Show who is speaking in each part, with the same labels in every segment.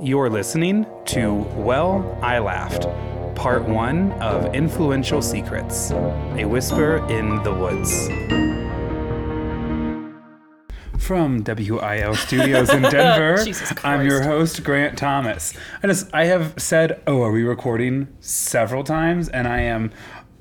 Speaker 1: You're listening to Well, I Laughed, part one of Influential Secrets A Whisper in the Woods. From WIL Studios in Denver, I'm your host, Grant Thomas. I just, I have said, oh, are we recording several times, and I am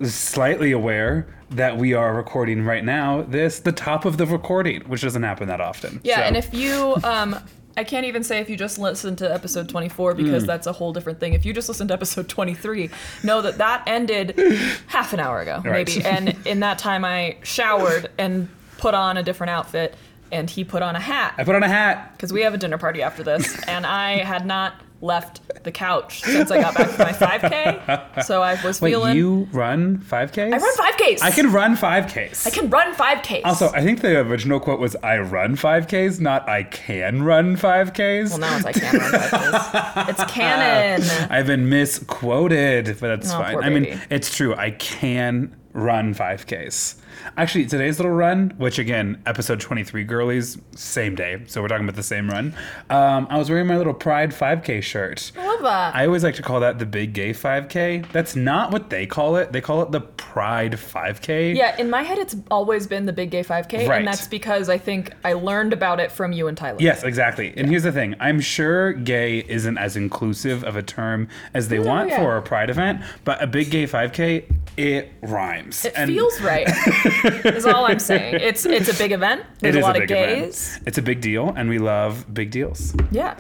Speaker 1: slightly aware that we are recording right now this the top of the recording which doesn't happen that often
Speaker 2: Yeah,
Speaker 1: So-
Speaker 2: and if you, um, I can't even say if you just listened to episode 24 because
Speaker 1: Hmm.
Speaker 2: that's a whole different thing. If you just listened to episode 23, know that that ended half an hour ago,
Speaker 1: Right.
Speaker 2: maybe. And in that time, I showered and put on a different outfit, and he put on a hat I
Speaker 1: put on a hat
Speaker 2: because we have a dinner party after this, and I had not left the couch since I got back from my 5K. So I was
Speaker 1: Wait,
Speaker 2: feeling.
Speaker 1: you run 5Ks?
Speaker 2: I run 5Ks.
Speaker 1: I can run 5Ks.
Speaker 2: I can run 5Ks.
Speaker 1: Also, I think the original quote was I run 5Ks, not I can run 5Ks.
Speaker 2: well, now it's I can run 5Ks. It's canon.
Speaker 1: I've been misquoted, but that's
Speaker 2: Oh,
Speaker 1: fine. I mean, it's true. I can run 5Ks. Actually, today's little run, which again, episode 23 girlies, same day. So we're talking about the same run. Um, I was wearing my little Pride 5K shirt.
Speaker 2: I love that.
Speaker 1: I always like to call that the big gay 5K. That's not what they call it. They call it the Pride 5K.
Speaker 2: Yeah, in my head, it's always been the Big Gay 5K,
Speaker 1: Right.
Speaker 2: and that's because I think I learned about it from you and Tyler.
Speaker 1: Yes, exactly. And here's the thing I'm sure gay isn't as inclusive of a term as they want
Speaker 2: yeah.
Speaker 1: for a pride event, but a big gay 5K, it rhymes.
Speaker 2: It
Speaker 1: And
Speaker 2: feels right. is all I'm saying. It's it's a big event. There's
Speaker 1: it
Speaker 2: a lot
Speaker 1: a
Speaker 2: of
Speaker 1: big event.
Speaker 2: gays.
Speaker 1: It's a big deal, and we love big deals.
Speaker 2: Yeah.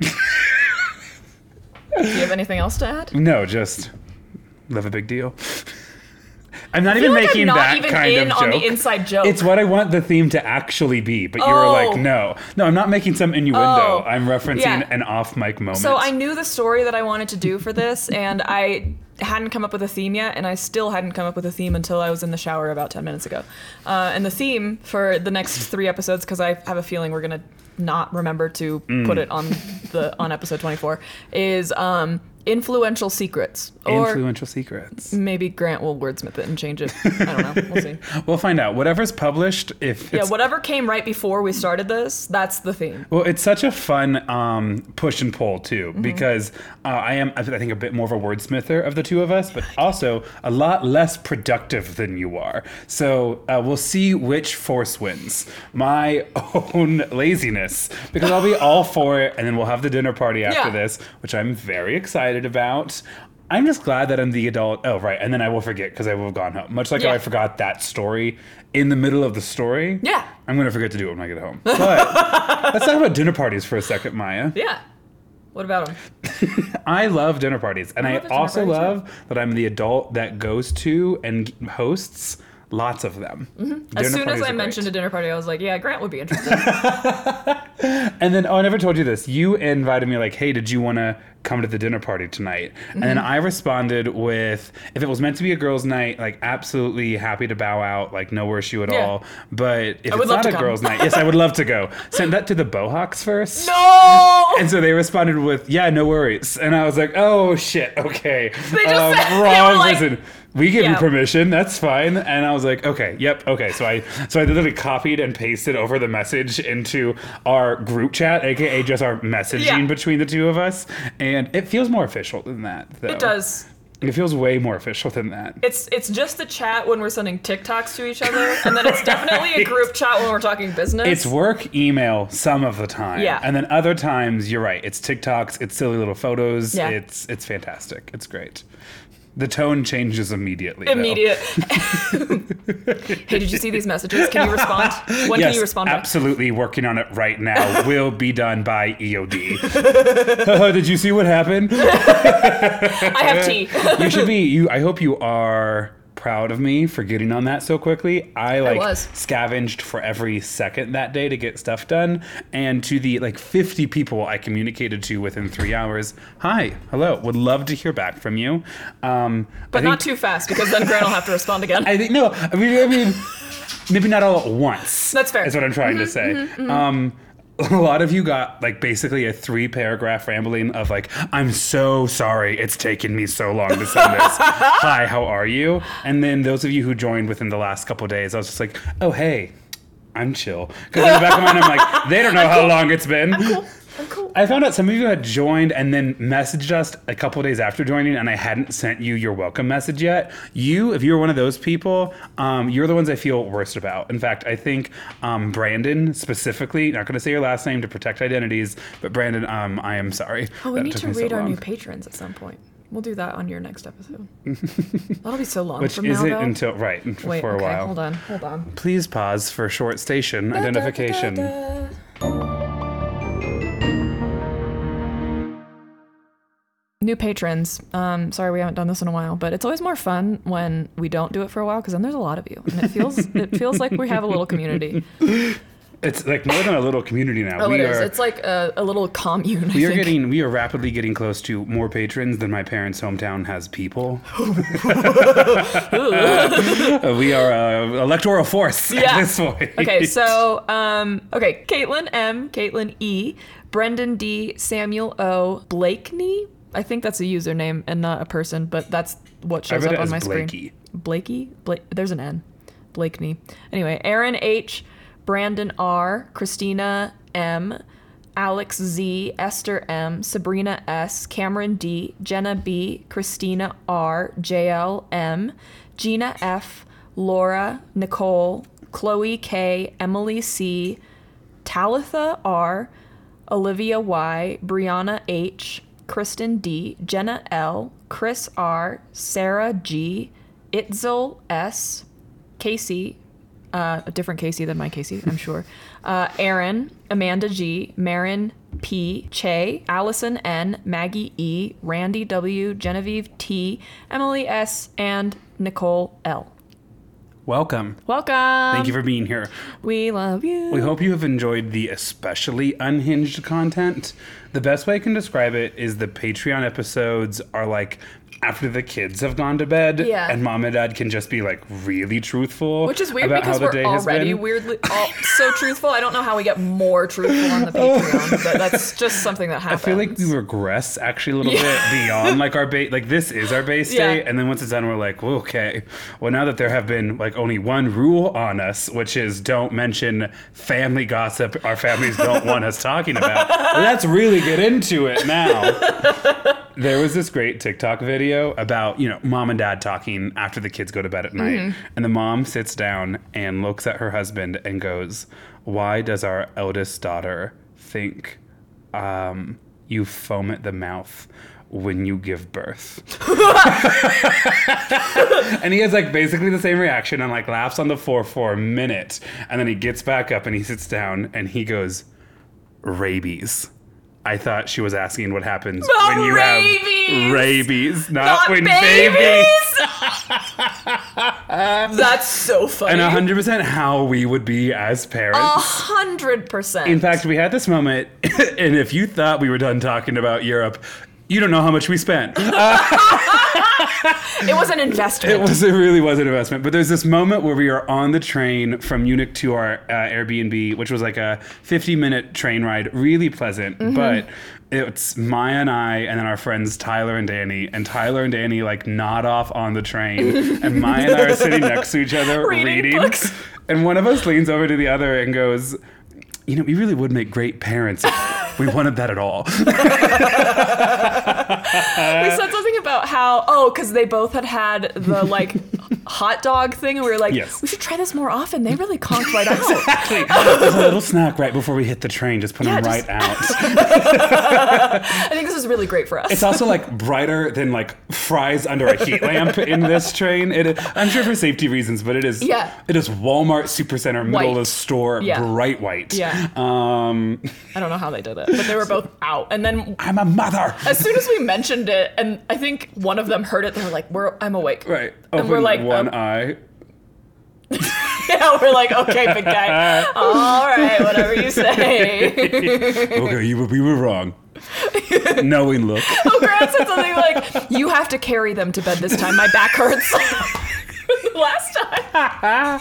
Speaker 2: Do you have anything else to add?
Speaker 1: No, just love a big deal. I'm not even
Speaker 2: like
Speaker 1: making
Speaker 2: I'm not
Speaker 1: that
Speaker 2: even
Speaker 1: kind
Speaker 2: in
Speaker 1: of
Speaker 2: on
Speaker 1: joke.
Speaker 2: the inside joke.
Speaker 1: It's what I want the theme to actually be, but you were like,
Speaker 2: Oh.
Speaker 1: no. No, I'm not making some innuendo.
Speaker 2: Oh.
Speaker 1: I'm referencing
Speaker 2: Yeah.
Speaker 1: an off mic moment.
Speaker 2: so I knew the story that I wanted to do for this, and I hadn't come up with a theme yet, and I still hadn't come up with a theme until I was in the shower about 10 minutes ago. Uh, and the theme for the next three episodes, because I have a feeling we're going to not remember to
Speaker 1: Mm.
Speaker 2: put it on the on episode 24, is um, influential secrets. Or
Speaker 1: Influential secrets.
Speaker 2: maybe Grant will wordsmith it and change it. I don't know. We'll see.
Speaker 1: We'll find out. Whatever's published, if
Speaker 2: Yeah, whatever came right before we started this, that's the theme.
Speaker 1: Well, it's such a fun um, push and pull too,
Speaker 2: Mm-hmm.
Speaker 1: because uh, I am, I think, a bit more of a wordsmither of the two of us, but also a lot less productive than you are. So uh, we'll see which force wins. My own laziness, because I'll be all for it, and then we'll have the dinner party after
Speaker 2: Yeah.
Speaker 1: this, which I'm very excited about. I'm just glad that I'm the adult. Oh, right. And then I will forget because I will have gone home. Much like how I forgot that story in the middle of the story.
Speaker 2: Yeah.
Speaker 1: I'm going to forget to do it when I get home. But let's talk about dinner parties for a second, Maia.
Speaker 2: Yeah. What about them?
Speaker 1: I love dinner parties. And I,
Speaker 2: love a
Speaker 1: also
Speaker 2: party, too.
Speaker 1: love that I'm the adult that goes to and hosts lots of them.
Speaker 2: Mm-hmm. As soon as I mentioned a dinner party, I was like, yeah, Grant would be interested.
Speaker 1: And then, oh, I never told you this. You invited me, like, hey, did you want to come to the dinner party tonight? And then
Speaker 2: Mm-hmm.
Speaker 1: I responded with, if it was meant to be a girls' night, like, absolutely happy to bow out, like, no issue at
Speaker 2: Yeah.
Speaker 1: all. But if it's not a
Speaker 2: come.
Speaker 1: girls' night, yes, I would love to go. Send that to the Bohawks first.
Speaker 2: no!
Speaker 1: And so they responded with, "Yeah, no worries." And I was like, "Oh shit, okay,
Speaker 2: They just
Speaker 1: um,
Speaker 2: said-
Speaker 1: wrong
Speaker 2: like-.
Speaker 1: We give you permission. That's fine." And I was like, "Okay, yep, okay." So I so I literally copied and pasted over the message into our group chat, aka just our messaging
Speaker 2: Yeah.
Speaker 1: between the two of us, and it feels more official than that. Though.
Speaker 2: It does.
Speaker 1: It feels way more official than that.
Speaker 2: It's it's just the chat when we're sending TikToks to each other, and then it's definitely a group chat when we're talking business.
Speaker 1: It's work email some of the time.
Speaker 2: Yeah.
Speaker 1: And then other times, you're right. It's TikToks. It's silly little photos.
Speaker 2: Yeah.
Speaker 1: It's it's fantastic. It's great. The tone changes immediately.
Speaker 2: immediate. hey, did you see these messages? Can you respond? When
Speaker 1: yes,
Speaker 2: can you respond?
Speaker 1: absolutely working on it right now. Will be done by EOD. Did you see what happened?
Speaker 2: I have tea.
Speaker 1: You should be. You. I hope you are proud of me for getting on that so quickly. I like
Speaker 2: was.
Speaker 1: scavenged for every second that day to get stuff done, and to the like 50 people I communicated to within three hours. Hi, hello. Would love to hear back from you. Um,
Speaker 2: but
Speaker 1: think-
Speaker 2: not too fast because then Grant will have to respond again.
Speaker 1: I think no. I mean, I mean, maybe not all at once.
Speaker 2: That's fair.
Speaker 1: Is what I'm trying to say. Um, a lot of you got like basically a three paragraph rambling of like, I'm so sorry it's taken me so long to send this. Hi, how are you? And then those of you who joined within the last couple days, I was just like, oh hey, I'm chill. Because in the back of my mind, I'm like, they don't know how long it's been.
Speaker 2: cool.
Speaker 1: I found out some of you had joined and then messaged us a couple days after joining, and I hadn't sent you your welcome message yet. You, if you're one of those people, um, you're the ones I feel worst about. In fact, I think um, Brandon specifically, not going to say your last name to protect identities, but Brandon, um, I am sorry.
Speaker 2: Oh, we need to
Speaker 1: me so
Speaker 2: read our new patrons at some point. We'll do that on your next episode. That'll be so long
Speaker 1: Which
Speaker 2: from
Speaker 1: isn't
Speaker 2: now, though.
Speaker 1: until, right, for,
Speaker 2: Wait,
Speaker 1: for a
Speaker 2: okay,
Speaker 1: while.
Speaker 2: hold on, hold on.
Speaker 1: Please pause for short station identification.
Speaker 2: New patrons. Um, sorry we haven't done this in a while, but it's always more fun when we don't do it for a while because then there's a lot of you, and it feels it feels like we have a little community.
Speaker 1: It's like more than a little community now.
Speaker 2: Oh,
Speaker 1: we
Speaker 2: it is.
Speaker 1: are
Speaker 2: It's like a, a little commune. I
Speaker 1: we are
Speaker 2: think.
Speaker 1: getting we are rapidly getting close to more patrons than my parents' hometown has people. Uh, we are a electoral force
Speaker 2: Yeah.
Speaker 1: at this point.
Speaker 2: Okay, so um, okay, Caitlin M, Caitlin E, Brendan D, Samuel O, Blakeney. I think that's a username and not a person, but that's what shows up on my
Speaker 1: Blakey.
Speaker 2: screen. Blakey? Bla- there's an N. Blakeney. Anyway, Aaron H, Brandon R, Christina M, Alex Z, Esther M, Sabrina S, Cameron D, Jenna B, Christina R, JL M, Gina F, Laura, Nicole, Chloe K, Emily C, Talitha R, Olivia Y, Brianna H, Kristen D, Jenna L, Chris R, Sarah G, Itzel S, Casey, uh, a different Casey than my Casey, I'm sure. Uh, Aaron, Amanda G, Marin P, Che, Allison N, Maggie E, Randy W, Genevieve T, Emily S, and Nicole L.
Speaker 1: Welcome.
Speaker 2: Welcome.
Speaker 1: Thank you for being here.
Speaker 2: We love you.
Speaker 1: We hope you have enjoyed the especially unhinged content. The best way I can describe it is the Patreon episodes are like after the kids have gone to bed
Speaker 2: Yeah.
Speaker 1: and mom and dad can just be like really truthful
Speaker 2: Which is weird because we're already weirdly all, so truthful. I don't know how we get more truthful on the oh. Patreon, but that's just something that happens.
Speaker 1: I feel like we regress actually a little
Speaker 2: Yeah.
Speaker 1: bit beyond like our base. Like this is our base
Speaker 2: Yeah.
Speaker 1: state, and then once it's done, we're like, well, okay. Well, now that there have been like only one rule on us, which is don't mention family gossip our families don't want us talking about. Let's really get into it now. There was this great TikTok video about, you know, mom and dad talking after the kids go to bed at night.
Speaker 2: Mm-hmm.
Speaker 1: And the mom sits down and looks at her husband and goes, Why does our eldest daughter think um, you foam at the mouth when you give birth? and he has like basically the same reaction and like laughs on the floor for a minute. And then he gets back up and he sits down and he goes, Rabies. I thought she was asking what happens
Speaker 2: Not
Speaker 1: when you
Speaker 2: rabies!
Speaker 1: have rabies, not,
Speaker 2: Not
Speaker 1: when
Speaker 2: babies!
Speaker 1: babies.
Speaker 2: That's so funny.
Speaker 1: And 100% how we would be as parents.
Speaker 2: A hundred percent.
Speaker 1: In fact, we had this moment, and if you thought we were done talking about Europe, you don't know how much we spent.
Speaker 2: it was an investment.
Speaker 1: It was it really was an investment. But there's this moment where we are on the train from Munich to our uh, Airbnb, which was like a 50 minute train ride, really pleasant.
Speaker 2: Mm-hmm.
Speaker 1: But it's Maia and I, and then our friends Tyler and Danny, and Tyler and Danny like nod off on the train, and Maia and I are sitting next to each other
Speaker 2: Reading
Speaker 1: reading,
Speaker 2: books.
Speaker 1: and one of us leans over to the other and goes. You know, we really would make great parents if we wanted that at all.
Speaker 2: we said something about how oh, because they both had had the like hot dog thing, and we were like,
Speaker 1: Yes.
Speaker 2: we should try this more often. They really conked right out.
Speaker 1: Exactly. A little snack right before we hit the train. Just put
Speaker 2: Yeah,
Speaker 1: them
Speaker 2: just-
Speaker 1: right out.
Speaker 2: I think this is really great for us.
Speaker 1: It's also like brighter than like fries under a heat lamp in this train. It, I'm sure for safety reasons, but it is.
Speaker 2: Yeah.
Speaker 1: It is Walmart Supercenter, middle of
Speaker 2: White.
Speaker 1: the store,
Speaker 2: Yeah.
Speaker 1: bright white.
Speaker 2: Yeah.
Speaker 1: Um,
Speaker 2: I don't know how they did it, but they were both out. And then
Speaker 1: I'm a mother.
Speaker 2: as soon as we mentioned it, and I think one of them heard it, they were like, "We're I'm awake."
Speaker 1: Right.
Speaker 2: And
Speaker 1: Open
Speaker 2: we're like,
Speaker 1: one eye.
Speaker 2: Yeah, we're like, "Okay, big guy. All right, whatever you say."
Speaker 1: Okay, you we were wrong. Knowing look.
Speaker 2: oh, Grant said something like, "You have to carry them to bed this time. My back hurts." Last time.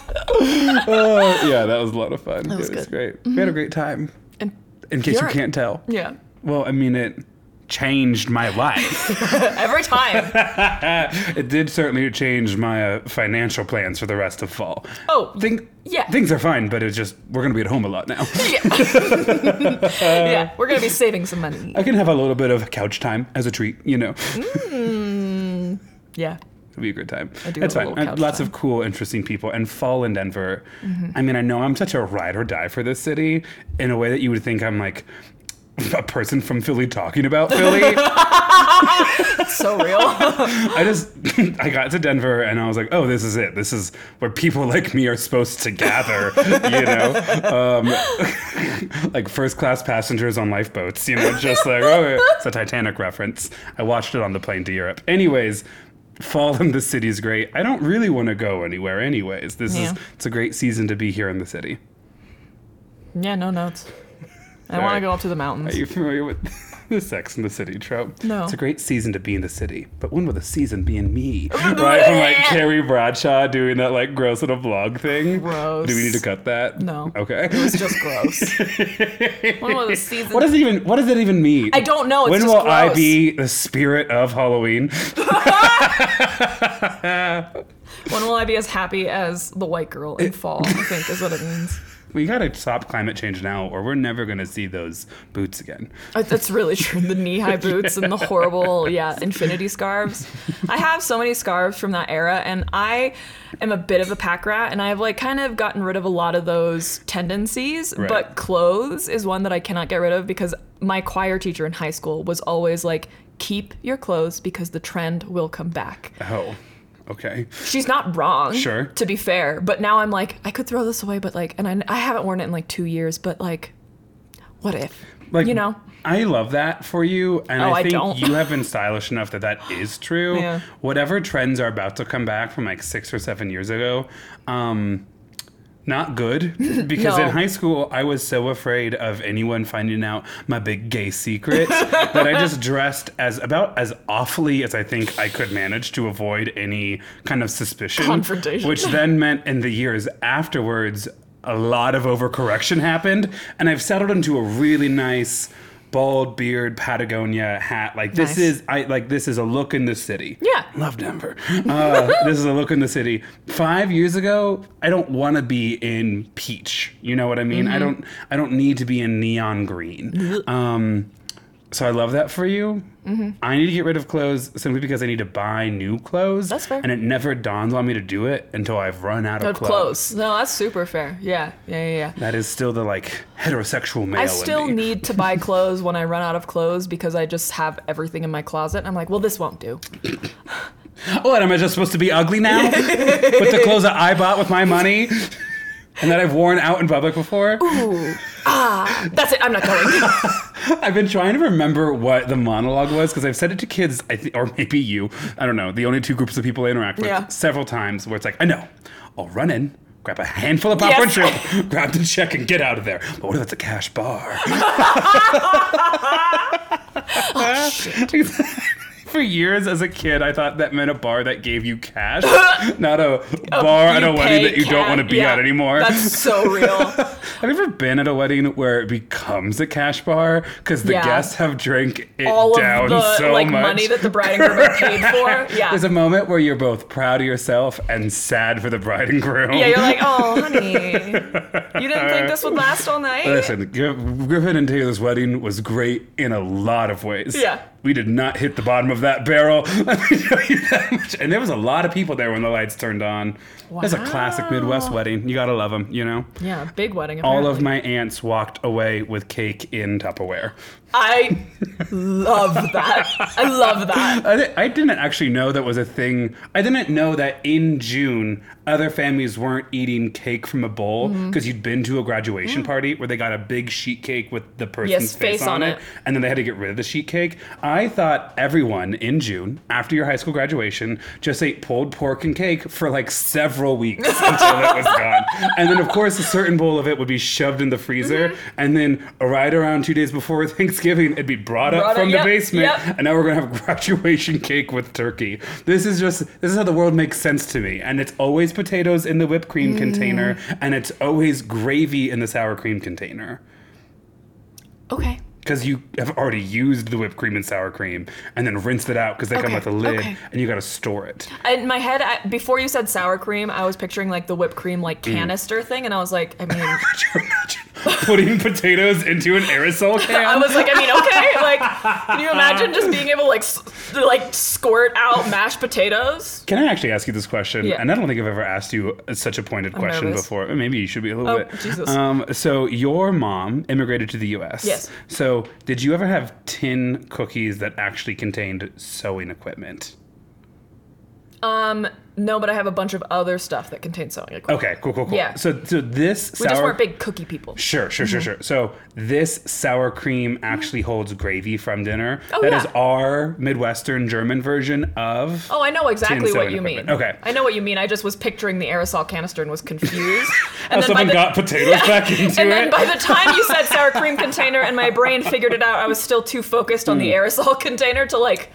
Speaker 1: Oh, yeah, that was a lot of fun.
Speaker 2: was
Speaker 1: it was
Speaker 2: good.
Speaker 1: great. We had a mm-hmm. great time.
Speaker 2: And
Speaker 1: In case you can't tell.
Speaker 2: yeah.
Speaker 1: Well, I mean it changed my life.
Speaker 2: Every time.
Speaker 1: it did certainly change my uh, financial plans for the rest of fall.
Speaker 2: Oh,
Speaker 1: Think,
Speaker 2: yeah.
Speaker 1: things are fine, but it's just we're gonna be at home a lot now.
Speaker 2: yeah. yeah, we're gonna be saving some money.
Speaker 1: I can have a little bit of couch time as a treat, you know.
Speaker 2: Yeah.
Speaker 1: It'll be a good time.
Speaker 2: I do
Speaker 1: it's fine. Uh, Lots
Speaker 2: time.
Speaker 1: of cool, interesting people. And fall in Denver.
Speaker 2: Mm-hmm.
Speaker 1: I mean, I know I'm such a ride or die for this city in a way that you would think I'm like a person from Philly talking about Philly.
Speaker 2: So real.
Speaker 1: I just I got to Denver and I was like, oh, this is it. This is where people like me are supposed to gather. you know, um, like first class passengers on lifeboats. You know, just like oh, it's a Titanic reference. I watched it on the plane to Europe. Anyways. Fall in the city is great. I don't really want to go anywhere. Anyways, this
Speaker 2: Yeah.
Speaker 1: is it's a great season to be here in the city.
Speaker 2: yeah, no notes. I want
Speaker 1: right.
Speaker 2: to go up to the mountains.
Speaker 1: Are you familiar with the Sex in the City trope?
Speaker 2: No.
Speaker 1: It's a great season to be in the city, but when will the season be in me? right from like Carrie Bradshaw doing that like gross little vlog thing.
Speaker 2: Gross.
Speaker 1: Do we need to cut that?
Speaker 2: No.
Speaker 1: Okay.
Speaker 2: It was just gross. When will the season?
Speaker 1: what does it even What does it even mean?
Speaker 2: I don't know. It's
Speaker 1: when will I be the spirit of Halloween?
Speaker 2: When will I be as happy as the white girl in fall? I think is what it means.
Speaker 1: We gotta stop climate change now, or we're never gonna see those boots again.
Speaker 2: Uh, That's really true. The knee-high boots and the horrible, yeah, infinity scarves. I have so many scarves from that era, and I am a bit of a pack rat, and I've like kind of gotten rid of a lot of those tendencies.
Speaker 1: Right.
Speaker 2: But clothes is one that I cannot get rid of because my choir teacher in high school was always like, "Keep your clothes because the trend will come back."
Speaker 1: Oh, okay.
Speaker 2: She's not wrong.
Speaker 1: Sure.
Speaker 2: To be fair, but now I'm like, I could throw this away, but like, and I, I haven't worn it in like two years, but like, what if?
Speaker 1: Like
Speaker 2: you know.
Speaker 1: I love that for you, and
Speaker 2: Oh,
Speaker 1: I
Speaker 2: I
Speaker 1: think
Speaker 2: don't.
Speaker 1: you have been stylish enough that that is true.
Speaker 2: Yeah.
Speaker 1: Whatever trends are about to come back from like six or seven years ago, um, not good because
Speaker 2: No.
Speaker 1: in high school I was so afraid of anyone finding out my big gay secret that I just dressed as about as awfully as I think I could manage to avoid any kind of suspicion.
Speaker 2: Confrontation.
Speaker 1: Which then meant in the years afterwards, a lot of overcorrection happened, and I've settled into a really nice bald beard Patagonia hat. Like this
Speaker 2: Nice.
Speaker 1: is I like this is a look in the city.
Speaker 2: Yeah.
Speaker 1: love Denver. Uh, this is a look in the city. Five years ago, I don't want to be in peach. You know what I mean? I
Speaker 2: Mm-hmm.
Speaker 1: don't. I don't need to be in neon green. Um, so I love that for you.
Speaker 2: Mm-hmm.
Speaker 1: I need to get rid of clothes simply because I need to buy new clothes.
Speaker 2: That's fair.
Speaker 1: And it never dawns on me to do it until I've run out of
Speaker 2: Of
Speaker 1: clothes.
Speaker 2: clothes. No, that's super fair. Yeah, yeah, yeah. yeah.
Speaker 1: That is still the like heterosexual male
Speaker 2: I still need to buy clothes when I run out of clothes because I just have everything in my closet. And I'm like, well, this won't do.
Speaker 1: What am I just supposed to be ugly now? with the clothes that I bought with my money and that I've worn out in public before?
Speaker 2: Ooh, ah, that's it. I'm not going.
Speaker 1: I've been trying to remember what the monologue was because I've said it to kids, I think, or maybe you. I don't know. The only two groups of people I interact with
Speaker 2: Yeah.
Speaker 1: several times where it's like, I know, I'll run in, grab a handful of popcorn
Speaker 2: Yes.
Speaker 1: shrimp, grab the check, and get out of there. But what if it's a cash bar? For years as a kid, I thought that meant a bar that gave you cash, not a bar at a wedding that you don't want to be
Speaker 2: yeah,
Speaker 1: at anymore.
Speaker 2: That's so real.
Speaker 1: Have you ever been at a wedding where it becomes a cash bar because the
Speaker 2: Yeah.
Speaker 1: guests have drank it
Speaker 2: All
Speaker 1: down
Speaker 2: of the
Speaker 1: so
Speaker 2: like
Speaker 1: much?
Speaker 2: money that the bride and groom have paid for. Yeah.
Speaker 1: There's a moment where you're both proud of yourself and sad for the bride and groom.
Speaker 2: yeah, you're like, oh, honey, you didn't think this would last all night?
Speaker 1: Listen, Griffin and Taylor's wedding was great in a lot of ways.
Speaker 2: Yeah.
Speaker 1: We did not hit the bottom of that barrel. Let me tell you that much. And there was a lot of people there when the lights turned on. Wow. That's a classic Midwest wedding. You gotta love them, you know?
Speaker 2: Yeah, big wedding.
Speaker 1: All of my aunts walked away with cake in Tupperware.
Speaker 2: I love that. I love that.
Speaker 1: I, I didn't actually know that was a thing. I didn't know that in June, other families weren't eating cake from a bowl
Speaker 2: Mm-hmm.
Speaker 1: because you'd been to a graduation party where they got a big sheet cake with the person's
Speaker 2: Yes,
Speaker 1: face,
Speaker 2: face
Speaker 1: on,
Speaker 2: on
Speaker 1: it,
Speaker 2: it.
Speaker 1: and then they had to get rid of the sheet cake. I thought everyone in June, after your high school graduation, just ate pulled pork and cake for like several weeks until it was gone. And then, of course, a certain bowl of it would be shoved in the freezer,
Speaker 2: Mm-hmm.
Speaker 1: and then right around two days before Thanksgiving, it'd be brought up
Speaker 2: Brought
Speaker 1: from
Speaker 2: up,
Speaker 1: the
Speaker 2: yep,
Speaker 1: basement
Speaker 2: yep.
Speaker 1: and now we're gonna have graduation cake with turkey. This is just this is how the world makes sense to me. And it's always potatoes in the whipped cream container, and it's always gravy in the sour cream container.
Speaker 2: Okay.
Speaker 1: because you have already used the whipped cream and sour cream and then rinsed it out because they come with a lid
Speaker 2: okay.
Speaker 1: and you got to store it.
Speaker 2: In my head, I, before you said sour cream, I was picturing like the whipped cream like
Speaker 1: Mm.
Speaker 2: canister thing, and I was like, I mean,
Speaker 1: Could you imagine putting potatoes into an aerosol can?
Speaker 2: I was like, I mean, okay, like, can you imagine just being able to like s- to, like squirt out mashed potatoes?
Speaker 1: Can I actually ask you this question?
Speaker 2: Yeah.
Speaker 1: And I don't think I've ever asked you such a pointed question
Speaker 2: nervous.
Speaker 1: before. Maybe you should be a little
Speaker 2: Oh,
Speaker 1: bit.
Speaker 2: Jesus.
Speaker 1: Um, so your mom immigrated to the U.S.
Speaker 2: Yes.
Speaker 1: So did you ever have tin cookies that actually contained sewing equipment?
Speaker 2: Um, no, but I have a bunch of other stuff that contains sewing equipment.
Speaker 1: Okay, cool, cool, cool.
Speaker 2: Yeah.
Speaker 1: So, so this
Speaker 2: We
Speaker 1: sour.
Speaker 2: just weren't big cookie people.
Speaker 1: Sure, sure, sure, sure. So this sour cream actually holds gravy from dinner.
Speaker 2: Oh,
Speaker 1: That
Speaker 2: yeah.
Speaker 1: is our Midwestern German version of.
Speaker 2: Oh, I know exactly what you mean.
Speaker 1: Okay.
Speaker 2: I know what you mean. I just was picturing the aerosol canister and was confused. And then by
Speaker 1: someone
Speaker 2: the,
Speaker 1: got potatoes back into
Speaker 2: and then
Speaker 1: it.
Speaker 2: by the time you said sour cream container and my brain figured it out, I was still too focused on the
Speaker 1: Hmm.
Speaker 2: aerosol container to like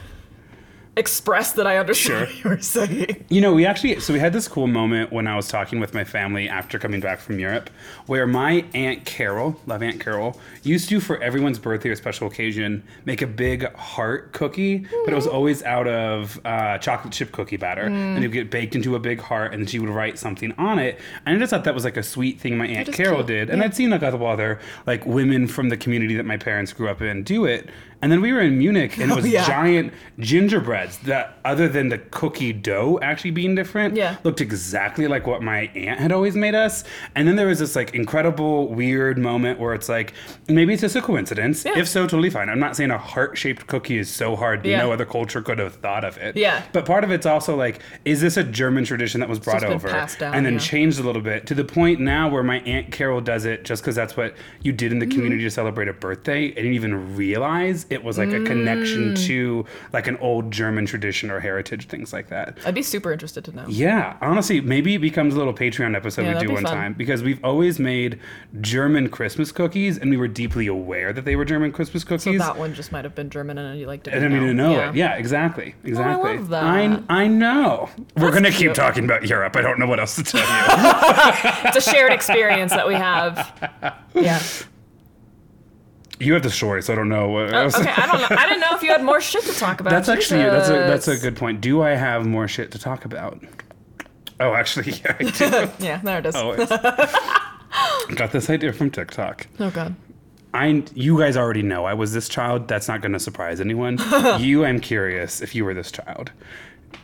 Speaker 2: express that I understood
Speaker 1: Sure.
Speaker 2: what you were saying.
Speaker 1: You know, we actually so we had this cool moment when I was talking with my family after coming back from Europe, where my aunt Carol, love Aunt Carol, used to for everyone's birthday or special occasion make a big heart cookie, but it was always out of uh, chocolate chip cookie batter, and it would get baked into a big heart, and she would write something on it. And I just thought that was like a sweet thing my aunt Carol
Speaker 2: cute,
Speaker 1: did, and
Speaker 2: yeah.
Speaker 1: I'd seen like a couple other like women from the community that my parents grew up in do it. And then we were in Munich, and it was
Speaker 2: yeah.
Speaker 1: giant gingerbreads that, other than the cookie dough actually being different,
Speaker 2: Yeah.
Speaker 1: looked exactly like what my aunt had always made us. And then there was this like incredible weird moment where it's like maybe it's just a coincidence.
Speaker 2: Yeah.
Speaker 1: If so, totally fine. I'm not saying a heart shaped cookie is so hard
Speaker 2: Yeah.
Speaker 1: no other culture could have thought of it.
Speaker 2: Yeah.
Speaker 1: But part of it's also like, is this a German tradition that was brought over
Speaker 2: down,
Speaker 1: and then changed a little bit to the point now where my aunt Carol does it just because that's what you did in the
Speaker 2: Mm-hmm.
Speaker 1: community to celebrate a birthday. I didn't even realize it was like a connection
Speaker 2: Mm.
Speaker 1: to like an old German tradition or heritage, things like that.
Speaker 2: I'd be super interested to know.
Speaker 1: Yeah, honestly, maybe it becomes a little Patreon episode
Speaker 2: Yeah,
Speaker 1: we do one
Speaker 2: fun.
Speaker 1: time because we've always made German Christmas cookies and we were deeply aware that they were German Christmas
Speaker 2: So
Speaker 1: cookies.
Speaker 2: that one just might have been German and you liked it.
Speaker 1: I didn't even know it. Yeah, exactly. Exactly.
Speaker 2: I love that.
Speaker 1: I, I know. We're going to keep talking about Europe. I don't know what else to tell you.
Speaker 2: It's a shared experience that we have. Yeah.
Speaker 1: you have the story, so I don't know what
Speaker 2: Oh, okay. I don't know. I didn't know if you had more shit to talk about.
Speaker 1: That's actually that's a that's a good point. Do I have more shit to talk about? Oh, actually, yeah, I do.
Speaker 2: Yeah, there it is.
Speaker 1: Got this idea from TikTok.
Speaker 2: Oh god.
Speaker 1: I you guys already know I was this child. That's not going to surprise anyone. you, I'm curious if you were this child.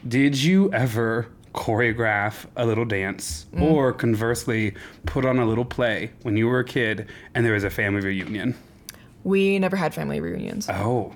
Speaker 1: Did you ever choreograph a little dance
Speaker 2: Mm.
Speaker 1: or conversely put on a little play when you were a kid and there was a family reunion?
Speaker 2: We never had family reunions.
Speaker 1: Oh,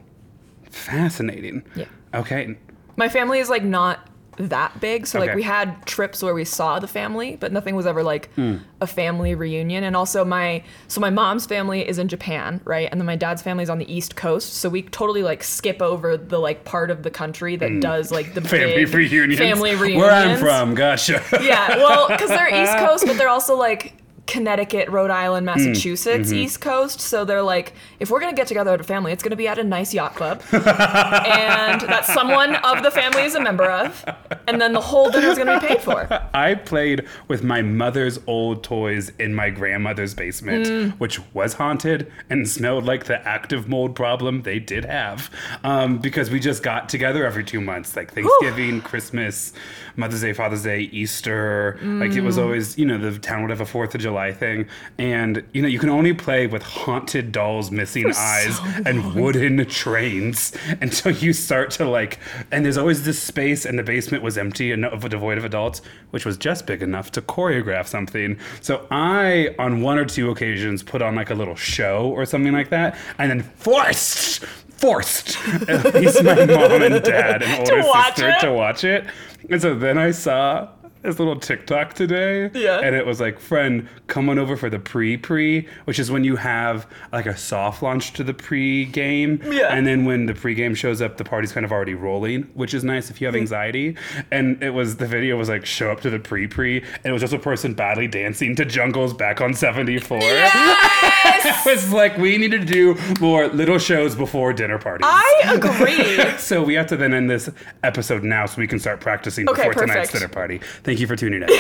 Speaker 1: fascinating.
Speaker 2: Yeah.
Speaker 1: Okay.
Speaker 2: My family is like not that big, so like we had trips where we saw the family, but nothing was ever like
Speaker 1: Hmm.
Speaker 2: a family reunion. And also my so my mom's family is in Japan, right? And then my dad's family is on the East Coast, so we totally like skip over the like part of the country that does like the.
Speaker 1: Family reunions.
Speaker 2: Family reunions.
Speaker 1: Where I'm from, gotcha.
Speaker 2: Yeah, well, because they're East Coast, but they're also like Connecticut, Rhode Island,
Speaker 1: Hmm.
Speaker 2: Massachusetts,
Speaker 1: Mm-hmm.
Speaker 2: East Coast. So they're like, if we're gonna get together as a family, it's gonna be at a nice yacht club, and that someone of the family is a member of, and then the whole dinner's gonna be paid for.
Speaker 1: I played with my mother's old toys in my grandmother's basement,
Speaker 2: Mm.
Speaker 1: which was haunted and smelled like the active mold problem they did have. Um, because we just got together every two months, like Thanksgiving, Christmas, Mother's Day, Father's Day, Easter. Like it was
Speaker 2: Mm.
Speaker 1: always, you know, the town would have a Fourth of July thing. And, you know, you can only play with haunted dolls missing eyes and wooden trains until you start to like, and there's always this space, and the basement was empty and devoid of adults, which was just big enough to choreograph something. So I, on one or two occasions, put on like a little show or something like that, and then forced. Forced at least my mom and dad and older
Speaker 2: watch
Speaker 1: sister
Speaker 2: it?
Speaker 1: to watch it. And so then I saw this little TikTok today.
Speaker 2: Yeah.
Speaker 1: And it was like, friend, come on over for the pre pre, which is when you have like a soft launch to the pre game.
Speaker 2: Yeah.
Speaker 1: And then when the pre game shows up, the party's kind of already rolling, which is nice if you have
Speaker 2: Hmm.
Speaker 1: anxiety. And it was the video was like, show up to the pre pre. And it was just a person badly dancing to jungles back on 74. it was like, we need to do more little shows before dinner parties.
Speaker 2: I agree.
Speaker 1: So we have to then end this episode now so we can start practicing
Speaker 2: Okay,
Speaker 1: before tonight's dinner party. Thank you for tuning in.
Speaker 2: There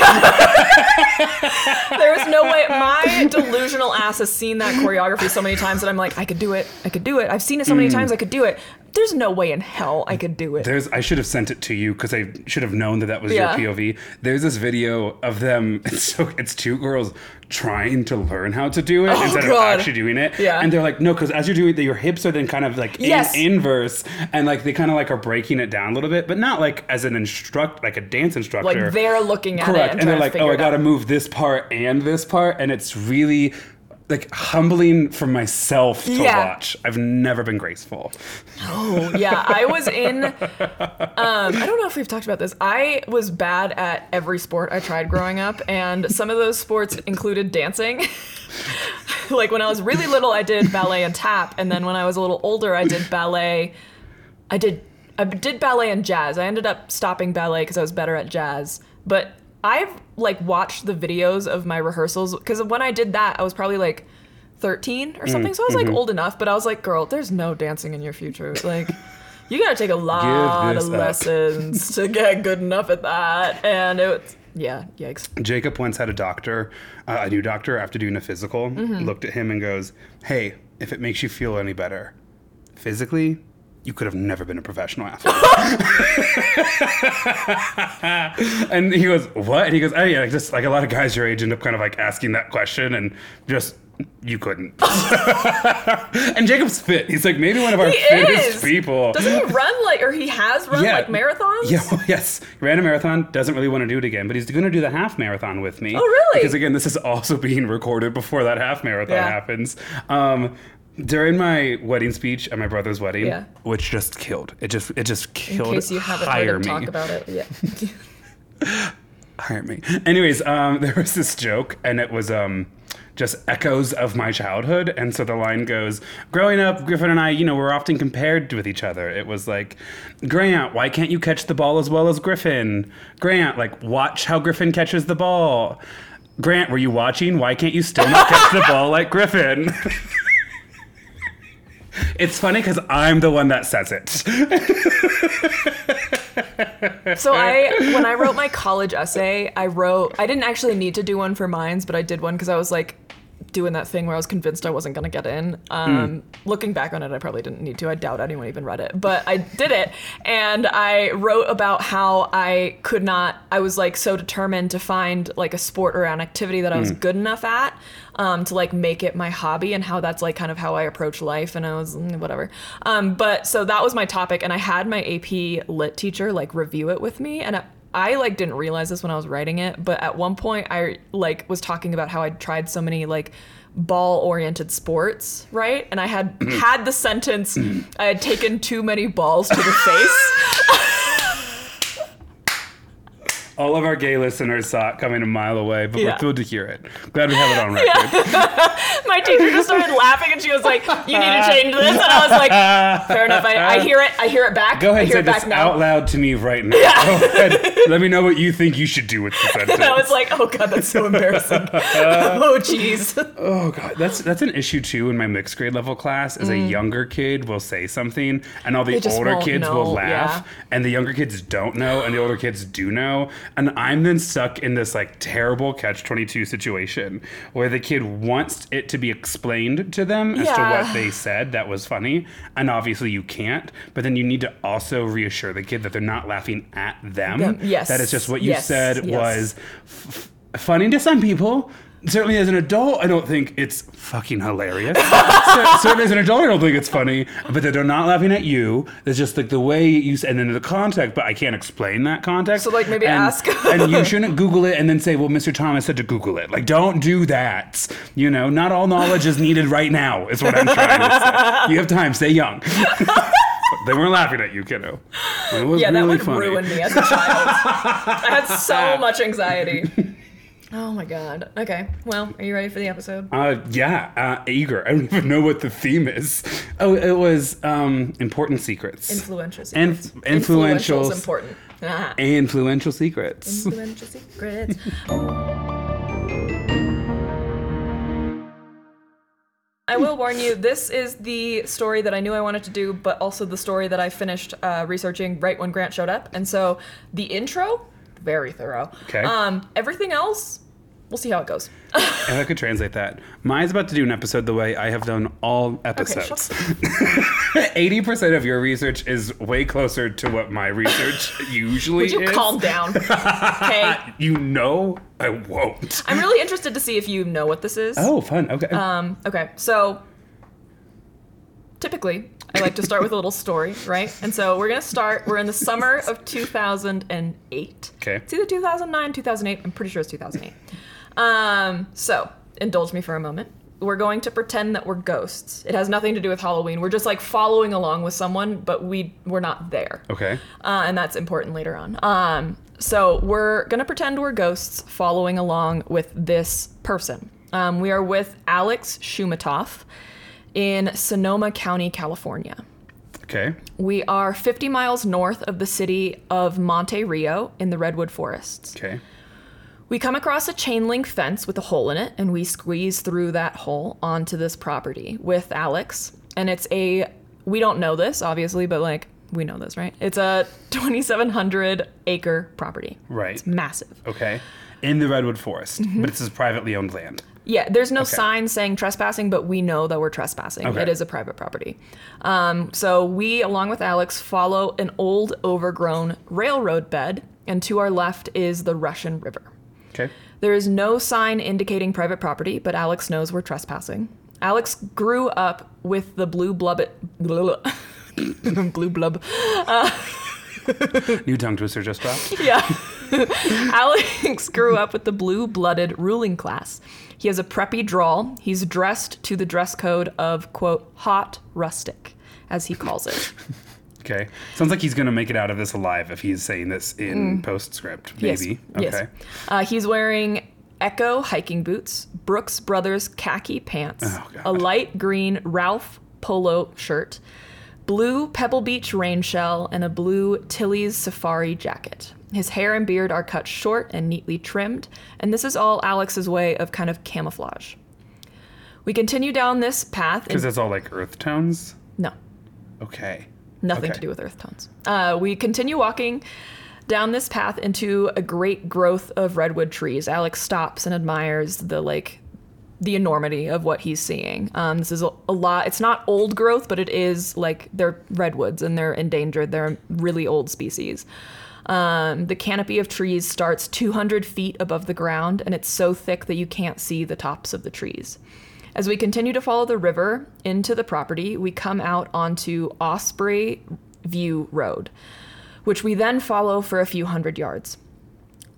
Speaker 2: is no way. My delusional ass has seen that choreography so many times that I'm like, I could do it. I could do it. I've seen it so
Speaker 1: Mm.
Speaker 2: many times. I could do it. There's no way in hell I could do it.
Speaker 1: There's I should have sent it to you because I should have known that that was
Speaker 2: Yeah.
Speaker 1: your POV. There's this video of them. It's so it's two girls trying to learn how to do it oh, instead
Speaker 2: Oh, God.
Speaker 1: of actually doing it.
Speaker 2: Yeah.
Speaker 1: And they're like, no, because as you're doing it, your hips are then kind of like
Speaker 2: Yes.
Speaker 1: in inverse, and like they kind of like are breaking it down a little bit, but not like as an instruct like a dance instructor.
Speaker 2: like they're looking at
Speaker 1: Correct.
Speaker 2: it and,
Speaker 1: And, they're like, oh, I got to move this part and this part. And it's really like humbling for myself to
Speaker 2: Yeah.
Speaker 1: watch. I've never been graceful.
Speaker 2: Oh, yeah, I was in. Um, I don't know if we've talked about this. I was bad at every sport I tried growing up, and some of those sports included dancing. like when I was really little, I did ballet and tap, and then when I was a little older, I did ballet. I did I did ballet and jazz. I ended up stopping ballet because I was better at jazz, but I've like watched the videos of my rehearsals because when I did that, I was probably like 13 or something. so I was like old enough, but I was like, girl, there's no dancing in your future. Like, you gotta take a lot of
Speaker 1: up.
Speaker 2: lessons to get good enough at that. And it was, yeah, yikes.
Speaker 1: Jacob once had a doctor, uh, a new doctor, after doing a physical,
Speaker 2: Mm-hmm.
Speaker 1: looked at him and goes, Hey, if it makes you feel any better, physically, you could have never been a professional athlete. and he goes, What? And he goes, Oh, yeah, like just like a lot of guys your age end up kind of like asking that question and just. You couldn't. and Jacob's fit. He's like maybe one of our
Speaker 2: He
Speaker 1: fittest
Speaker 2: is.
Speaker 1: people.
Speaker 2: Doesn't he run like, or he has run like marathons?
Speaker 1: Yeah, well, yes. He ran a marathon, doesn't really want to do it again, but he's going to do the half marathon with me.
Speaker 2: Oh, really?
Speaker 1: Because again, this is also being recorded before that half marathon
Speaker 2: Yeah.
Speaker 1: happens. Um, during my wedding speech at my brother's wedding,
Speaker 2: Yeah.
Speaker 1: which just killed. It just it just killed.
Speaker 2: In case you haven't
Speaker 1: hire
Speaker 2: heard
Speaker 1: me.
Speaker 2: talk about it. Yeah.
Speaker 1: hire me. Anyways, um, there was this joke, and it was um, just echoes of my childhood. And so the line goes, "Growing up, Griffin and I, you know, we were often compared with each other. It was like, Grant, why can't you catch the ball as well as Griffin? Grant, like, watch how Griffin catches the ball. Grant, were you watching? Why can't you still not catch the ball like Griffin?" It's funny because I'm the one that says it.
Speaker 2: So I, when I wrote my college essay, I wrote. I didn't actually need to do one for mines, but I did one because I was like doing that thing where I was convinced I wasn't gonna get in. Um, Looking back on it, I probably didn't need to. I doubt anyone even read it, but I did it, and I wrote about how I could not. I was like so determined to find like a sport or an activity that I was good enough at. Um, to like make it my hobby and how that's like kind of how I approach life and I was mm, whatever. Um, but so that was my topic and I had my AP lit teacher like review it with me and I, I like didn't realize this when I was writing it, but at one point I like was talking about how I'd tried so many like ball oriented sports, right? And I had had the sentence I had taken too many balls to the face.
Speaker 1: All of our gay listeners saw it coming a mile away, but
Speaker 2: Yeah.
Speaker 1: we're thrilled to hear it. Glad we have it on record.
Speaker 2: my teacher just started laughing and she was like, "You need to change this." And I was like, "Fair enough. I, I hear it. I hear it back.
Speaker 1: Go ahead
Speaker 2: hear
Speaker 1: say
Speaker 2: it back
Speaker 1: this
Speaker 2: now."
Speaker 1: out loud to me right now. Go ahead. Let me know what you think you should do with the sentence.
Speaker 2: And I was like, "Oh god, that's so embarrassing." oh jeez.
Speaker 1: oh god, that's that's an issue too in my mixed grade level class. Is a younger kid will say something, and all the
Speaker 2: Mm.
Speaker 1: Older kids
Speaker 2: know,
Speaker 1: will laugh,
Speaker 2: yeah.
Speaker 1: and the younger kids don't know, and the older kids do know, and I'm then stuck in this like terrible catch twenty two situation where the kid wants it to be explained to them as to what they said that was funny, and obviously you can't. But then you need to also reassure the kid that they're not laughing at them.
Speaker 2: Yes,
Speaker 1: that it's just what you
Speaker 2: yes,
Speaker 1: said
Speaker 2: yes.
Speaker 1: was f- funny to some people. Certainly, as an adult, I don't think it's fucking hilarious. Cer- Certainly, as an adult, I don't think it's funny. But that they're not laughing at you. It's just like the way you and then the context. But I can't explain that context.
Speaker 2: So, like, maybe
Speaker 1: and,
Speaker 2: ask.
Speaker 1: and you shouldn't Google it and then say, "Well, Mr. Thomas said to Google it." Like, don't do that. You know, not all knowledge is needed right now. Is what I'm trying to say. You have time. Stay young. they weren't laughing at you, kiddo.
Speaker 2: Yeah, that would
Speaker 1: funny.
Speaker 2: ruin me as a child. I had so much anxiety. Oh my god. Okay. Well, are you ready for the episode?
Speaker 1: Uh, yeah, uh, eager. I don't even know what the theme is. Oh, it was um, important secrets.
Speaker 2: Influential
Speaker 1: And
Speaker 2: secrets.
Speaker 1: influential,
Speaker 2: is important. Ah.
Speaker 1: influential secrets.
Speaker 2: Influential secrets. I will warn you, this is the story that I knew I wanted to do, but also the story that I finished uh, researching right when Grant showed up. And so the intro very thorough.
Speaker 1: Okay.
Speaker 2: Um, everything else, we'll see how it goes.
Speaker 1: If I could translate that, Maia's about to do an episode the way I have done all episodes. Eighty percent of your research is way closer to what my research usually
Speaker 2: Would you
Speaker 1: is.
Speaker 2: calm down? okay.
Speaker 1: You know I won't.
Speaker 2: I'm really interested to see if you know what this is.
Speaker 1: Oh, fun. Okay.
Speaker 2: Um, okay, so typically I like to start with a little story, right? And so we're gonna start. We're in the summer of 2008.
Speaker 1: Okay.
Speaker 2: It's either 2009, 2008. I'm pretty sure it's 2008. Um, so indulge me for a moment. We're going to pretend that we're ghosts. It has nothing to do with Halloween. We're just like following along with someone, but we we're not there.
Speaker 1: okay.
Speaker 2: Uh, and that's important later on. Um, so we're gonna pretend we're ghosts following along with this person. Um, we are with Alex Shoumatoff in Sonoma County, California.
Speaker 1: Okay.
Speaker 2: We are 50 miles north of the city of Monte Rio in the Redwood Forests.
Speaker 1: Okay.
Speaker 2: We come across a chain link fence with a hole in it, and we squeeze through that hole onto this property with Alex. And it's a, we don't know this, obviously, but like, we know this, right? It's a 2,700 acre property.
Speaker 1: Right.
Speaker 2: It's massive.
Speaker 1: Okay. In the Redwood Forest,
Speaker 2: Mm-hmm.
Speaker 1: but it's a privately owned land.
Speaker 2: Yeah, there's no
Speaker 1: Okay.
Speaker 2: sign saying trespassing, but we know that we're trespassing.
Speaker 1: Okay.
Speaker 2: It is a private property. Um, so we, along with Alex, follow an old overgrown railroad bed, and to our left is the Russian River.
Speaker 1: Okay.
Speaker 2: There is no sign indicating private property, but Alex knows we're trespassing. Alex grew up with the blue blub blue blub.
Speaker 1: New tongue twister just dropped.
Speaker 2: Yeah. Alex grew up with the blue-blooded ruling class. He has a preppy drawl. He's dressed to the dress code of quote hot rustic, as he calls it.
Speaker 1: Okay. Sounds like he's gonna make it out of this alive if he's saying this in postscript.
Speaker 2: Mm. Yes,
Speaker 1: Maybe.
Speaker 2: yes.
Speaker 1: Okay.
Speaker 2: Uh, he's wearing Ecco hiking boots, Brooks Brothers khaki pants,
Speaker 1: Oh,
Speaker 2: a light green Ralph polo shirt, blue Pebble Beach rain shell, and a blue Tilley's safari jacket. His hair and beard are cut short and neatly trimmed, and this is all Alex's way of kind of camouflage. We continue down this path.
Speaker 1: Because it's all like earth tones.
Speaker 2: no,
Speaker 1: Okay.
Speaker 2: Nothing
Speaker 1: Okay.
Speaker 2: to do with earth tones. Uh, we continue walking down this path into a great growth of redwood trees. Alex stops and admires the like the enormity of what he's seeing. Um, this is a, a lot. It's not old growth, but it is like they're redwoods and they're endangered. They're really old species. Um, the canopy of trees starts 200 feet above the ground, and it's so thick that you can't see the tops of the trees. As we continue to follow the river into the property, we come out onto Osprey View Road, which we then follow for a few hundred yards.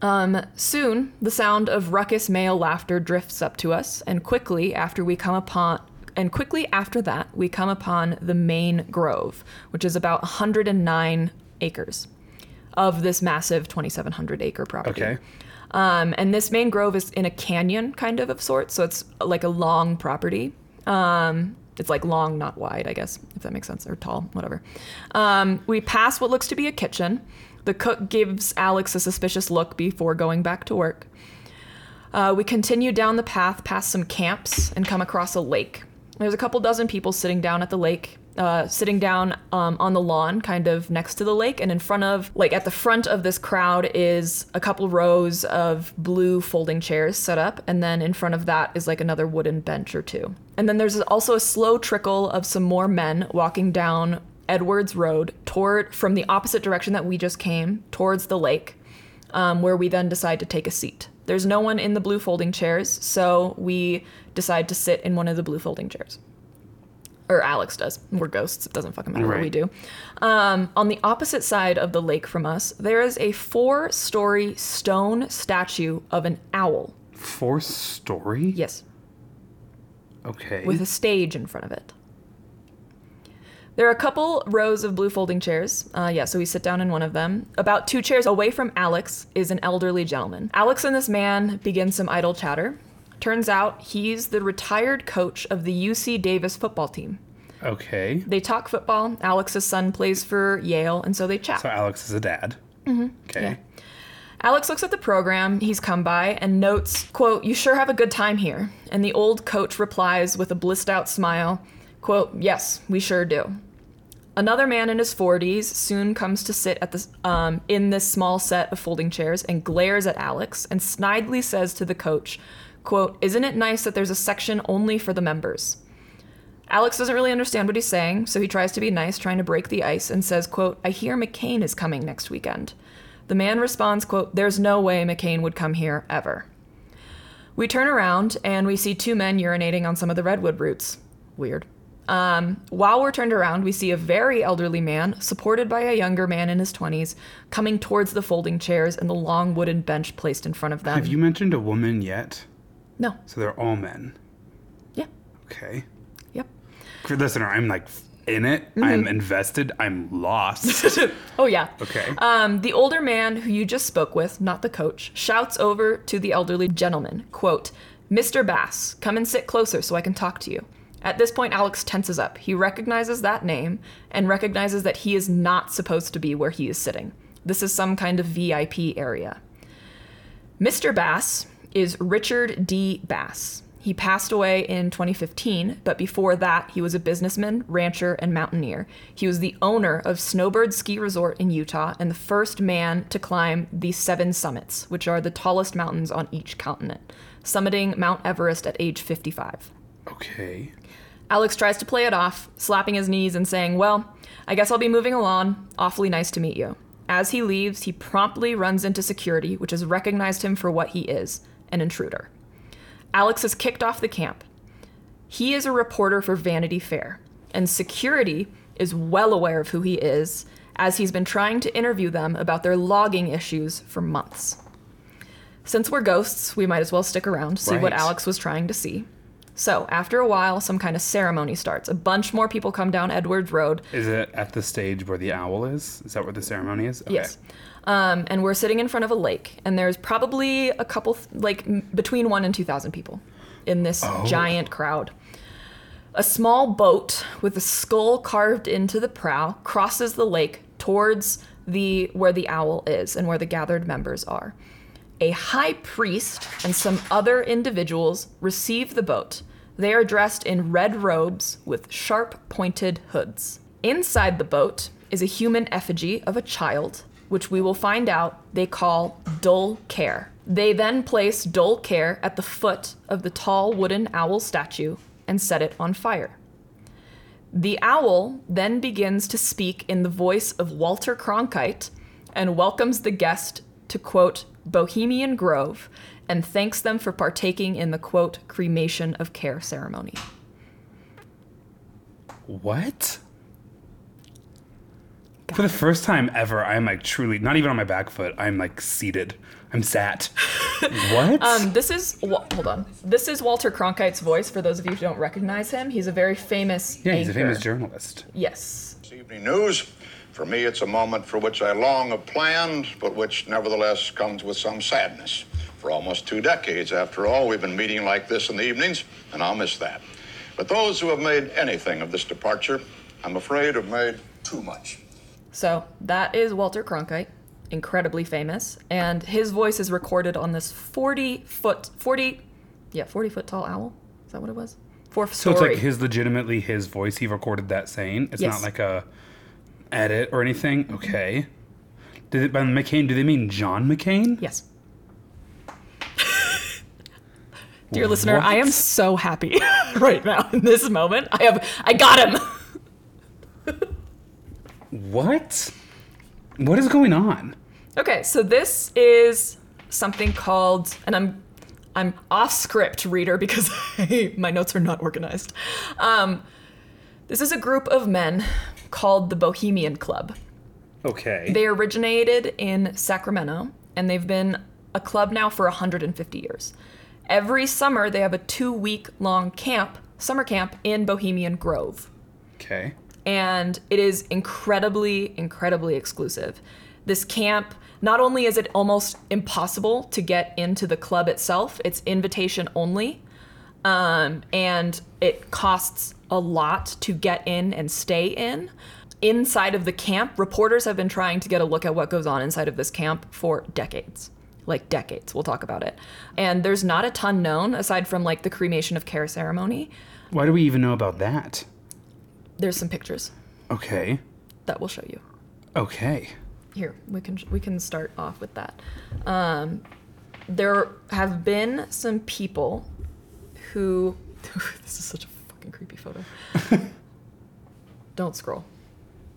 Speaker 2: Um, soon, the sound of ruckus male laughter drifts up to us, and quickly after we come upon and quickly after that, we come upon the main grove, which is about 109 acres of this massive 2,700 acre property.
Speaker 1: Okay.
Speaker 2: Um, and this main grove is in a canyon kind of of sorts, so it's like a long property. Um, it's like long, not wide, I guess, if that makes sense, or tall, whatever. Um, we pass what looks to be a kitchen. The cook gives Alex a suspicious look before going back to work. Uh, we continue down the path past some camps and come across a lake. There's a couple dozen people sitting down at the lake, uh, sitting down um, on the lawn, kind of next to the lake, and in front of, like, at the front of this crowd is a couple rows of blue folding chairs set up, and then in front of that is like another wooden bench or two. And then there's also a slow trickle of some more men walking down Edwards Road toward from the opposite direction that we just came towards the lake um, where we then decide to take a seat. There's no one in the blue folding chairs, so we decide to sit in one of the blue folding chairs. Or Alex does. We're ghosts. It doesn't fucking matter what we do. Um, on the opposite side of the lake from us, there is a four story stone statue of an owl.
Speaker 1: Four story?
Speaker 2: Yes,
Speaker 1: Okay.
Speaker 2: with a stage in front of it. There are a couple rows of blue folding chairs. Uh, yeah, so we sit down in one of them. About two chairs away from Alex is an elderly gentleman. Alex and this man begin some idle chatter. Turns out he's the retired coach of the UC Davis football team.
Speaker 1: okay.
Speaker 2: They talk football. Alex's son plays for Yale, and so they chat.
Speaker 1: So Alex is a dad. Mm-hmm. Okay.
Speaker 2: Yeah. Alex looks at the program he's come by and notes, quote, You sure have a good time here. And the old coach replies with a blissed out smile, quote, Yes, we sure do. Another man in his 40s soon comes to sit at um, in this small set of folding chairs and glares at Alex and snidely says to the coach, "quote Isn't it nice that there's a section only for the members?" Alex doesn't really understand what he's saying, so he tries to be nice, trying to break the ice, and says, quote, I hear McCain is coming next weekend. The man responds, quote, There's no way McCain would come here ever. We turn around and we see two men urinating on some of the redwood roots. Weird. Um, while we're turned around, we see a very elderly man, supported by a younger man in his 20s, coming towards the folding chairs and the long wooden bench placed in front of them.
Speaker 1: Have you mentioned a woman yet?
Speaker 2: No.
Speaker 1: So they're all men.
Speaker 2: Yeah.
Speaker 1: Okay.
Speaker 2: Yep.
Speaker 1: For listener, I'm like in it.
Speaker 2: Mm-hmm.
Speaker 1: I'm invested. I'm lost.
Speaker 2: Oh, yeah.
Speaker 1: Okay.
Speaker 2: Um, the older man who you just spoke with, not the coach, shouts over to the elderly gentleman, quote, Mr. Bass, come and sit closer so I can talk to you. At this point, Alex tenses up. He recognizes that name and recognizes that he is not supposed to be where he is sitting. This is some kind of VIP area. Mr. Bass is Richard D. Bass. He passed away in 2015, but before that, he was a businessman, rancher, and mountaineer. He was the owner of Snowbird Ski Resort in Utah and the first man to climb the seven summits, which are the tallest mountains on each continent, summiting Mount Everest at age 55.
Speaker 1: okay.
Speaker 2: Alex tries to play it off, slapping his knees and saying, Well, I guess I'll be moving along. Awfully nice to meet you. As he leaves, he promptly runs into security, which has recognized him for what he is an intruder. Alex is kicked off the camp. He is a reporter for Vanity Fair, and security is well aware of who he is, as he's been trying to interview them about their logging issues for months. Since we're ghosts, we might as well stick around, see what Alex was trying to see. So, after a while, some kind of ceremony starts. A bunch more people come down Edwards Road.
Speaker 1: Is it at the stage where the owl is? Is that where the ceremony is? Okay.
Speaker 2: Yes. Um, and we're sitting in front of a lake, and there's probably a couple, like between one and 2,000 people in this giant crowd. A small boat with a skull carved into the prow crosses the lake towards the where the owl is and where the gathered members are. A high priest and some other individuals receive the boat. They are dressed in red robes with sharp pointed hoods. Inside the boat is a human effigy of a child, which we will find out they call Dull Care. They then place Dull Care at the foot of the tall wooden owl statue and set it on fire. The owl then begins to speak in the voice of Walter Cronkite and welcomes the guest to quote Bohemian Grove and thanks them for partaking in the quote cremation of care ceremony.
Speaker 1: What? For the first time ever, I'm like truly not even on my back foot. I'm like seated. I'm sat. what?
Speaker 2: Um, this is Wa- hold on. This is Walter Cronkite's voice. For those of you who don't recognize him, he's a very famous.
Speaker 1: yeah, he's a famous journalist.
Speaker 2: Yes.
Speaker 3: This evening news. For me, it's a moment for which I long have planned, but which nevertheless comes with some sadness. For almost two decades, after all, we've been meeting like this in the evenings, and I'll miss that. But those who have made anything of this departure, I'm afraid, have made too much.
Speaker 2: So that is Walter Cronkite, incredibly famous, and his voice is recorded on this 40 foot, 40, yeah, 40 foot tall owl. Is that what it was? Fourth
Speaker 1: So it's like his legitimately his voice. He recorded that saying. It's
Speaker 2: Yes.
Speaker 1: not like a edit or anything. Mm-hmm. Okay. Did it by McCain? Do they mean John McCain?
Speaker 2: Yes. Dear listener, I am so happy right now in this moment. I have, I got him.
Speaker 1: What? What is going on?
Speaker 2: Okay, so this is something called, and I'm, I'm off script, reader, because my notes are not organized. Um, this is a group of men called the Bohemian Club.
Speaker 1: Okay.
Speaker 2: They originated in Sacramento, and they've been a club now for 150 years. Every summer, they have a two week long camp, summer camp in Bohemian Grove.
Speaker 1: okay.
Speaker 2: And it is incredibly, incredibly exclusive. This camp, not only is it almost impossible to get into the club itself, it's invitation only. Um, and it costs a lot to get in and stay in. Inside of the camp, reporters have been trying to get a look at what goes on inside of this camp for decades. Like decades, we'll talk about it. And there's not a ton known aside from like the cremation of care ceremony.
Speaker 1: Why do we even know about that?
Speaker 2: There's some pictures.
Speaker 1: Okay.
Speaker 2: that we'll show you.
Speaker 1: Okay.
Speaker 2: Here, we can we can start off with that. Um, there have been some people who. this is such a fucking creepy photo. Don't scroll.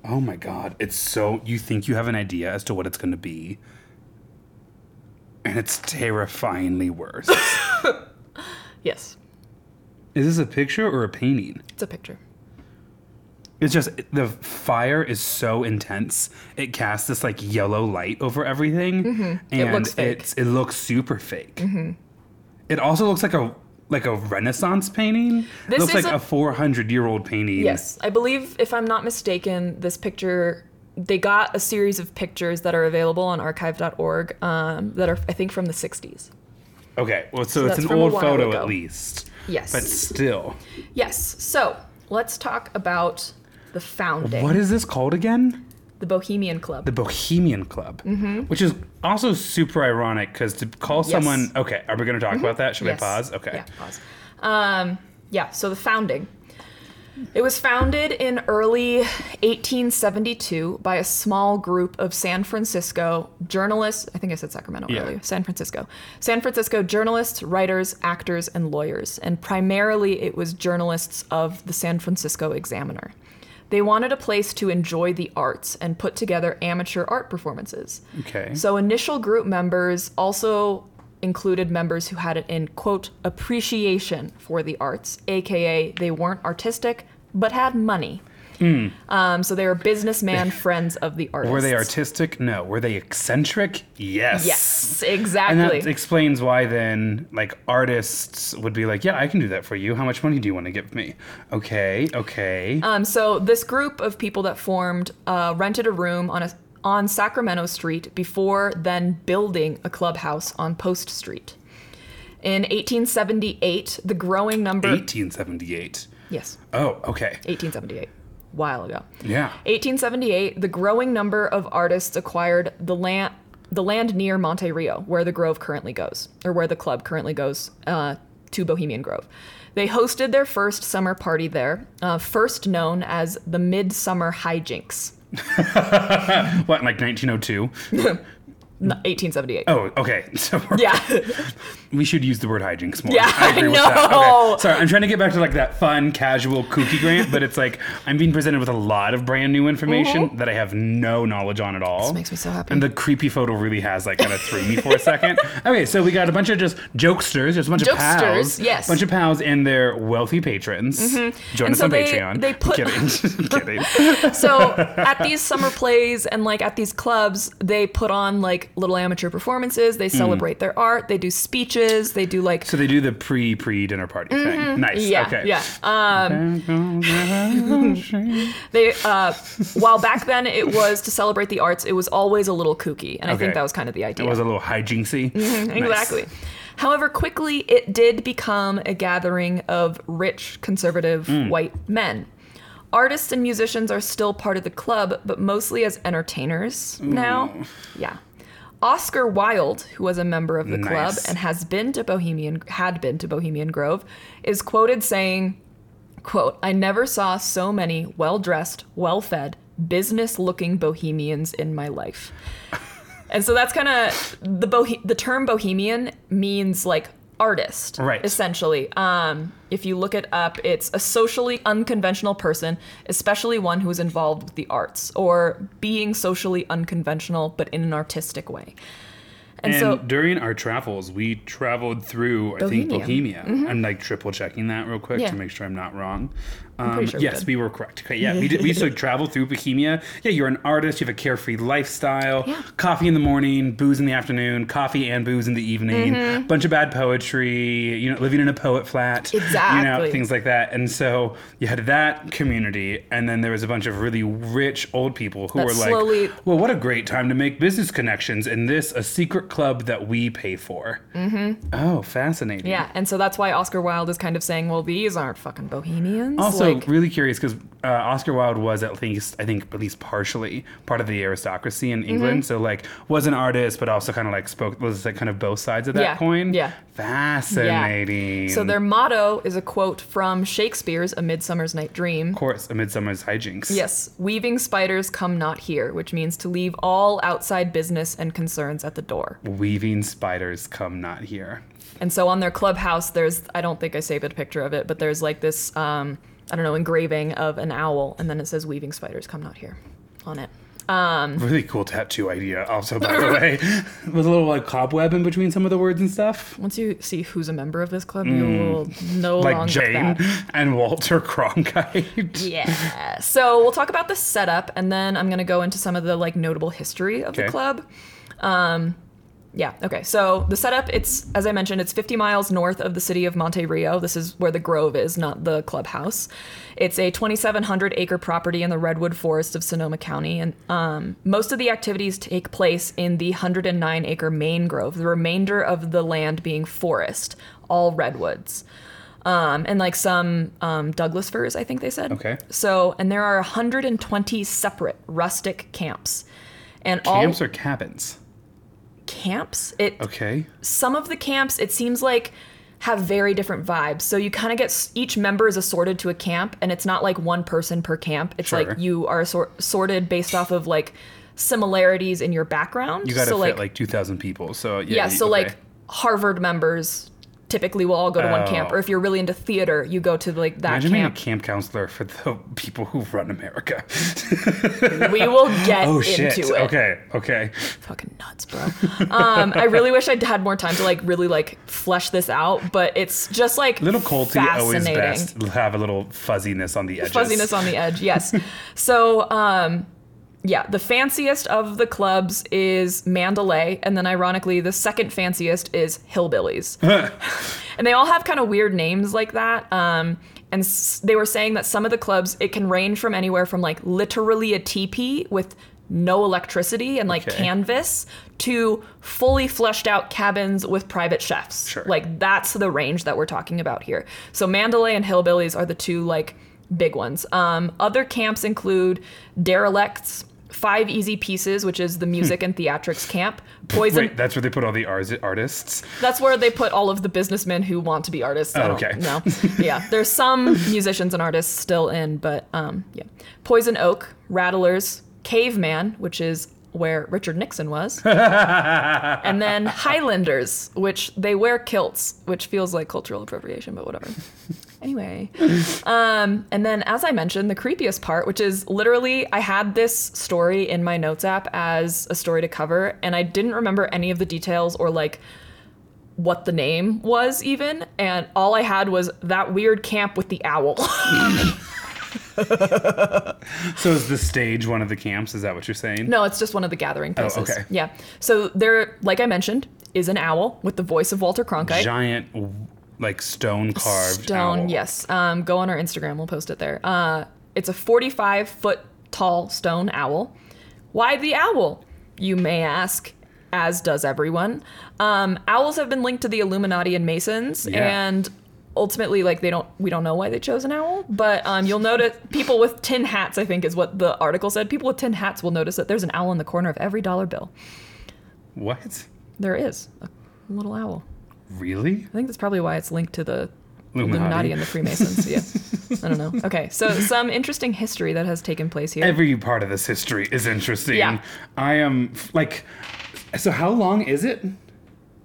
Speaker 1: Oh my god, it's so you think you have an idea as to what it's going to be. And it's terrifyingly worse.
Speaker 2: Yes,
Speaker 1: is this a picture or a painting?
Speaker 2: it's a picture.
Speaker 1: It's just the fire is so intense. It casts this like yellow light over everything, and
Speaker 2: Mm-hmm. It looks. Mm-hmm.
Speaker 1: it's it looks super fake. It also looks like a like a Renaissance painting.
Speaker 2: This
Speaker 1: it looks like
Speaker 2: a-
Speaker 1: a, 400 year old painting.
Speaker 2: Yes, I believe, if I'm not mistaken, this picture. They got a series of pictures that are available on archive.org um, that are, I think, from the 60s.
Speaker 1: Okay. Well, so,
Speaker 2: that's
Speaker 1: it's an old photo
Speaker 2: ago.
Speaker 1: at least.
Speaker 2: Yes.
Speaker 1: But still,
Speaker 2: Yes. So let's talk about the founding.
Speaker 1: what is this called again?
Speaker 2: the Bohemian Club?
Speaker 1: The Bohemian Club, which is also super ironic because to call
Speaker 2: Mm-hmm. Yes. Mm-hmm.
Speaker 1: someone okay, are we going to talk about that? Should
Speaker 2: Yes.
Speaker 1: I pause? Okay.
Speaker 2: Yeah, pause. Um, yeah, so the founding. It was founded in early 1872 by a small group of San Francisco journalists. I think I said Sacramento
Speaker 1: Yeah.
Speaker 2: earlier. San Francisco. San Francisco journalists, writers, actors, and lawyers. And primarily it was journalists of the San Francisco Examiner. They wanted a place to enjoy the arts and put together amateur art performances.
Speaker 1: Okay.
Speaker 2: So initial group members also included members who had it in, quote appreciation for the arts, aka they weren't artistic but had money. Um, so they were businessman friends of the artists.
Speaker 1: Were they artistic? No. Were they eccentric? Yes.
Speaker 2: Yes, exactly.
Speaker 1: And that explains why then, like, artists would be like, yeah, I can do that for you. How much money do you want to give me? Okay, okay.
Speaker 2: Um, so this group of people that formed uh, rented a room on a on Sacramento Street before then building a clubhouse on Post Street. In 1878, the growing number
Speaker 1: 1878.
Speaker 2: yes,
Speaker 1: Oh, okay.
Speaker 2: 1878, while ago.
Speaker 1: Yeah.
Speaker 2: 1878, the growing number of artists acquired the land the land near Monte Rio, where the Grove currently goes, or where the club currently goes uh, to Bohemian Grove. They hosted their first summer party there, uh, first known as the Midsummer Hijinks,
Speaker 1: What, like 1902?
Speaker 2: n- 1878.
Speaker 1: Oh, okay. So
Speaker 2: Yeah,
Speaker 1: we should use the word hijinks more.
Speaker 2: Yeah,
Speaker 1: I agree
Speaker 2: I
Speaker 1: with that.
Speaker 2: know.
Speaker 1: Okay. Sorry, I'm trying to get back to like that fun, casual, kooky grant, but it's like I'm being presented with a lot of brand new information that I have no knowledge on at all.
Speaker 2: Mm-hmm. This makes me so happy.
Speaker 1: And the creepy photo really has like kind of threw me for a second. Okay, so we got a bunch of just jokesters, just a bunch of pals,
Speaker 2: Jokesters, yes.
Speaker 1: A bunch of pals and their wealthy patrons. Join
Speaker 2: And
Speaker 1: us
Speaker 2: so
Speaker 1: on
Speaker 2: they-
Speaker 1: Patreon.
Speaker 2: they put-
Speaker 1: kidding, kidding.
Speaker 2: so at these summer plays and like at these clubs, they put on like little amateur performances. They celebrate their art. They do speeches. They do like
Speaker 1: So they do the pre pre dinner party thing. Nice.
Speaker 2: Mm-hmm. yeah,
Speaker 1: okay.
Speaker 2: yeah. Um, They, uh, while back then it was to celebrate the arts, it was always a little kooky, and I think that was kind of the idea.
Speaker 1: It was a little hijinksy. Nice.
Speaker 2: Mm-hmm, exactly. However, quickly it did become a gathering of rich, conservative
Speaker 1: Hmm.
Speaker 2: white men. Artists and musicians are still part of the club, but mostly as entertainers now. Yeah. Oscar Wilde, who was a member of the club and has been to Bohemian had been to Bohemian Grove, is quoted saying, quote, I never saw so many well-dressed, well-fed, business-looking bohemians in my life. And so that's kind of the bohe- the term bohemian means like artist,
Speaker 1: Right.
Speaker 2: Essentially, um, if you look it up, it's a socially unconventional person, especially one who is involved with the arts or being socially unconventional but in an artistic way. And,
Speaker 1: And
Speaker 2: so,
Speaker 1: during our travels, we traveled through, I think,
Speaker 2: Bohemia.
Speaker 1: Bohemia. I'm like triple checking that real quick
Speaker 2: Yeah.
Speaker 1: to make sure I'm not wrong. Um,
Speaker 2: sure
Speaker 1: yes,
Speaker 2: did.
Speaker 1: we were correct. Okay, yeah, we, did, we used to travel through Bohemia. Yeah, you're an artist, you have a carefree lifestyle,
Speaker 2: Yeah.
Speaker 1: coffee in the morning, booze in the afternoon, coffee and booze in the evening, bunch of bad poetry, you know, living in a poet flat. Exactly. You know, things like that. And so you had that community, and then there was a bunch of really rich old people who
Speaker 2: That
Speaker 1: were
Speaker 2: slowly-
Speaker 1: like, well, what a great time to make business connections in this, a secret club that we pay for. Mm-hmm. Oh, fascinating.
Speaker 2: yeah, and so that's why Oscar Wilde is kind of saying, well, these aren't fucking bohemians.
Speaker 1: Also, also
Speaker 2: Like-
Speaker 1: really curious because uh, Oscar Wilde was at least, I think, at least partially part of the aristocracy in England.
Speaker 2: Mm-hmm.
Speaker 1: So like, was an artist, but also kind of like spoke was like kind of both sides of that
Speaker 2: Yeah,
Speaker 1: coin.
Speaker 2: yeah.
Speaker 1: fascinating.
Speaker 2: So their motto is a quote from Shakespeare's A Midsummer's Night Dream.
Speaker 1: of course, a midsummer's hijinks.
Speaker 2: Yes, weaving spiders come not here, which means to leave all outside business and concerns at the door.
Speaker 1: weaving spiders come not here.
Speaker 2: And so on their clubhouse, there's I don't think I saved a picture of it, but there's like this um, I don't know engraving of an owl, and then it says "Weaving spiders come not here" on it.
Speaker 1: Um, Really cool tattoo idea. Also, by the way, with a little like cobweb in between some of the words and stuff.
Speaker 2: Once you see who's a member of this club, you will no
Speaker 1: Mm. Like
Speaker 2: longer
Speaker 1: Jane
Speaker 2: that.
Speaker 1: and Walter Cronkite.
Speaker 2: Yeah. So we'll talk about the setup, and then I'm gonna go into some of the like notable history of the club. Um, yeah. Okay. So the setup, it's as I mentioned, it's 50 miles north of the city of Monte Rio. This is where the Grove is, not the clubhouse. It's a 2,700 acre property in the redwood forest of Sonoma County, and um, most of the activities take place in the 109 acre main grove. The remainder of the land being forest, all redwoods. Um, and like some um, Douglas firs, I think they said.
Speaker 1: Okay.
Speaker 2: So, and there are 120 separate rustic camps, and all
Speaker 1: Camps
Speaker 2: all
Speaker 1: or cabins?
Speaker 2: Camps. It
Speaker 1: Okay.
Speaker 2: some of the camps it seems like have very different vibes. So you kind of get each member is assorted to a camp, and it's not like one person per camp. It's
Speaker 1: Sure.
Speaker 2: like you are assor- sorted based off of like similarities in your background.
Speaker 1: You got to
Speaker 2: so
Speaker 1: fit like, 2,000 people. So yeah.
Speaker 2: yeah, so
Speaker 1: okay.
Speaker 2: like Harvard members typically will all go to one camp,
Speaker 1: Oh.
Speaker 2: or if you're really into theater, you go to like that camp.
Speaker 1: Imagine being a
Speaker 2: camp.
Speaker 1: camp counselor for the people who run America.
Speaker 2: we will get
Speaker 1: oh
Speaker 2: into
Speaker 1: shit.
Speaker 2: it.
Speaker 1: Okay. Okay.
Speaker 2: Fucking nuts, bro. um, I really wish I'd had more time to like really like flesh this out, but it's just like
Speaker 1: Little culty always best. Have a little fuzziness on the edges.
Speaker 2: fuzziness on the edge yes so um yeah the fanciest of the clubs is mandalay and then ironically the second fanciest is hillbillies and they all have kind of weird names like that um and s- they were saying that some of the clubs it can range from anywhere from like literally a teepee with no electricity and like
Speaker 1: Okay.
Speaker 2: canvas to fully fleshed out cabins with private chefs
Speaker 1: Sure.
Speaker 2: like that's the range that we're talking about here. So Mandalay and Hillbillies are the two like big ones. Um, other camps include Derelicts, Five Easy Pieces, which is the music and theatrics camp. Poison.
Speaker 1: Wait, that's where they put all the ars- artists.
Speaker 2: That's where they put all of the businessmen who want to be artists.
Speaker 1: Oh, okay.
Speaker 2: know. yeah, there's some musicians and artists still in, but um, yeah. Poison Oak, Rattlers, Caveman, which is where Richard Nixon was, and then Highlanders, which they wear kilts, which feels like cultural appropriation, but whatever. Anyway, um, and then as I mentioned, the creepiest part, which is literally, I had this story in my notes app as a story to cover, and I didn't remember any of the details or like what the name was even, and all I had was that weird camp with the owl.
Speaker 1: So is the stage one of the camps? Is that what you're saying?
Speaker 2: no, it's just one of the gathering places.
Speaker 1: Oh, okay.
Speaker 2: Yeah. So there, like I mentioned, is an owl with the voice of Walter Cronkite.
Speaker 1: Giant, like stone carved
Speaker 2: Stone,
Speaker 1: owl.
Speaker 2: yes. Um, go on our Instagram, we'll post it there. Uh, it's a 45 foot tall stone owl. Why the owl? You may ask, as does everyone. Um, owls have been linked to the Illuminati and Masons,
Speaker 1: Yeah.
Speaker 2: and ultimately, like they don't, we don't know why they chose an owl. But um, you'll notice people with tin hats. I think is what the article said. People with tin hats will notice that there's an owl in the corner of every dollar bill.
Speaker 1: What?
Speaker 2: There is a little owl.
Speaker 1: Really?
Speaker 2: I think that's probably why it's linked to the
Speaker 1: Illuminati.
Speaker 2: Illuminati and the Freemasons. Yeah. I don't know. Okay, so some interesting history that has taken place here.
Speaker 1: Every part of this history is interesting.
Speaker 2: Yeah.
Speaker 1: I am like, so how long is it?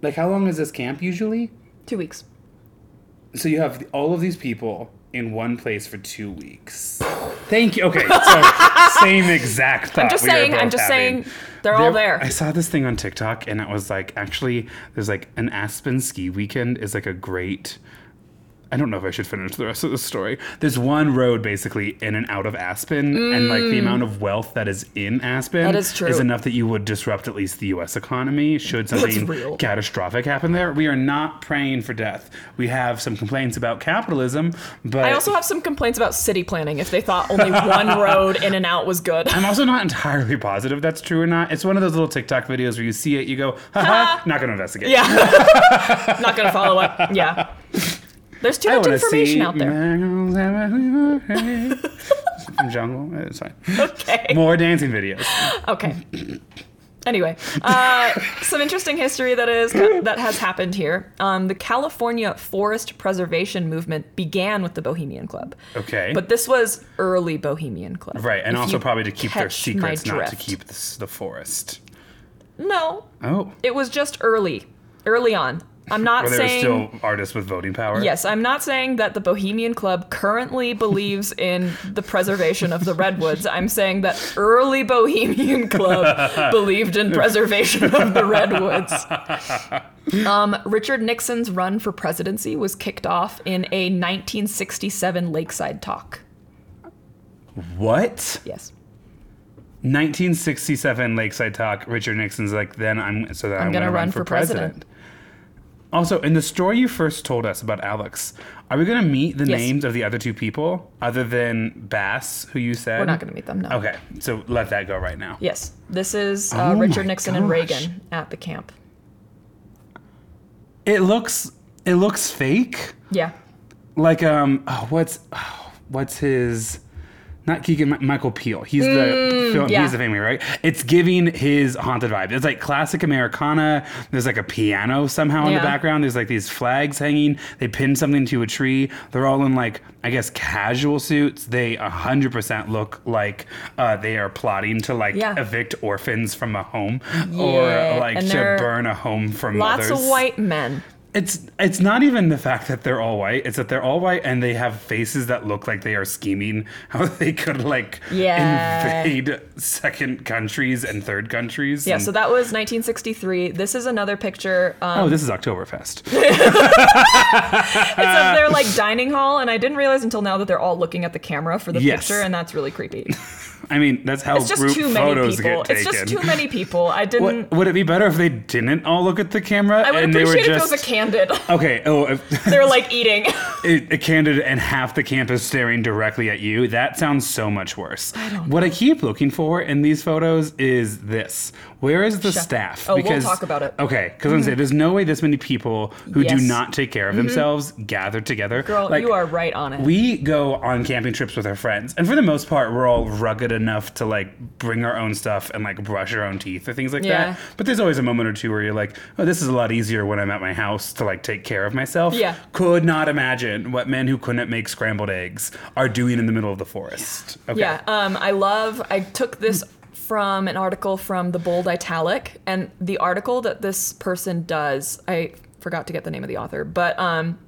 Speaker 1: Like, how long is this camp usually?
Speaker 2: Two weeks.
Speaker 1: So you have all of these people in one place for two weeks. Thank you. Okay, so same exact thought.
Speaker 2: I'm just saying. I'm just
Speaker 1: having.
Speaker 2: saying. They're all there.
Speaker 1: I saw this thing on TikTok, and it was like actually, there's like an Aspen ski weekend is like a great. I don't know if I should finish the rest of the story. There's one road basically in and out of Aspen, and like the amount of wealth that is in Aspen
Speaker 2: Mm. That is true.
Speaker 1: is enough that you would disrupt at least the U.S. economy should something catastrophic happen there. We are not praying for death. We have some complaints about capitalism, but
Speaker 2: I also have some complaints about city planning. If they thought only one road in and out was good.
Speaker 1: I'm also not entirely positive that's true or not. It's one of those little TikTok videos where you see it, you go, haha, not going to investigate.
Speaker 2: Yeah. Not gonna follow up. Yeah. There's too
Speaker 1: I
Speaker 2: much information out there.
Speaker 1: From jungle, it's fine.
Speaker 2: Okay.
Speaker 1: More dancing videos.
Speaker 2: Okay. Anyway, uh, some interesting history that is that has happened here. Um, the California Forest Preservation Movement began with the Bohemian Club.
Speaker 1: Okay.
Speaker 2: But this was early Bohemian Club.
Speaker 1: Right, and
Speaker 2: if
Speaker 1: also probably to keep their secrets, not to keep this, the forest.
Speaker 2: No,
Speaker 1: Oh,
Speaker 2: it was just early, early on. I'm not
Speaker 1: where there were
Speaker 2: saying.
Speaker 1: still artists with voting power.
Speaker 2: Yes, I'm not saying that the Bohemian Club currently believes in the preservation of the redwoods. I'm saying that early Bohemian Club believed in preservation of the redwoods. Um, Richard Nixon's run for presidency was kicked off in a 1967 Lakeside talk.
Speaker 1: What?
Speaker 2: Yes.
Speaker 1: 1967 Lakeside Talk. Richard Nixon's like, then I'm so that I'm,
Speaker 2: gonna
Speaker 1: gonna
Speaker 2: run for president.
Speaker 1: Also, in the story you first told us about Alex, are we gonna meet the
Speaker 2: Yes.
Speaker 1: names of the other two people other than Bass, who you said?
Speaker 2: We're not going to meet them, no.
Speaker 1: Okay, so let that go right now.
Speaker 2: Yes. This is uh,
Speaker 1: Oh
Speaker 2: Richard Nixon and. Reagan at the camp.
Speaker 1: It looks it looks fake.
Speaker 2: Yeah.
Speaker 1: Like um, oh, what's oh, what's his? Not Keegan Michael Peel. He's the film,
Speaker 2: Mm, yeah.
Speaker 1: he's the family, right? It's giving his haunted vibe. It's like classic Americana. There's like a piano somehow in the background. There's like these flags hanging. They pin something to a tree. They're all in like I guess casual suits. They 100% look like uh, they are plotting to like
Speaker 2: Yeah.
Speaker 1: evict orphans from a home
Speaker 2: Yeah,
Speaker 1: or like to burn a home from
Speaker 2: Lots
Speaker 1: mothers.
Speaker 2: of white men.
Speaker 1: It's it's not even the fact that they're all white. It's that they're all white and they have faces that look like they are scheming how they could like
Speaker 2: Yeah.
Speaker 1: invade second countries and third countries.
Speaker 2: Yeah,
Speaker 1: and-
Speaker 2: so that was 1963. This is another picture. Um,
Speaker 1: oh, this is Oktoberfest.
Speaker 2: It's of their like dining hall, and I didn't realize until now that they're all looking at the camera for the
Speaker 1: Yes.
Speaker 2: picture, and that's really creepy.
Speaker 1: I mean, that's how
Speaker 2: It's just
Speaker 1: group
Speaker 2: too many
Speaker 1: photos
Speaker 2: people.
Speaker 1: get
Speaker 2: It's
Speaker 1: taken.
Speaker 2: just too many people. I didn't.
Speaker 1: What, would it be better if they didn't all look at the camera
Speaker 2: I would
Speaker 1: and they were
Speaker 2: appreciate if
Speaker 1: just
Speaker 2: it was a candid.
Speaker 1: okay? Oh, if,
Speaker 2: They're like eating.
Speaker 1: a, a candid and half the campus staring directly at you. That sounds so much worse. what I keep looking for in these photos is this. Where is the
Speaker 2: Shut-
Speaker 1: staff?
Speaker 2: Oh, we'll talk about it. Mm-hmm.
Speaker 1: Okay, because I'm saying there's no way this many people who
Speaker 2: Yes. Mm-hmm.
Speaker 1: do not take care of themselves gather together.
Speaker 2: Girl,
Speaker 1: Like,
Speaker 2: you are right on it.
Speaker 1: We go on camping trips with our friends, and for the most part, we're all rugged enough to like bring our own stuff and like brush our own teeth or things like
Speaker 2: Yeah.
Speaker 1: that. But there's always a moment or two where you're like, "Oh, this is a lot easier when I'm at my house to like take care of myself."
Speaker 2: Yeah.
Speaker 1: Could not imagine what men who couldn't make scrambled eggs are doing in the middle of the forest. Okay.
Speaker 2: Yeah, um, I love. I took this from an article from the Bold Italic, and the article that this person does, I forgot to get the name of the author, but um,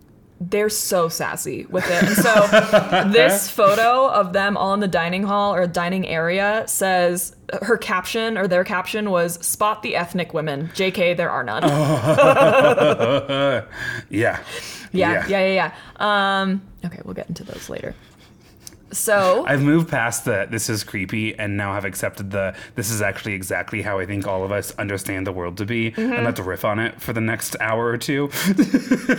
Speaker 2: they're so sassy with it. And so this photo of them all in the dining hall or dining area says her caption or their caption was "Spot the ethnic women." Jk, there are none.
Speaker 1: Yeah.
Speaker 2: Yeah, yeah, yeah, yeah. Um, okay, we'll get into those later. So
Speaker 1: I've moved past the this is creepy and now have accepted the this is actually exactly how I think all of us understand the world to be
Speaker 2: Mm-hmm.
Speaker 1: and let's riff on it for the next hour or two.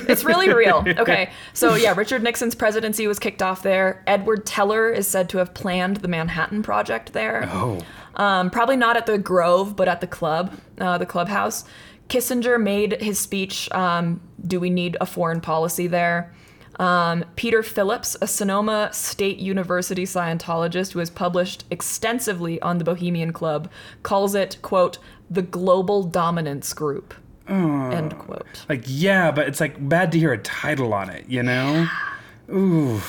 Speaker 2: it's really real. Okay, so yeah, Richard Nixon's presidency was kicked off there. Edward Teller is said to have planned the Manhattan Project there.
Speaker 1: Oh.
Speaker 2: Um, probably not at the Grove, but at the club, uh, the clubhouse. Kissinger made his speech. Um, Do we need a foreign policy there? Um, Peter Phillips, a Sonoma State University Scientologist who has published extensively on the Bohemian Club, calls it, quote, the global dominance group, end quote.
Speaker 1: Like, yeah, but it's like bad to hear a title on it, you know? Ooh.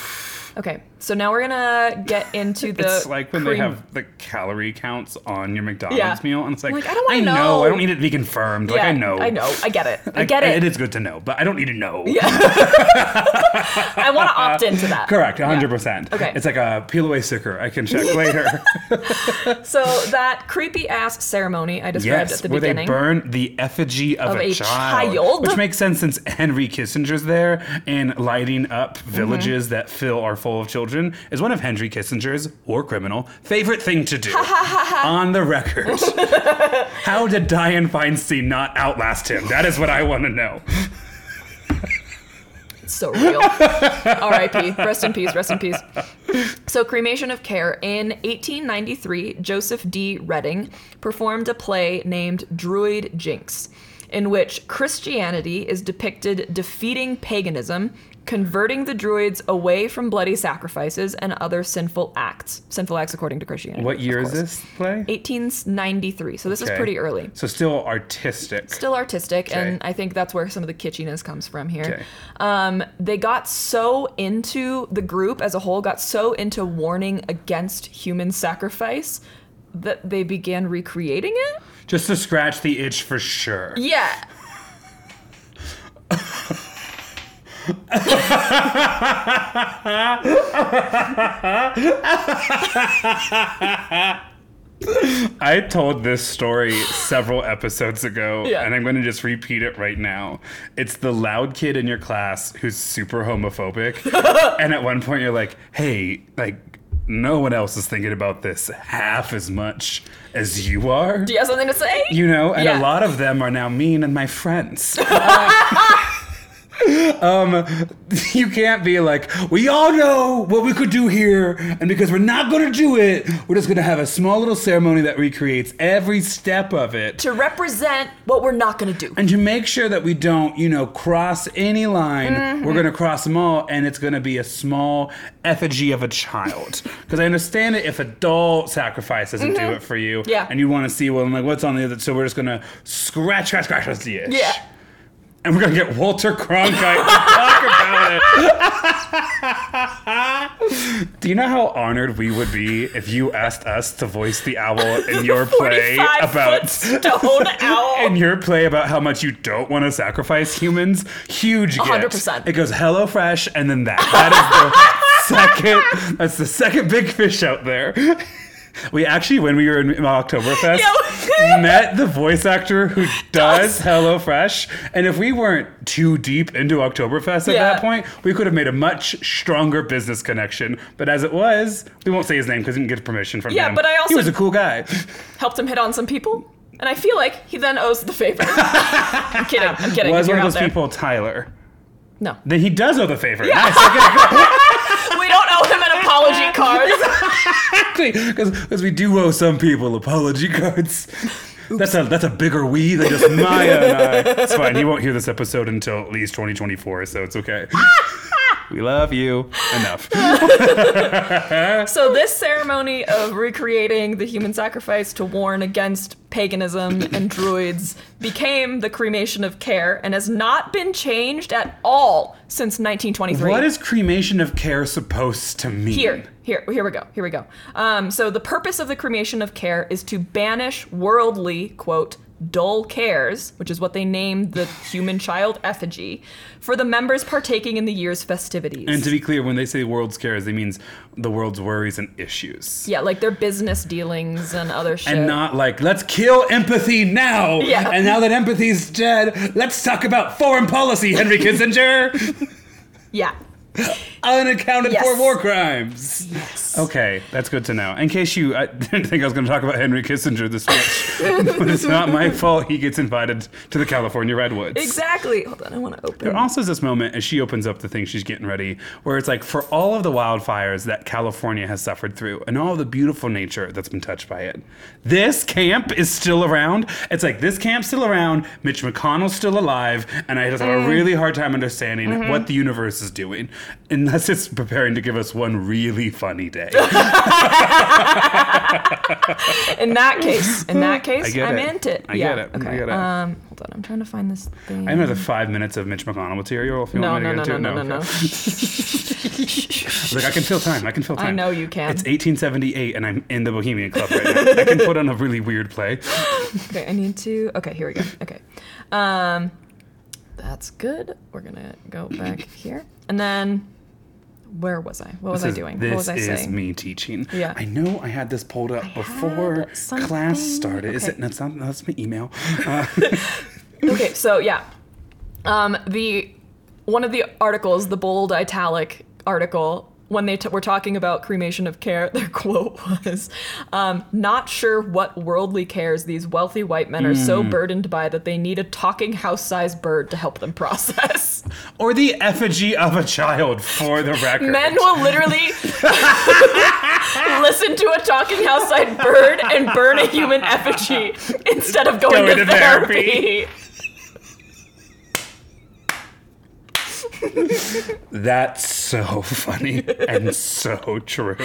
Speaker 2: Okay, so now we're gonna get into the.
Speaker 1: It's like when they have the calorie counts on your McDonald's
Speaker 2: Yeah.
Speaker 1: meal, and it's like,
Speaker 2: Like, I don't wanna
Speaker 1: know.
Speaker 2: know.
Speaker 1: I don't need it to be confirmed. Like, I know.
Speaker 2: I know. I get it. I
Speaker 1: Like,
Speaker 2: get it.
Speaker 1: It is good to know, but I don't need to know.
Speaker 2: I want to opt into that.
Speaker 1: Correct, 100%.
Speaker 2: Okay.
Speaker 1: It's like a peel away sticker. I can check later.
Speaker 2: So that creepy ass ceremony I described
Speaker 1: yes,
Speaker 2: at the
Speaker 1: where
Speaker 2: beginning.
Speaker 1: they burn the effigy of,
Speaker 2: Of
Speaker 1: a,
Speaker 2: a
Speaker 1: child,
Speaker 2: child.
Speaker 1: Which makes sense since Henry Kissinger's there and lighting up
Speaker 2: Mm-hmm.
Speaker 1: villages that fill are full of children is one of Henry Kissinger's, war criminal, favorite thing to do. on the record. How did Dianne Feinstein not outlast him? That is what I want to know.
Speaker 2: It's so real. R.I.P. Rest in peace. Rest in peace. So, Cremation of Care. In 1893, Joseph D. Redding performed a play named Druid Jinx, in which Christianity is depicted defeating paganism converting the druids away from bloody sacrifices and other sinful acts. Sinful acts according to Christianity.
Speaker 1: What year is this play?
Speaker 2: 1893. So this is pretty early.
Speaker 1: So still artistic.
Speaker 2: Still artistic,
Speaker 1: Okay.
Speaker 2: and I think that's where some of the kitschiness comes from here.
Speaker 1: Okay.
Speaker 2: Um, they got so into the group as a whole, got so into warning against human sacrifice that they began recreating it.
Speaker 1: Just to scratch the itch for sure.
Speaker 2: Yeah.
Speaker 1: I told this story several episodes ago,
Speaker 2: Yeah.
Speaker 1: and I'm going to just repeat it right now. It's the loud kid in your class who's super homophobic, and at one point you're like, "Hey, like." No one else is thinking about this half as much as you are.
Speaker 2: Do you have something to say?
Speaker 1: You know, and
Speaker 2: Yeah.
Speaker 1: a lot of them are now mean and my friends. um, you can't be like, we all know what we could do here, and because we're not going to do it, we're just going to have a small little ceremony that recreates every step of it.
Speaker 2: To represent what we're not going to do.
Speaker 1: And to make sure that we don't, you know, cross any line,
Speaker 2: Mm-hmm.
Speaker 1: we're going to cross them all, and it's going to be a small effigy of a child. Because I understand it if a doll sacrifice doesn't do it for you,
Speaker 2: Mm-hmm. Yeah.
Speaker 1: and you want to see, well, I'm like, what's on the other? So we're just going to scratch, scratch, scratch, scratch the itch.
Speaker 2: Yeah.
Speaker 1: And we're going to get Walter Cronkite to talk about it. do you know how honored we would be if you asked us to voice the owl in your play about
Speaker 2: stone owl.
Speaker 1: in your play about how much you don't want to sacrifice humans, huge get.
Speaker 2: 100%.
Speaker 1: It goes Hello Fresh and then that. That is the second. That's the second big fish out there. We actually, when we were in Oktoberfest,
Speaker 2: Yeah.
Speaker 1: met the voice actor who does Hello Fresh, and if we weren't too deep into Oktoberfest at
Speaker 2: Yeah.
Speaker 1: that point, we could have made a much stronger business connection. But as it was, we won't say his name because we didn't get permission from
Speaker 2: Yeah,
Speaker 1: him.
Speaker 2: but I also- he
Speaker 1: was a cool guy.
Speaker 2: Helped him hit on some people. And I feel like he then owes the favor. I'm kidding. I'm kidding.
Speaker 1: Was one
Speaker 2: you're
Speaker 1: of those
Speaker 2: there.
Speaker 1: people Tyler?
Speaker 2: No.
Speaker 1: Then he does owe the favor. Nice. Okay,
Speaker 2: We don't owe him an apology card.
Speaker 1: Because we do owe some people apology cards. That's a that's a bigger we than just Maia and I. It's fine. He won't hear this episode until at least 2024, so it's okay. Ah! We love you enough.
Speaker 2: So this ceremony of recreating the human sacrifice to warn against paganism and druids became the cremation of care and has not been changed at all since 1923.
Speaker 1: What is cremation of care supposed to mean?
Speaker 2: Here, here, here we go. Here we go. Um, so the purpose of the cremation of care is to banish worldly quote dull cares, which is what they named the human child effigy, for the members partaking in the year's festivities.
Speaker 1: And to be clear, when they say world's cares, they means the world's worries and issues.
Speaker 2: yeah, like their business dealings and other shit.
Speaker 1: And not like, let's kill empathy now.
Speaker 2: Yeah.
Speaker 1: And now that empathy's dead, let's talk about foreign policy, Henry Kissinger.
Speaker 2: yeah.
Speaker 1: Unaccounted
Speaker 2: Yes.
Speaker 1: for war crimes.
Speaker 2: Yes.
Speaker 1: Okay, that's good to know. In case you I didn't think I was going to talk about Henry Kissinger this much, but it's not my fault he gets invited to the California Redwoods.
Speaker 2: Exactly. Hold on, I want to open.
Speaker 1: There also is this moment as she opens up the thing she's getting ready, where it's like for all of the wildfires that California has suffered through and all the beautiful nature that's been touched by it, this camp is still around. It's like this camp's still around, Mitch McConnell's still alive, and I just have
Speaker 2: Mm.
Speaker 1: a really hard time understanding
Speaker 2: Mm-hmm.
Speaker 1: what the universe is doing, unless it's preparing to give us one really funny day.
Speaker 2: in that case, in that case,
Speaker 1: I get
Speaker 2: I'm
Speaker 1: it.
Speaker 2: into it.
Speaker 1: I
Speaker 2: yeah.
Speaker 1: get it. I
Speaker 2: Okay.
Speaker 1: get it.
Speaker 2: Um, hold on, I'm trying to find this thing.
Speaker 1: I know the five minutes of Mitch McConnell material if you
Speaker 2: no,
Speaker 1: want me
Speaker 2: no,
Speaker 1: to
Speaker 2: no,
Speaker 1: get
Speaker 2: no,
Speaker 1: into
Speaker 2: no,
Speaker 1: it.
Speaker 2: no,
Speaker 1: okay.
Speaker 2: no.
Speaker 1: Like I can fill time. I can fill time.
Speaker 2: I know you can.
Speaker 1: It's 1878, and I'm in the Bohemian Club right now. I can put on a really weird play.
Speaker 2: Okay, I need to. Okay, here we go. Okay, um, that's good. We're gonna go back here, and then where was I? What was
Speaker 1: This
Speaker 2: I doing?
Speaker 1: This
Speaker 2: what was I
Speaker 1: is
Speaker 2: saying?
Speaker 1: me teaching.
Speaker 2: Yeah.
Speaker 1: I know I had this pulled up before class started. Is it? That's not. That's my email. Uh,
Speaker 2: Okay, so yeah, um, the one of the articles, the bold italic article, when they t- were talking about cremation of care, their quote was, um, "Not sure what worldly cares these wealthy white men are
Speaker 1: Hmm.
Speaker 2: so burdened by that they need a talking house-sized bird to help them process."
Speaker 1: or the effigy of a child for the record.
Speaker 2: Men will literally listen to a talking house-sized bird and burn a human effigy instead of going,
Speaker 1: Going
Speaker 2: to,
Speaker 1: to therapy.
Speaker 2: therapy.
Speaker 1: That's so funny and so true.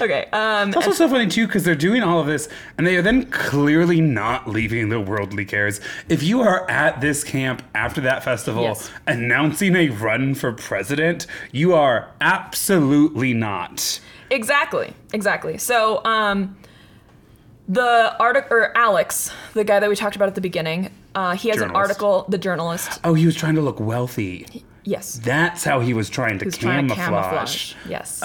Speaker 2: Okay. Um,
Speaker 1: It's also so funny too because they're doing all of this and they are then clearly not leaving the worldly cares. If you are at this camp after that festival
Speaker 2: Yes.
Speaker 1: announcing a run for president, you are absolutely not.
Speaker 2: Exactly, exactly. So, um, the article or Alex, the guy that we talked about at the beginning, uh, he has an article. The journalist,
Speaker 1: Oh, he was trying to look wealthy.
Speaker 2: Yes,
Speaker 1: That's how he was trying to
Speaker 2: he's trying to
Speaker 1: camouflage.
Speaker 2: camouflage. Yes,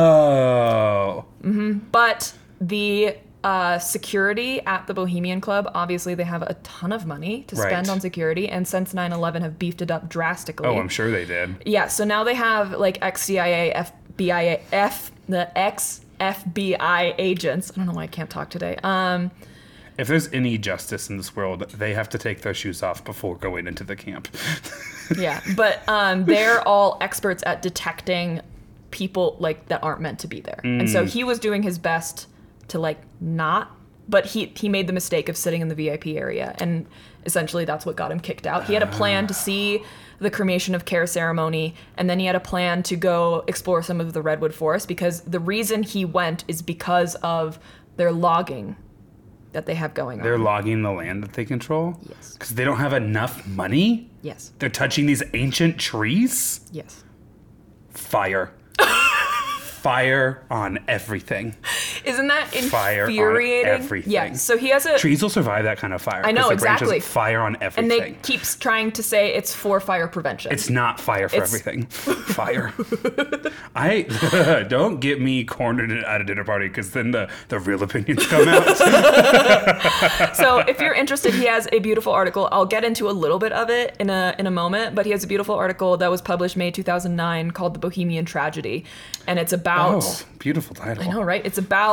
Speaker 1: Oh. Mm-hmm.
Speaker 2: but the uh, security at the Bohemian Club, obviously, they have a ton of money to spend
Speaker 1: Right.
Speaker 2: on security, and since 9/11 have beefed it up drastically.
Speaker 1: Oh, I'm sure they did.
Speaker 2: Yeah, so now they have like ex CIA, FBI, F, the ex FBI agents. I don't know why I can't talk today. Um,
Speaker 1: If there's any justice in this world, they have to take their shoes off before going into the camp.
Speaker 2: yeah, but um, they're all experts at detecting people like that aren't meant to be there, and so he was doing his best to like not. But he he made the mistake of sitting in the VIP area, and essentially that's what got him kicked out. He had a plan to see the cremation of care ceremony, and then he had a plan to go explore some of the redwood forest because the reason he went is because of their logging that they have going on.
Speaker 1: They're
Speaker 2: on.
Speaker 1: logging the land that they control?
Speaker 2: Yes.
Speaker 1: Because they don't have enough money?
Speaker 2: Yes.
Speaker 1: They're touching these ancient trees?
Speaker 2: Yes.
Speaker 1: Fire. Fire on everything.
Speaker 2: Isn't that
Speaker 1: Fire on
Speaker 2: infuriating?
Speaker 1: everything.
Speaker 2: Yeah. So he has a
Speaker 1: Trees will survive that kind of fire.
Speaker 2: I know exactly.
Speaker 1: Fire on everything.
Speaker 2: and they keeps trying to say it's for fire prevention.
Speaker 1: It's not fire for
Speaker 2: It's-
Speaker 1: everything. Fire. I don't get me cornered at a dinner party because then the, the real opinions come out.
Speaker 2: so if you're interested, he has a beautiful article. I'll get into a little bit of it in a in a moment, but he has a beautiful article that was published May 2009 called "The Bohemian Tragedy," and it's about
Speaker 1: oh, beautiful title.
Speaker 2: I know, right? It's about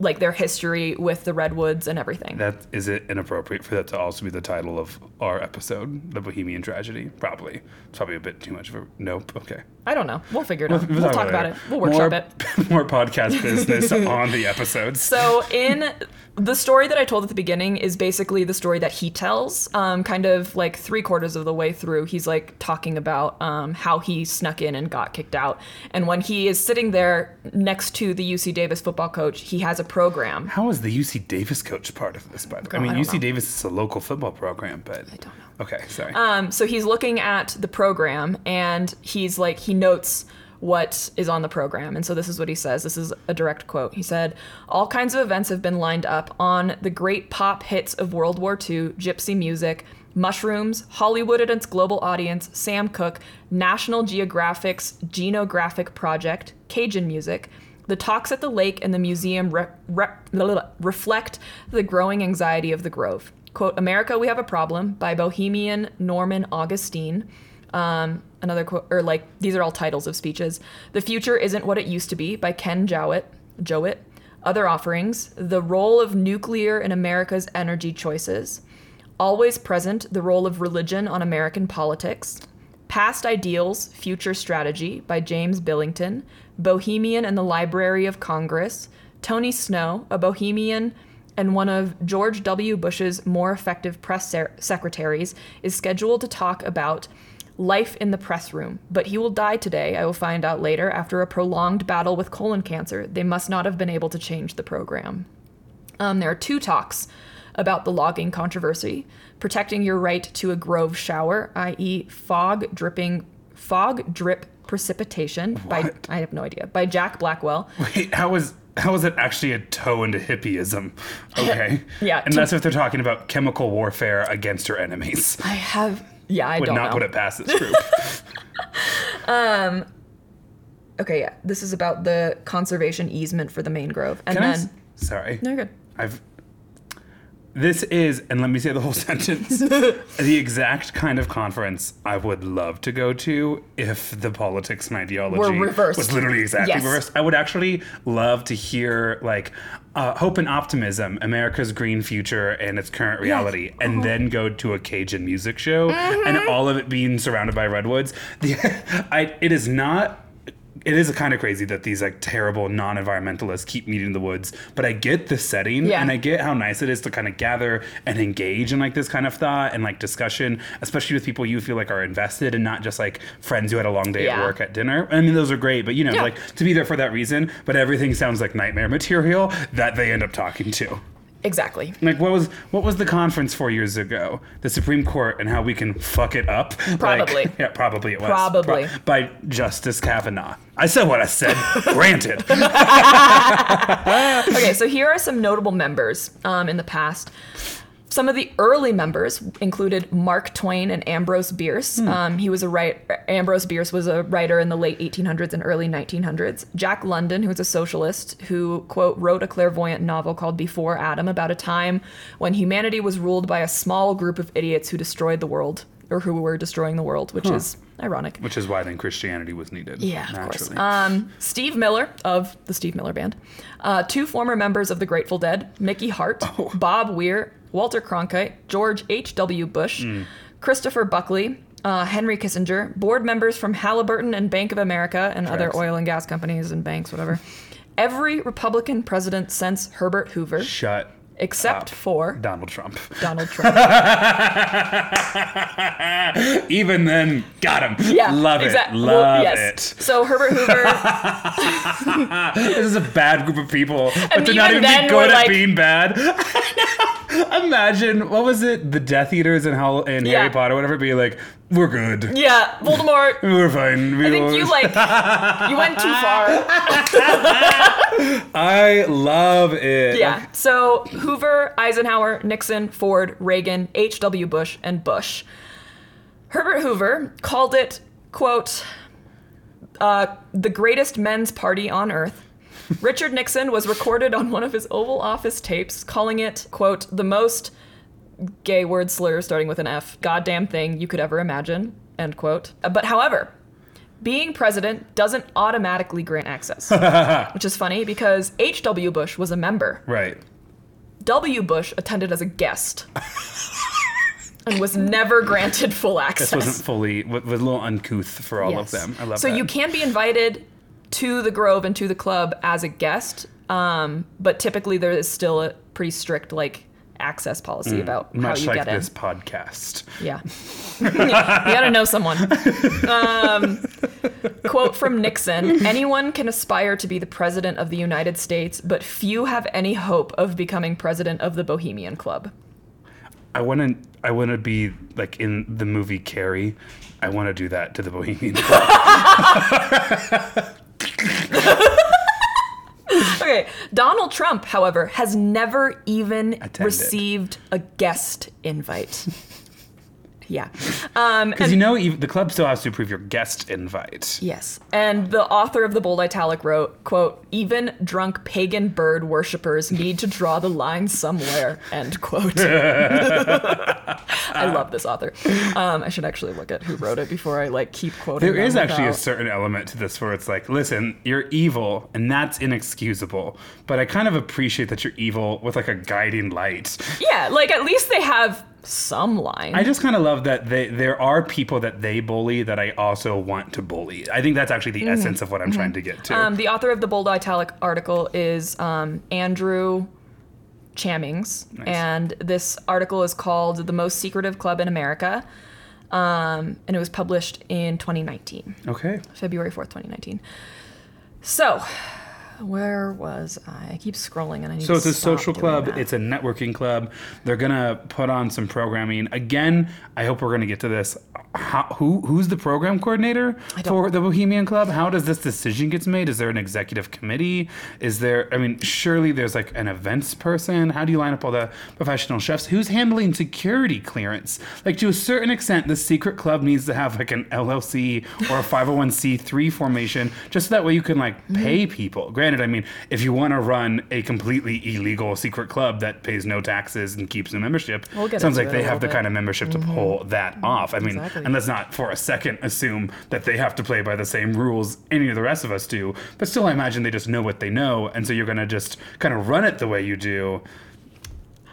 Speaker 2: like their history with the redwoods and everything.
Speaker 1: That is it inappropriate for that to also be the title of our episode, The Bohemian Tragedy? Probably. It's probably a bit too much of a nope. Okay.
Speaker 2: I don't know. We'll figure it out. We'll, talk about it. We'll workshop
Speaker 1: more,
Speaker 2: it.
Speaker 1: More podcast business on the episodes.
Speaker 2: So in the story that I told at the beginning is basically the story that he tells. Um, kind of like three quarters of the way through, he's like talking about um, how he snuck in and got kicked out. And when he is sitting there next to the UC Davis football coach, he has a program.
Speaker 1: How is the UC Davis coach part of this, by the way? I mean,
Speaker 2: I
Speaker 1: UC
Speaker 2: know.
Speaker 1: Davis is a local football program, but. I
Speaker 2: don't know.
Speaker 1: Okay, sorry.
Speaker 2: Um, so he's looking at the program and he's like he notes what is on the program. And so this is what he says. This is a direct quote. He said, All kinds of events have been lined up on the great pop hits of World War II, gypsy music, mushrooms, Hollywood and its global audience, Sam Cooke, National Geographic's Genographic Project, Cajun music. The talks at the lake and the museum re- re- reflect the growing anxiety of the Grove. Quote, America, we have a problem by Bohemian Norman Augustine. Um, another quote, or like, these are all titles of speeches. The Future Isn't What It Used to Be by Ken Jowitt. Jowitt. Other offerings, The Role of Nuclear in America's Energy Choices. Always Present, The Role of Religion on American Politics. Past Ideals, Future Strategy by James Billington. Bohemian and the Library of Congress. Tony Snow, a Bohemian and one of George W. Bush's more effective press ser- secretaries, is scheduled to talk about life in the press room. But he will die today, I will find out later, after a prolonged battle with colon cancer. They must not have been able to change the program. Um, there are two talks about the logging controversy protecting your right to a grove shower, i.e., fog dripping, fog drip precipitation by I have no idea by Jack Blackwell.
Speaker 1: Wait, how is how is it actually a toe into hippieism? Okay.
Speaker 2: Yeah,
Speaker 1: that's if they're talking about chemical warfare against your enemies.
Speaker 2: I have yeah, I
Speaker 1: Would
Speaker 2: don't
Speaker 1: not
Speaker 2: know.
Speaker 1: put it past this group. Um.
Speaker 2: Okay, yeah, this is about the conservation easement for the main grove, and
Speaker 1: Can I
Speaker 2: then
Speaker 1: s- sorry.
Speaker 2: no, you're good.
Speaker 1: I've. This is, and let me say the whole sentence, the exact kind of conference I would love to go to if the politics and ideology
Speaker 2: Were reversed.
Speaker 1: was literally exactly
Speaker 2: Yes.
Speaker 1: reversed. I would actually love to hear like uh, hope and optimism, America's green future and its current reality, and then go to a Cajun music show
Speaker 2: Mm-hmm.
Speaker 1: and all of it being surrounded by redwoods. The, I, it is not it is kind of crazy that these like terrible non-environmentalists keep meeting in the woods. But I get the setting,
Speaker 2: Yeah.
Speaker 1: and I get how nice it is to kind of gather and engage in like this kind of thought and like discussion, especially with people you feel like are invested and not just like friends who had a long day at work at dinner. I mean, those are great, but you know,
Speaker 2: Yeah.
Speaker 1: like to be there for that reason. But everything sounds like nightmare material that they end up talking to.
Speaker 2: Exactly.
Speaker 1: Like what was what was the conference four years ago? The Supreme Court and how we can fuck it up. Like-
Speaker 2: Probably.
Speaker 1: yeah, probably it was.
Speaker 2: Probably.
Speaker 1: by Justice Kavanaugh. I said what I said. Granted.
Speaker 2: Okay, so here are some notable members um, in the past. Some of the early members included Mark Twain and Ambrose Bierce. Um, he was a write. Ambrose Bierce was a writer in the late 1800s and early 1900s. Jack London, who was a socialist, who quote wrote a clairvoyant novel called Before Adam about a time when humanity was ruled by a small group of idiots who destroyed the world or who were destroying the world, which is ironic.
Speaker 1: Which is why then Christianity was needed.
Speaker 2: Yeah, of course. Um, Steve Miller of the Steve Miller Band, uh, two former members of the Grateful Dead, Mickey Hart,
Speaker 1: Oh.
Speaker 2: Bob Weir, Walter Cronkite, George H.W. Bush,
Speaker 1: Hmm.
Speaker 2: Christopher Buckley, uh, Henry Kissinger, board members from Halliburton and Bank of America and other oil and gas companies and banks, whatever. Every Republican president since Herbert Hoover,
Speaker 1: Shut
Speaker 2: except
Speaker 1: up.
Speaker 2: for
Speaker 1: Donald Trump.
Speaker 2: Donald Trump.
Speaker 1: Even then, got him.
Speaker 2: Yeah,
Speaker 1: Love it.
Speaker 2: well,
Speaker 1: Love
Speaker 2: yes.
Speaker 1: it.
Speaker 2: So Herbert Hoover.
Speaker 1: This is a bad group of people, but
Speaker 2: And
Speaker 1: they're not
Speaker 2: even then
Speaker 1: good at
Speaker 2: like-
Speaker 1: being bad. Imagine what was it? The Death Eaters in Hell in
Speaker 2: Yeah.
Speaker 1: Harry Potter, whatever. Be like, we're good.
Speaker 2: yeah, Voldemort.
Speaker 1: We're fine. We
Speaker 2: I think you like you went too far.
Speaker 1: I love it.
Speaker 2: Yeah. So Hoover, Eisenhower, Nixon, Ford, Reagan, H.W. Bush, and Bush. Herbert Hoover called it, quote, uh, the greatest men's party on earth. Richard Nixon was recorded on one of his Oval Office tapes calling it, quote, the most gay word slur starting with an F, goddamn thing you could ever imagine, end quote. Uh, But however, being president doesn't automatically grant access, which is funny because H.W. Bush was a member.
Speaker 1: Right.
Speaker 2: W. Bush attended as a guest and was never granted full access.
Speaker 1: This wasn't fully, was a little uncouth for all
Speaker 2: Yes.
Speaker 1: of them. I love that.
Speaker 2: so
Speaker 1: that.
Speaker 2: you can be invited to the Grove and to the club as a guest, um, but typically there is still a pretty strict like access policy about how
Speaker 1: Mm. Much
Speaker 2: you
Speaker 1: like
Speaker 2: get in.
Speaker 1: this podcast.
Speaker 2: Yeah. you gotta know someone. Um, quote from Nixon Anyone can aspire to be the president of the United States, but few have any hope of becoming president of the Bohemian Club.
Speaker 1: I want to. I want to be like in the movie Carrie. I want to do that to the Bohemian.
Speaker 2: Okay, Donald Trump, however, has never even
Speaker 1: Attended.
Speaker 2: received a guest invite. Yeah. Um,
Speaker 1: Because you know, the club still has to approve your guest invite.
Speaker 2: Yes. And the author of the bold italic wrote, quote, even drunk pagan bird worshippers need to draw the line somewhere, end quote. I love this author. Um, I should actually look at who wrote it before I like keep quoting.
Speaker 1: There is actually a certain element to this where it's like, listen, you're evil, and that's inexcusable. But I kind of appreciate that you're evil with like a guiding light.
Speaker 2: Yeah, like at least they have some line.
Speaker 1: I just kind of love that they, there are people that they bully that I also want to bully. I think that's actually the essence of what I'm trying to get to.
Speaker 2: um, the author of the bold italic article is um, Andrew Chamings, and this article is called "The Most Secretive Club in America," um, and it was published in 2019.
Speaker 1: okay.
Speaker 2: February 4th, 2019. So, where was I? I keep scrolling and I need
Speaker 1: So
Speaker 2: to So
Speaker 1: it's a social club.
Speaker 2: that.
Speaker 1: It's a networking club. They're gonna put on some programming. Again, I hope we're gonna get to this. How, who who's the program coordinator for the Bohemian Club? How does this decision gets made? Is there an executive committee? Is there? I mean, surely there's like an events person. How do you line up all the professional chefs? Who's handling security clearance? Like to a certain extent, the secret club needs to have like an LLC or a 501c3 formation, just so that way you can like
Speaker 2: Mm-hmm.
Speaker 1: pay people. Granted, I mean, if you want to run a completely illegal secret club that pays no taxes and keeps no membership,
Speaker 2: We'll
Speaker 1: sounds like they have the
Speaker 2: bit. Mm-hmm.
Speaker 1: kind of membership to pull that off. I mean,
Speaker 2: Exactly.
Speaker 1: And let's not for a second assume that they have to play by the same rules any of the rest of us do. But still, I imagine they just know what they know, and so you're gonna just kind of run it the way you do.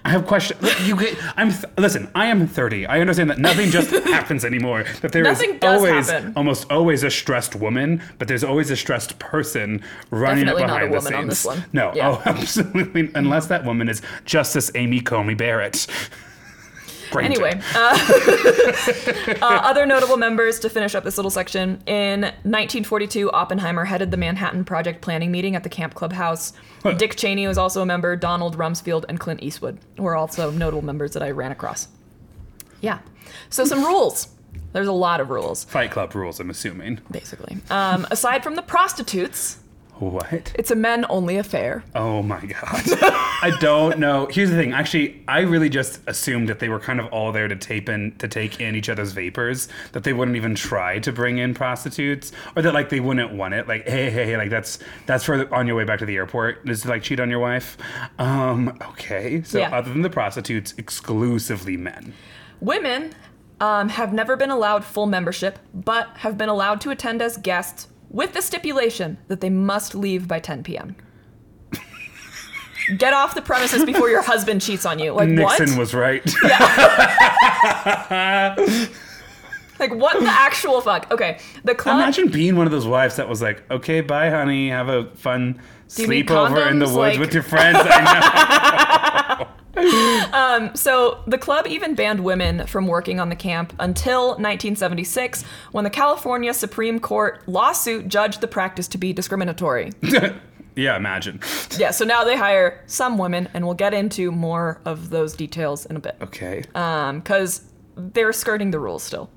Speaker 1: I have questions. You get, I'm th- listen. I am 30. I understand that nothing just happens anymore. That there is always,
Speaker 2: happen.
Speaker 1: almost always a stressed woman, but there's always a stressed person running
Speaker 2: Definitely
Speaker 1: it
Speaker 2: not a
Speaker 1: behind the
Speaker 2: woman on this one.
Speaker 1: No,
Speaker 2: Yeah.
Speaker 1: oh, absolutely. Unless that woman is Justice Amy Coney Barrett.
Speaker 2: Anyway, uh, uh, other notable members to finish up this little section. In 1942, Oppenheimer headed the Manhattan Project planning meeting at the Camp Club House. Dick Cheney was also a member. Donald Rumsfeld and Clint Eastwood were also notable members that I ran across. Yeah. So some rules. There's a lot of rules,
Speaker 1: Fight Club rules. I'm assuming.
Speaker 2: basically. Um, aside from the prostitutes,
Speaker 1: What?
Speaker 2: it's a men-only affair.
Speaker 1: Oh my god. I don't know. Here's the thing. Actually, I really just assumed that they were kind of all there to tape in to take in each other's vapors, that they wouldn't even try to bring in prostitutes or that like they wouldn't want it. Like, hey, hey, hey, like that's that's for on your way back to the airport. Is to like cheat on your wife. Um, okay. So
Speaker 2: Yeah.
Speaker 1: other than the prostitutes, exclusively men.
Speaker 2: Women um, have never been allowed full membership, but have been allowed to attend as guests with the stipulation that they must leave by 10 p.m. Get off the premises before your husband cheats on you. Like
Speaker 1: Nixon
Speaker 2: what?
Speaker 1: was right.
Speaker 2: Like what the actual fuck? Okay, the club.
Speaker 1: Imagine being one of those wives that was like, "Okay, bye, honey. Have a fun sleepover in the woods
Speaker 2: Like-
Speaker 1: with your friends." I know.
Speaker 2: So the club even banned women from working on the camp until 1976, when the California Supreme Court lawsuit judged the practice to be discriminatory.
Speaker 1: yeah, imagine.
Speaker 2: yeah, so now they hire some women, and we'll get into more of those details in a bit.
Speaker 1: Okay.
Speaker 2: because they're skirting the rules still.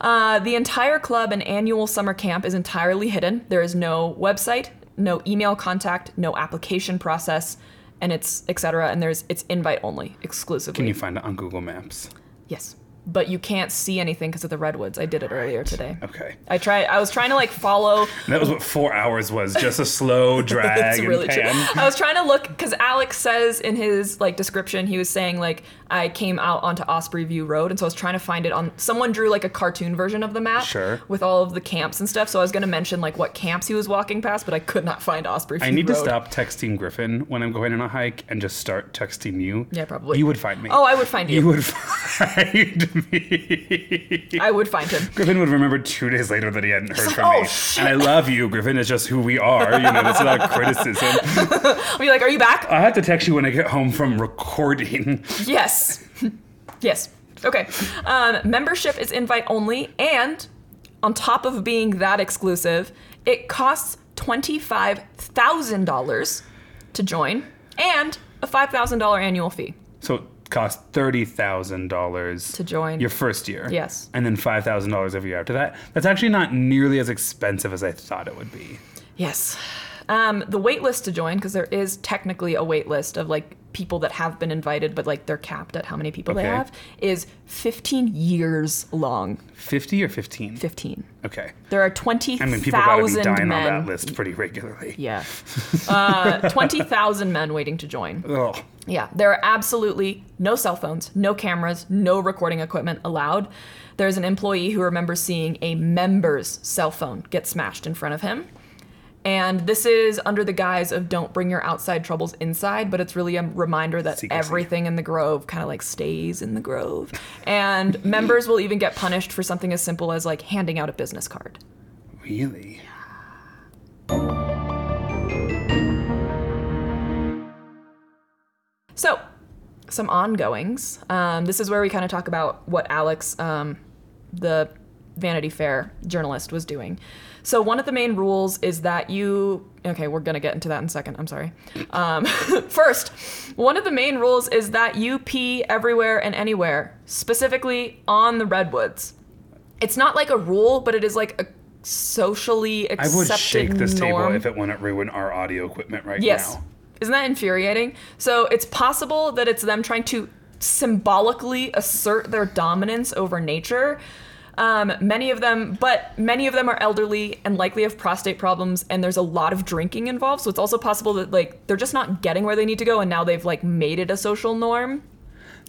Speaker 2: Uh, the entire club and annual summer camp is entirely hidden. There is no website, no email contact, no application process, and it's etc. And there's it's invite only exclusively.
Speaker 1: Can you find it on Google Maps?
Speaker 2: yes, but you can't see anything because of the redwoods. I did it earlier today.
Speaker 1: Okay.
Speaker 2: I tried. I was trying to like follow.
Speaker 1: That was what four hours was, just a slow drag
Speaker 2: It's really
Speaker 1: and
Speaker 2: true. I was trying to look because Alex says in his like description, he was saying like I came out onto Osprey View Road, and so I was trying to find it on. Someone drew like a cartoon version of the map,
Speaker 1: Sure.
Speaker 2: with all of the camps and stuff. So I was gonna mention like what camps he was walking past, but I could not find Osprey View
Speaker 1: I need
Speaker 2: Road.
Speaker 1: to stop texting Griffin when I'm going on a hike and just start texting you.
Speaker 2: Yeah, probably.
Speaker 1: You would find me.
Speaker 2: Oh, I would find you.
Speaker 1: You would find me.
Speaker 2: I would find him.
Speaker 1: Griffin would remember two days later that he hadn't heard from
Speaker 2: "Oh,
Speaker 1: me.
Speaker 2: shit."
Speaker 1: And I love you, Griffin. It's just who we are. You know, that's not criticism.
Speaker 2: I'll be like, "Are you back?"
Speaker 1: I have to text you when I get home from recording.
Speaker 2: Yes. yes. Okay. Um, membership is invite only, and on top of being that exclusive, it costs $25,000 to join and a $5,000 annual fee.
Speaker 1: So it costs thirty thousand dollars
Speaker 2: To join.
Speaker 1: your first year.
Speaker 2: Yes.
Speaker 1: And then five thousand dollars every year after that. That's actually not nearly as expensive as I thought it would be.
Speaker 2: Yes. Um, the wait list to join, because there is technically a wait list of like people that have been invited, but like they're capped at how many people they have, is 15 years long.
Speaker 1: Fifty or fifteen?
Speaker 2: 15.
Speaker 1: Okay.
Speaker 2: There are 20,000 I
Speaker 1: mean, people gotta be dying
Speaker 2: men.
Speaker 1: on that list pretty regularly.
Speaker 2: Yeah. Uh, 20,000 men waiting to join.
Speaker 1: Ugh.
Speaker 2: Yeah, there are absolutely no cell phones, no cameras, no recording equipment allowed. There's an employee who remembers seeing a member's cell phone get smashed in front of him. And this is under the guise of don't bring your outside troubles inside, but it's really a reminder that
Speaker 1: Secrecy.
Speaker 2: everything in the grove kind of like stays in the grove. And members will even get punished for something as simple as like handing out a business card.
Speaker 1: Really?
Speaker 2: So, some ongoings. Um, this is where we kind of talk about what Alex, um, the Vanity Fair journalist, was doing. So, one of the main rules is that you. Okay, we're going to get into that in a second. I'm sorry. Um, first, one of the main rules is that you pee everywhere and anywhere, specifically on the redwoods. It's not like a rule, but it is like a socially accepted I
Speaker 1: would shake this
Speaker 2: norm.
Speaker 1: table if it wouldn't ruin our audio equipment right
Speaker 2: Yes.
Speaker 1: now.
Speaker 2: Isn't that infuriating? So it's possible that it's them trying to symbolically assert their dominance over nature. Um, many of them, but many of them are elderly and likely have prostate problems, and there's a lot of drinking involved. So it's also possible that like they're just not getting where they need to go, and now they've like made it a social norm.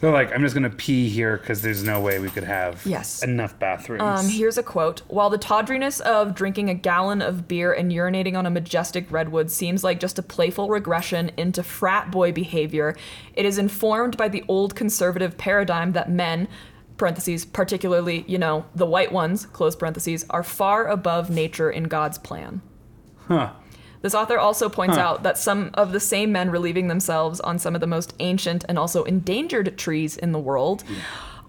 Speaker 1: They're like, I'm just gonna pee here because there's no way we could have
Speaker 2: Yes.
Speaker 1: enough bathrooms.
Speaker 2: Um, here's a quote While the tawdriness of drinking a gallon of beer and urinating on a majestic redwood seems like just a playful regression into frat boy behavior, it is informed by the old conservative paradigm that men, parentheses, particularly, you know, the white ones, close parentheses, are far above nature in God's plan.
Speaker 1: huh.
Speaker 2: This author also points
Speaker 1: Huh.
Speaker 2: out that some of the same men relieving themselves on some of the most ancient and also endangered trees in the world hmm.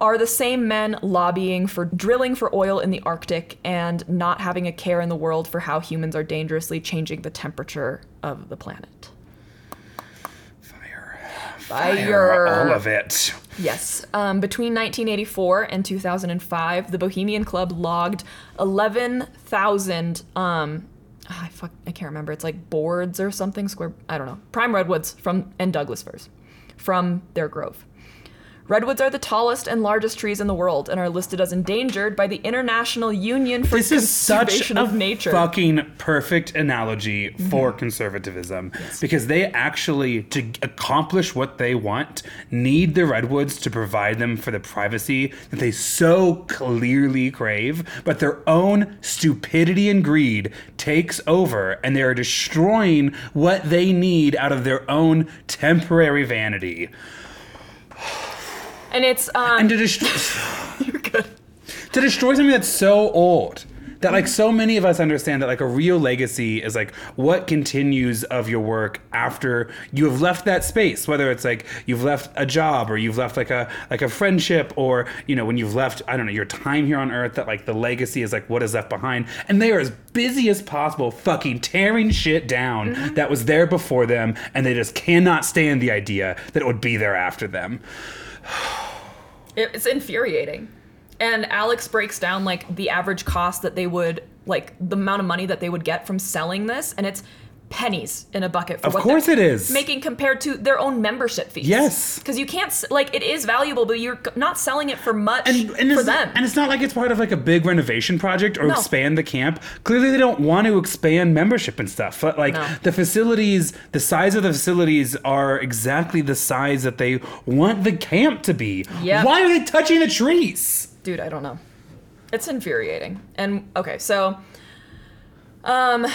Speaker 2: are the same men lobbying for drilling for oil in the Arctic and not having a care in the world for how humans are dangerously changing the temperature of the planet.
Speaker 1: Fire. All of it.
Speaker 2: Yes. Um, between 1984 and 2005, the Bohemian Club logged 11,000. Um, ah, I fuck, I can't remember. It's like boards or something. Square. I don't know. Prime redwoods from and Douglas firs from their grove. Redwoods are the tallest and largest trees in the world and are listed as endangered by the International Union for nature.
Speaker 1: This is such
Speaker 2: Conservation
Speaker 1: a
Speaker 2: of Nature.
Speaker 1: fucking perfect analogy for
Speaker 2: Mm-hmm.
Speaker 1: conservatism because they actually, to accomplish what they want, need the redwoods to provide them for the privacy that they so clearly crave. But their own stupidity and greed takes over, and they are destroying what they need out of their own temporary vanity.
Speaker 2: And it's um,
Speaker 1: And to destroy.
Speaker 2: you're good.
Speaker 1: to destroy something that's so old that like so many of us understand that like a real legacy is like what continues of your work after you have left that space whether it's like you've left a job or you've left like a like a friendship or you know when you've left i don't know your time here on earth that like the legacy is like what is left behind and they are as busy as possible fucking tearing shit down that was there before them and they just cannot stand the idea that it would be there after them
Speaker 2: It's infuriating. And Alex breaks down like the average cost that they would like the amount of money that they would get from selling this, and it's pennies in a bucket for
Speaker 1: Of
Speaker 2: what
Speaker 1: course
Speaker 2: they're
Speaker 1: it is.
Speaker 2: making compared to their own membership fees.
Speaker 1: Yes.
Speaker 2: because you can't like it is valuable, but you're not selling it for much
Speaker 1: and, and
Speaker 2: for them.
Speaker 1: And it's not like it's part of like a big renovation project or
Speaker 2: No.
Speaker 1: expand the camp. Clearly, they don't want to expand membership and stuff. But like
Speaker 2: No.
Speaker 1: the facilities, the size of the facilities are exactly the size that they want the camp to be.
Speaker 2: Yep.
Speaker 1: Why are they touching the trees?
Speaker 2: Dude, I don't know. It's infuriating. And okay, so um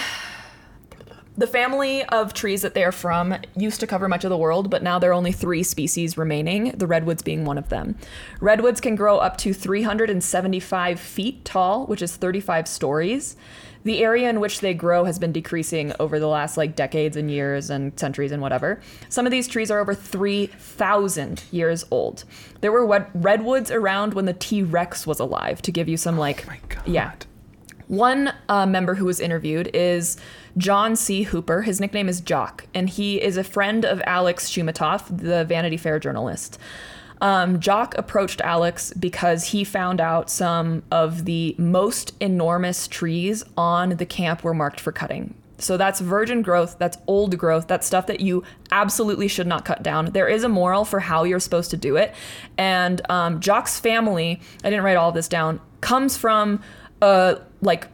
Speaker 2: the family of trees that they are from used to cover much of the world, but now there are only three species remaining, the redwoods being one of them. Redwoods can grow up to 375 feet tall, which is 35 stories. The area in which they grow has been decreasing over the last like decades and years and centuries and whatever. Some of these trees are over 3,000 years old. There were redwoods around when the T Rex was alive, to give you some like.
Speaker 1: Oh.
Speaker 2: Yeah. One uh, member who was interviewed is John C. Hooper. His nickname is Jock, and he is a friend of Alex Shoumatoff, the Vanity Fair journalist. Um, Jock approached Alex because he found out some of the most enormous trees on the camp were marked for cutting. So that's virgin growth, that's old growth, that's stuff that you absolutely should not cut down. There is a moral for how you're supposed to do it. And um, Jock's family, I didn't write all of this down, comes from uh, like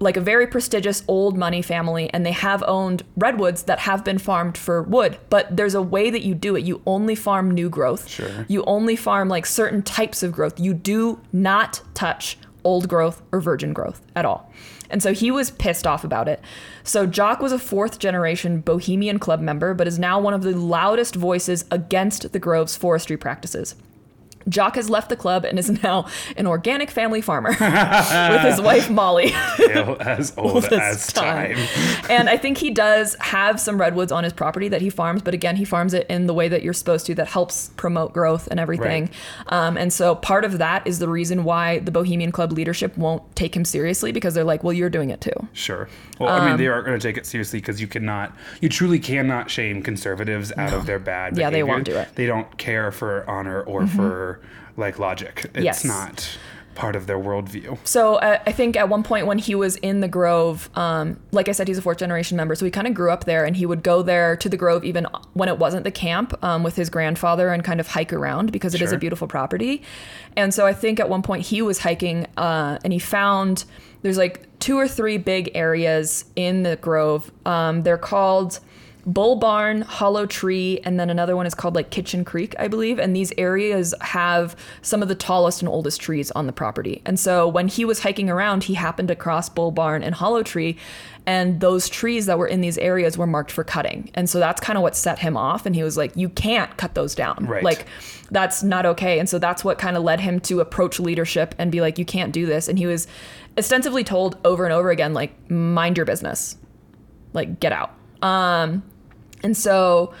Speaker 2: like a very prestigious old money family and they have owned redwoods that have been farmed for wood. But there's a way that you do it. You only farm new growth.
Speaker 1: Sure.
Speaker 2: you only farm like certain types of growth. You do not touch old growth or virgin growth at all. And so he was pissed off about it. So jock was a fourth generation bohemian club member but is now one of the loudest voices against the grove's forestry practices Jock has left the club and is now an organic family farmer with his wife Molly.
Speaker 1: As old as time.
Speaker 2: and I think he does have some redwoods on his property that he farms, but again, he farms it in the way that you're supposed to that helps promote growth and everything. Um, and so part of that is the reason why the Bohemian Club leadership won't take him seriously because they're like, well, you're doing it too.
Speaker 1: Sure. Well, I mean, they aren't going to take it seriously because you cannot, you truly cannot shame conservatives out of their bad.
Speaker 2: Yeah, they won't do it. Mm-hmm.
Speaker 1: They don't care for honor or for like logic. It's
Speaker 2: Yes.
Speaker 1: not part of their worldview.
Speaker 2: So uh, I think at one point when he was in the Grove, um, like I said, he's a fourth generation member, so he kind of grew up there, and he would go there to the Grove even when it wasn't the camp um, with his grandfather and kind of hike around because it is
Speaker 1: Sure.
Speaker 2: a beautiful property. And so I think at one point he was hiking uh, and he found there's like two or three big areas in the Grove. Um, they're called Bull Barn, Hollow Tree, and then another one is called like Kitchen Creek, I believe. And these areas have some of the tallest and oldest trees on the property. And so when he was hiking around, he happened across Bull Barn and Hollow Tree, and those trees that were in these areas were marked for cutting. And so that's kind of what set him off. And he was like, "You can't cut those down.
Speaker 1: Right.
Speaker 2: Like that's not okay." And so that's what kind of led him to approach leadership and be like, "You can't do this." And he was ostensibly told over and over again, like, "Mind your business." like get out. Um, and so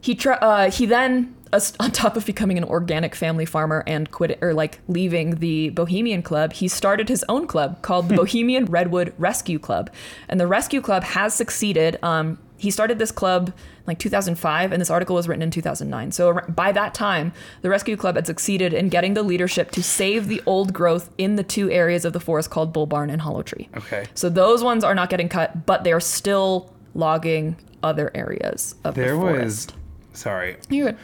Speaker 2: he tr- uh, he then on top of becoming an organic family farmer and quit or like leaving the Bohemian Club, he started his own club called the Bohemian Redwood Rescue Club, and the Rescue Club has succeeded. Um, he started this club like 2005, and this article was written in 2009. So by that time, the Rescue Club had succeeded in getting the leadership to save the old growth in the two areas of the forest called Bull Barn and Hollow Tree.
Speaker 1: Okay.
Speaker 2: So those ones are not getting cut, but they're still logging other areas of
Speaker 1: There
Speaker 2: the
Speaker 1: was,
Speaker 2: forest.
Speaker 1: sorry,
Speaker 2: You're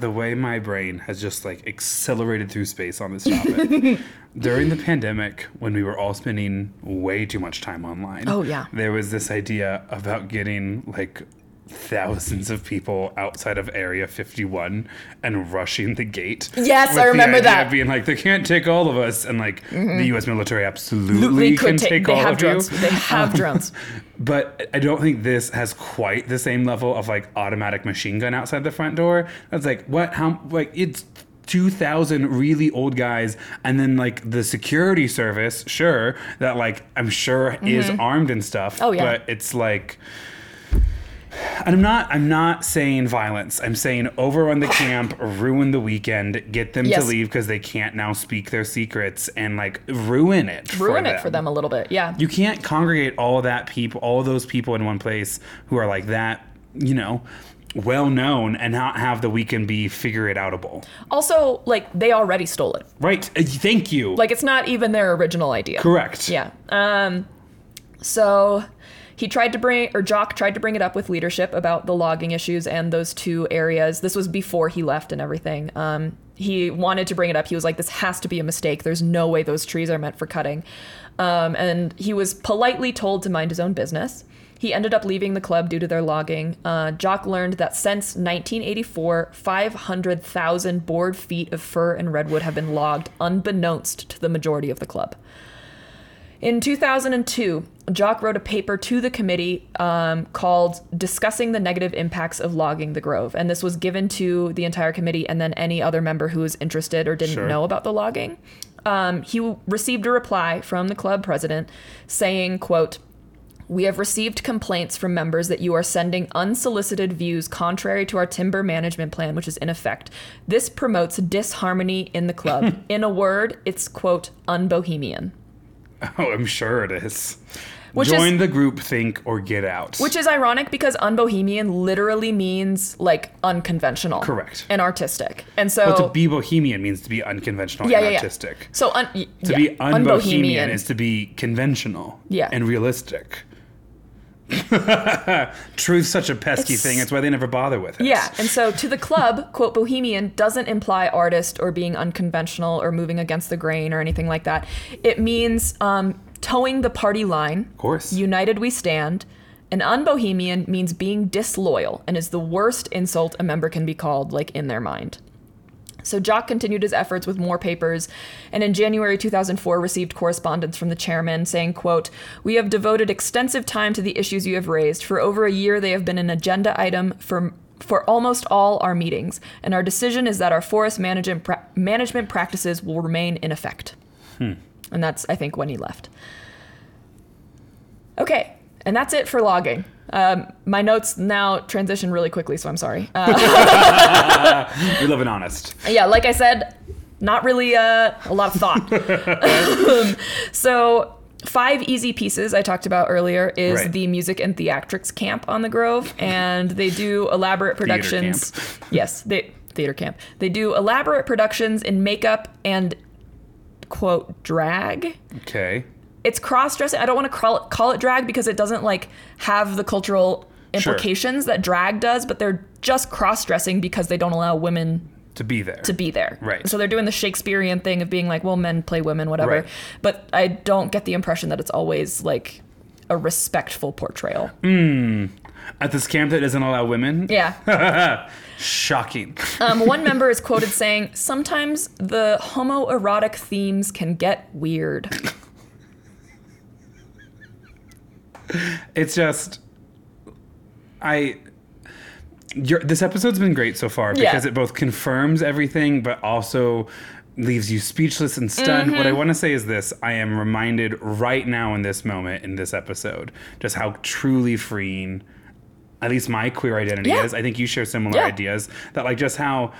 Speaker 1: the way my brain has just like accelerated through space on this topic. During the pandemic, when we were all spending way too much time online,
Speaker 2: Oh, yeah.
Speaker 1: there was this idea about getting like thousands of people outside of Area 51 and rushing the gate.
Speaker 2: Yes, I remember that. Mm-hmm.
Speaker 1: Being like, they can't take all of us, and like the U.S. military absolutely
Speaker 2: They
Speaker 1: can
Speaker 2: could
Speaker 1: take, all
Speaker 2: have
Speaker 1: of
Speaker 2: drones.
Speaker 1: you.
Speaker 2: They have drones.
Speaker 1: But I don't think this has quite the same level of like automatic machine gun outside the front door. That's like what? How? Like it's two thousand really old guys, and then like the security service, sure, that like I'm sure is armed and stuff.
Speaker 2: Oh, yeah.
Speaker 1: But it's like. And I'm not. I'm not saying violence. I'm saying overrun the camp, ruin the weekend, get them
Speaker 2: Yes.
Speaker 1: to leave because they can't now speak their secrets, and like ruin it.
Speaker 2: Ruin
Speaker 1: for
Speaker 2: it for them a little bit. Yeah.
Speaker 1: you can't congregate all that people, all those people in one place who are like that, you know, well known, and not have the weekend be figure it outable.
Speaker 2: Also, like they already stole it.
Speaker 1: Right? Uh, Thank you.
Speaker 2: Like it's not even their original idea.
Speaker 1: correct.
Speaker 2: Yeah. Um, so he tried to bring, or Jock tried to bring it up with leadership about the logging issues and those two areas. This was before he left and everything. Um, he wanted to bring it up. He was like, this has to be a mistake. There's no way those trees are meant for cutting. Um, and he was politely told to mind his own business. He ended up leaving the club due to their logging. Uh, Jock learned that since 1984, 500,000 board feet of fir and redwood have been logged unbeknownst to the majority of the club. In 2002, Jock wrote a paper to the committee um, called Discussing the Negative Impacts of Logging the Grove. And this was given to the entire committee and then any other member who was interested or didn't
Speaker 1: Sure.
Speaker 2: know about the logging. Um, he w- received a reply from the club president saying, quote, we have received complaints from members that you are sending unsolicited views contrary to our timber management plan, which is in effect. This promotes disharmony in the club. in a word, it's, quote, unbohemian.
Speaker 1: Oh, I'm sure it is.
Speaker 2: Which
Speaker 1: Join
Speaker 2: is-
Speaker 1: the group think or get out.
Speaker 2: Which is ironic because unbohemian literally means like unconventional.
Speaker 1: Correct.
Speaker 2: And artistic. And so
Speaker 1: But to be bohemian means to be unconventional
Speaker 2: yeah,
Speaker 1: and
Speaker 2: yeah, yeah.
Speaker 1: artistic.
Speaker 2: So un-
Speaker 1: To
Speaker 2: yeah,
Speaker 1: be unbohemian is to be conventional
Speaker 2: Yeah.
Speaker 1: and realistic. Truth's such a pesky
Speaker 2: It's-
Speaker 1: thing. That's why they never bother with it.
Speaker 2: Yeah, and so to the club, quote, bohemian doesn't imply artist or being unconventional or moving against the grain or anything like that. It means um, towing the party line.
Speaker 1: Of course.
Speaker 2: United we stand. An unbohemian means being disloyal and is the worst insult a member can be called, like in their mind. So Jock continued his efforts with more papers, and in January 2004 received correspondence from the chairman saying, quote, We have devoted extensive time to the issues you have raised. For over a year they have been an agenda item for for almost all our meetings, and our decision is that our forest management pra- management practices will remain in effect. Hmm. And that's I think when he left. Okay, and that's it for logging. Um, my notes now transition really quickly, so I'm sorry. Uh,
Speaker 1: We live in honest.
Speaker 2: yeah, like I said, not really uh, a lot of thought. Um, so, five easy pieces I talked about earlier is
Speaker 1: Right.
Speaker 2: the music and theatrics camp on the Grove, and they do elaborate productions. yes, they theater camp. They do elaborate productions in makeup and quote drag.
Speaker 1: Okay.
Speaker 2: It's cross dressing. I don't want to call it, call it drag because it doesn't like have the cultural
Speaker 1: Sure.
Speaker 2: implications that drag does, but they're just cross dressing because they don't allow women
Speaker 1: To be there.
Speaker 2: to be there.
Speaker 1: Right.
Speaker 2: So they're doing the Shakespearean thing of being like, well, men play women, whatever.
Speaker 1: Right.
Speaker 2: But I don't get the impression that it's always like a respectful portrayal.
Speaker 1: At this camp that doesn't allow women?
Speaker 2: Yeah.
Speaker 1: Shocking.
Speaker 2: Um, one member is quoted saying, Sometimes the homoerotic themes can get weird.
Speaker 1: It's just I your this episode's been great so far
Speaker 2: Yeah.
Speaker 1: because it both confirms everything but also leaves you speechless and stunned. What I
Speaker 2: Mm-hmm.
Speaker 1: want to say is this, I am reminded right now in this moment in this episode just how truly freeing at least my queer identity
Speaker 2: Yeah.
Speaker 1: is. I think you share similar
Speaker 2: Yeah.
Speaker 1: ideas that like just how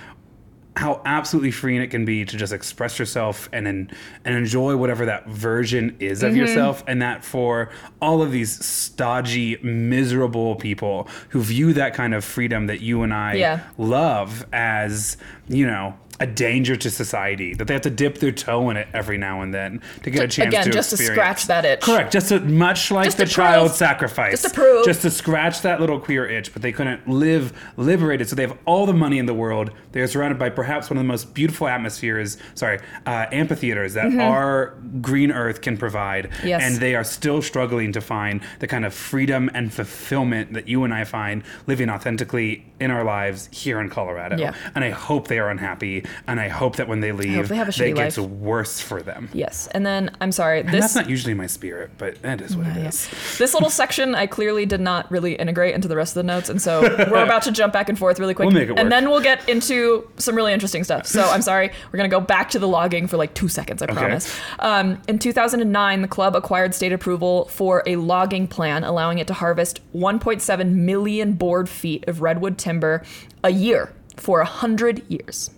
Speaker 1: how absolutely freeing it can be to just express yourself and and, and enjoy whatever that version is
Speaker 2: Mm-hmm.
Speaker 1: of yourself and that for all of these stodgy miserable people who view that kind of freedom that you and I
Speaker 2: Yeah.
Speaker 1: love as you know a danger to society that they have to dip their toe in it every now and then to get a chance
Speaker 2: Again,
Speaker 1: to
Speaker 2: just to scratch that itch.
Speaker 1: correct just to much like
Speaker 2: Just
Speaker 1: the child
Speaker 2: prove-
Speaker 1: sacrifice
Speaker 2: just to prove.
Speaker 1: just to scratch that little queer itch, but they couldn't live liberated. So they have all the money in the world. They're surrounded by perhaps one of the most beautiful atmospheres, sorry, uh, amphitheaters that our green earth can provide.
Speaker 2: Mm-hmm. Yes.
Speaker 1: And they are still struggling to find the kind of freedom and fulfillment that you and I find living authentically in our lives here in Colorado.
Speaker 2: Yeah.
Speaker 1: And I hope they are unhappy. And I hope that when they leave,
Speaker 2: they have a
Speaker 1: it
Speaker 2: shitty
Speaker 1: gets
Speaker 2: life.
Speaker 1: worse for them.
Speaker 2: Yes. And then, I'm sorry,
Speaker 1: And
Speaker 2: this.
Speaker 1: that's not usually my spirit, but that is what it is.
Speaker 2: This little section I clearly did not really integrate into the rest of the notes, and so we're about to jump back and forth really quick.
Speaker 1: We'll make it work.
Speaker 2: And then we'll get into some really interesting stuff. So I'm sorry, we're gonna go back to the logging for like two seconds, I promise. Um, in 2009, the club acquired state approval for a logging plan allowing it to harvest 1.7 million board feet of redwood timber a year for 100 years.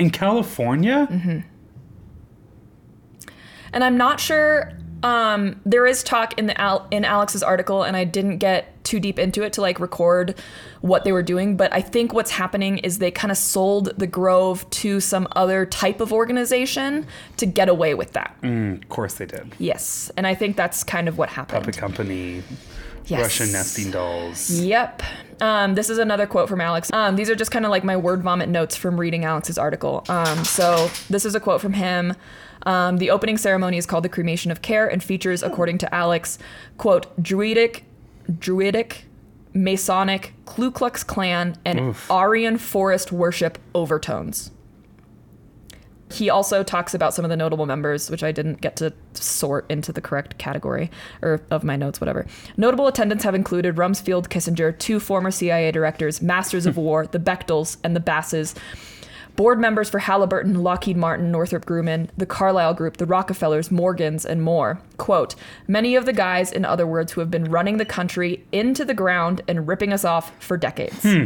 Speaker 1: In California?
Speaker 2: Mm-hmm. and I'm not sure. Um, there is talk in the Al- in Alex's article, and I didn't get too deep into it to like record what they were doing. But I think what's happening is they kind of sold the Grove to some other type of organization to get away with that.
Speaker 1: Mm, of course they did.
Speaker 2: Yes, and I think that's kind of what happened.
Speaker 1: Puppet Company,
Speaker 2: Yes.
Speaker 1: Russian nesting dolls.
Speaker 2: Yep. Um, this is another quote from Alex. Um, these are just kind of like my word vomit notes from reading Alex's article. Um, so this is a quote from him. Um, the opening ceremony is called the cremation of care and features, according to Alex, quote, druidic, druidic, Masonic, Ku Klux Klan, and
Speaker 1: Oof.
Speaker 2: Aryan forest worship overtones. He also talks about some of the notable members, which I didn't get to sort into the correct category or of my notes, whatever. Notable attendants have included Rumsfeld Kissinger, two former CIA directors, Masters of War, the Bechtels, and the Basses. Board members for Halliburton, Lockheed Martin, Northrop Grumman, the Carlyle Group, the Rockefellers, Morgans, and more. Quote, many of the guys, in other words, who have been running the country into the ground and ripping us off for decades. Hmm.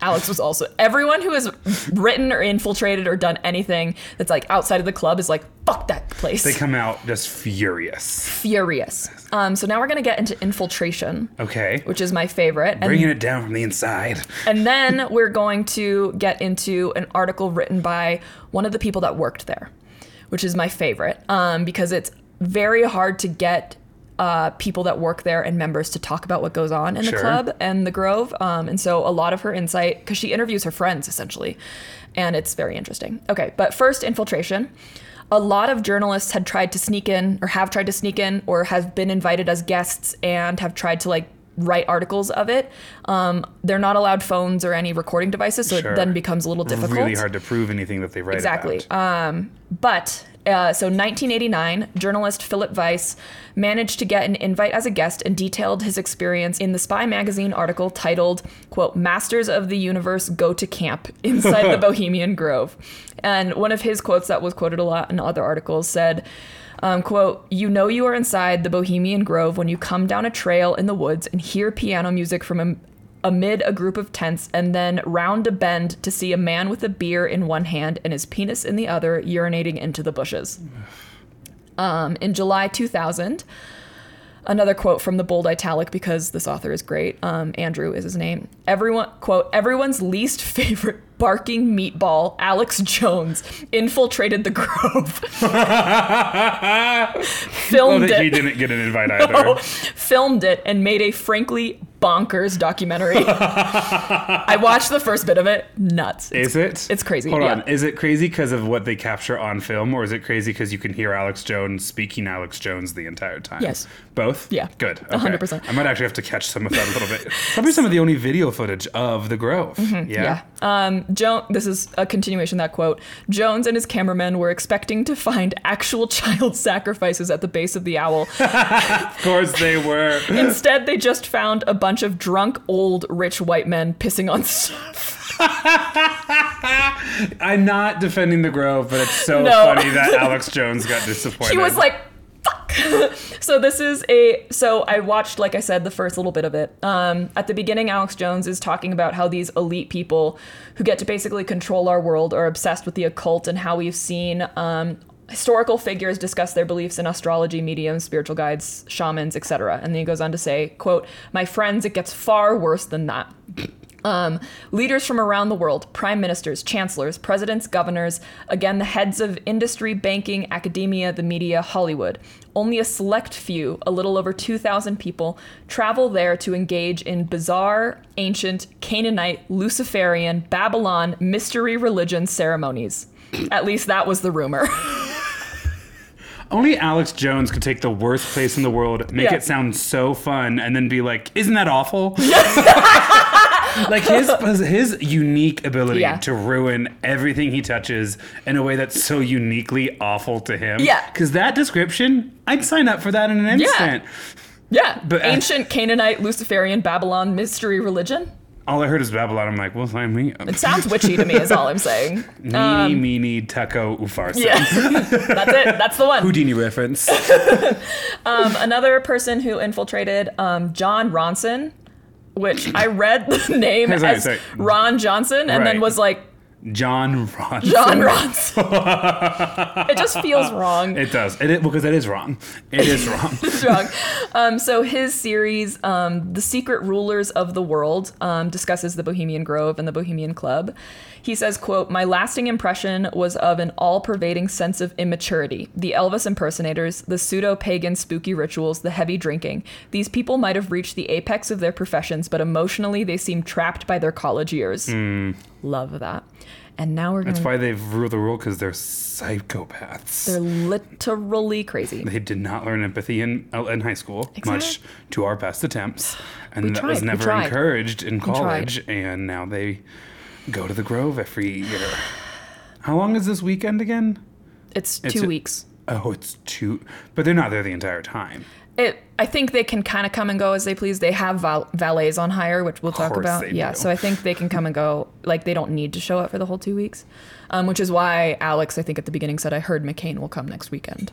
Speaker 2: Alex was also everyone who has written or infiltrated or done anything that's like outside of the club is like fuck that place.
Speaker 1: They come out just furious.
Speaker 2: Furious. Um, so now we're gonna get into infiltration,
Speaker 1: Okay.
Speaker 2: which is my favorite, and,
Speaker 1: Bringing it down from the inside.
Speaker 2: and then we're going to get into an article written by one of the people that worked there, which is my favorite um, because it's very hard to get uh, people that work there and members to talk about what goes on in the
Speaker 1: Sure.
Speaker 2: club and the Grove. Um, and so a lot of her insight, because she interviews her friends essentially, and it's very interesting. Okay, but first, infiltration. A lot of journalists had tried to sneak in, or have tried to sneak in, or have been invited as guests and have tried to like write articles of it. Um, they're not allowed phones or any recording devices, so
Speaker 1: Sure.
Speaker 2: it then becomes a little difficult.
Speaker 1: Really hard to prove anything that they write
Speaker 2: Exactly. Um, but uh, so 1989, journalist Philip Weiss managed to get an invite as a guest and detailed his experience in the Spy magazine article titled "quote Masters of the Universe Go to Camp Inside the Bohemian Grove," and one of his quotes that was quoted a lot in other articles said. Um, quote, you know you are inside the Bohemian Grove when you come down a trail in the woods and hear piano music from a, amid a group of tents and then round a bend to see a man with a beer in one hand and his penis in the other urinating into the bushes. Um, in July 2000, another quote from the bold italic because this author is great. Um, Andrew is his name. Everyone quote everyone's least favorite barking meatball, Alex Jones, infiltrated the Grove.
Speaker 1: Well,
Speaker 2: filmed
Speaker 1: he
Speaker 2: it.
Speaker 1: didn't get an invite either.
Speaker 2: filmed it and made a frankly bonkers documentary. I watched the first bit of it. Nuts. It's-
Speaker 1: Is it?
Speaker 2: It's crazy.
Speaker 1: Hold
Speaker 2: yeah.
Speaker 1: on. Is it crazy because of what they capture on film, or is it crazy because you can hear Alex Jones speaking Alex Jones the entire time?
Speaker 2: Yes.
Speaker 1: Both?
Speaker 2: Yeah.
Speaker 1: Good.
Speaker 2: A hundred percent.
Speaker 1: I might actually have to catch some of that a little bit. Probably some of the only video footage of the Grove. Yeah.
Speaker 2: Mm-hmm. Yeah. Um, Joan, this is a continuation of that quote. Jones and his cameramen were expecting to find actual child sacrifices at the base of the owl.
Speaker 1: Of course they were.
Speaker 2: Instead, they just found a bunch of drunk, old, rich white men pissing on stuff.
Speaker 1: I'm not defending the Grove, but it's so
Speaker 2: No.
Speaker 1: funny that Alex Jones got disappointed.
Speaker 2: He was like, fuck. so this is a so I watched, like I said, the first little bit of it. Um, at the beginning, Alex Jones is talking about how these elite people who get to basically control our world are obsessed with the occult and how we've seen um, historical figures discuss their beliefs in astrology, mediums, spiritual guides, shamans, etc. And then he goes on to say, quote, My friends, it gets far worse than that. Um, leaders from around the world, prime ministers, chancellors, presidents, governors, again, the heads of industry, banking, academia, the media, Hollywood. Only a select few, a little over 2,000 people, travel there to engage in bizarre, ancient, Canaanite, Luciferian, Babylon, mystery religion ceremonies. At least that was the rumor.
Speaker 1: Only Alex Jones could take the worst place in the world, make
Speaker 2: Yeah.
Speaker 1: it sound so fun, and then be like, "Isn't that awful?" like his his unique ability
Speaker 2: Yeah.
Speaker 1: to ruin everything he touches in a way that's so uniquely awful to him.
Speaker 2: Yeah.
Speaker 1: because that description, I'd sign up for that in an instant.
Speaker 2: yeah.
Speaker 1: But, uh,
Speaker 2: ancient Canaanite, Luciferian, Babylon, mystery religion.
Speaker 1: All I heard is Babylon. I'm like, well, sign me up.
Speaker 2: It sounds witchy to me, is all I'm saying.
Speaker 1: Meeny, meeny, Tucko, Ufarsa.
Speaker 2: Yeah. That's it. That's the one.
Speaker 1: Houdini reference.
Speaker 2: Um, another person who infiltrated um, Jon Ronson, which I read the name
Speaker 1: Sorry,
Speaker 2: as
Speaker 1: sorry.
Speaker 2: Ron Johnson, and then was like
Speaker 1: Jon Ronson.
Speaker 2: Jon Ronson. it just feels wrong.
Speaker 1: It does. It is, because it is wrong. It is wrong.
Speaker 2: It's wrong. Um, so his series, um, "The Secret Rulers of the World," um, discusses the Bohemian Grove and the Bohemian Club. He says, "quote My lasting impression was of an all-pervading sense of immaturity. The Elvis impersonators, the pseudo-pagan spooky rituals, the heavy drinking. These people might have reached the apex of their professions, but emotionally they seem trapped by their college years. Love that. And now we're.
Speaker 1: That's why they've ruled the world because they're psychopaths.
Speaker 2: They're literally crazy.
Speaker 1: they did not learn empathy in uh, in high school, much to our best attempts, and
Speaker 2: We
Speaker 1: that was
Speaker 2: tried, we
Speaker 1: never encouraged in college. And now they go to the Grove every year. How long is this weekend again?
Speaker 2: It's
Speaker 1: It's
Speaker 2: two
Speaker 1: a-
Speaker 2: weeks.
Speaker 1: Oh, it's two, but they're not there the entire time.
Speaker 2: It, I think they can kind of come and go as they please. They have val- valets on hire, which we'll talk about. Yeah,
Speaker 1: do.
Speaker 2: so I think they can come and go. Like they don't need to show up for the whole two weeks, um, which is why Alex, I think at the beginning said, "I heard McCain will come next weekend."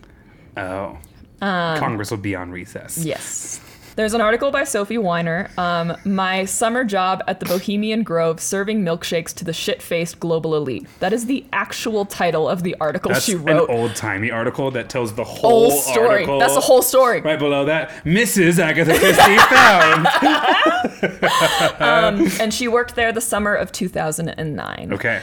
Speaker 1: Oh,
Speaker 2: Um,
Speaker 1: Congress will be on recess.
Speaker 2: Yes. There's an article by Sophie Weiner. Um, my summer job at the Bohemian Grove serving milkshakes to the shit-faced global elite. That is the actual title of the article
Speaker 1: That's
Speaker 2: she wrote.
Speaker 1: an old timey article that tells the whole,
Speaker 2: story.
Speaker 1: article.
Speaker 2: That's the whole story.
Speaker 1: Right below that, Mrs. Agatha Christie found.
Speaker 2: And she worked there the summer of 2009.
Speaker 1: Okay.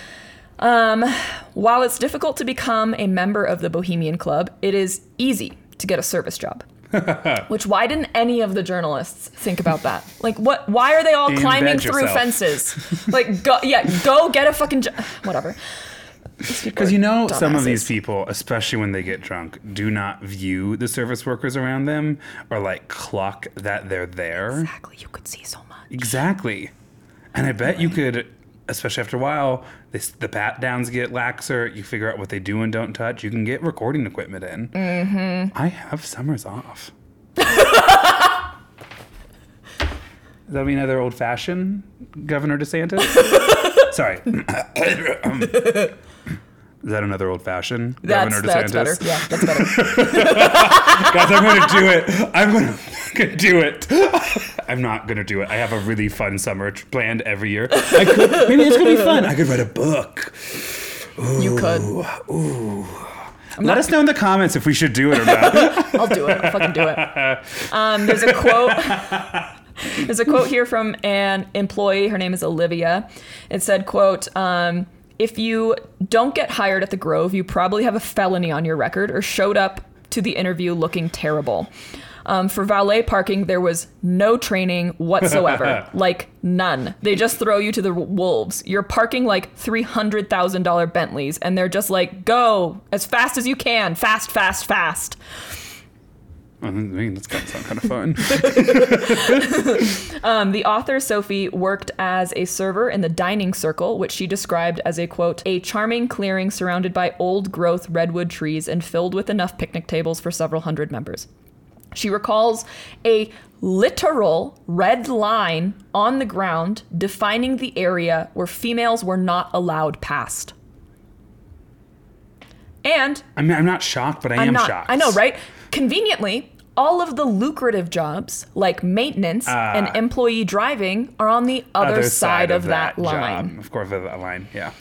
Speaker 2: While it's difficult to become a member of the Bohemian Club, it is easy to get a service job. Which why didn't any of the journalists think about that? Like what why are they all climbing through
Speaker 1: yourself.
Speaker 2: fences? like go yeah, go get a fucking job. Whatever.
Speaker 1: Because you know, some of these people, especially when they get drunk, do not view the service workers around them or like clock that they're there.
Speaker 2: Exactly, you could see so much.
Speaker 1: Exactly. And I bet you could, especially after a while, this, the pat downs get laxer. You figure out what they do and don't touch. You can get recording equipment in. Mm-hmm. I have summers off. Does that mean another old fashioned Governor DeSantis? Sorry. Is that another old fashioned
Speaker 2: That's
Speaker 1: Governor
Speaker 2: that's
Speaker 1: DeSantis?
Speaker 2: better. Yeah, that's better.
Speaker 1: Guys, I'm gonna do it. I'm gonna do it. I'm not gonna do it. I have a really fun summer planned every year. I could, maybe it's gonna be fun. I could write a book.
Speaker 2: you could.
Speaker 1: Let us know in the comments if we should do it or not.
Speaker 2: I'll do it. I'll fucking do it. Um, there's a quote. There's a quote here from an employee. Her name is Olivia. It said, "quote um, If you don't get hired at the Grove, you probably have a felony on your record or showed up to the interview looking terrible. Um, for valet parking, there was no training whatsoever, like none. They just throw you to the wolves. You're parking like three hundred thousand dollar Bentleys, and they're just like, "Go as fast as you can, fast, fast, fast."
Speaker 1: I mean, that's kind of sound kind of fun.
Speaker 2: Um, the author Sophie worked as a server in the dining circle, which she described as a quote, a charming clearing surrounded by old growth redwood trees and filled with enough picnic tables for several hundred members. She recalls a literal red line on the ground defining the area where females were not allowed past. And
Speaker 1: I mean, I'm not shocked, but I
Speaker 2: I'm
Speaker 1: am
Speaker 2: not.
Speaker 1: shocked.
Speaker 2: I know, right? Conveniently, all of the lucrative jobs like maintenance
Speaker 1: Ah.
Speaker 2: and employee driving are on the other, side, of, that, line.
Speaker 1: job. Of course, of that line. Yeah.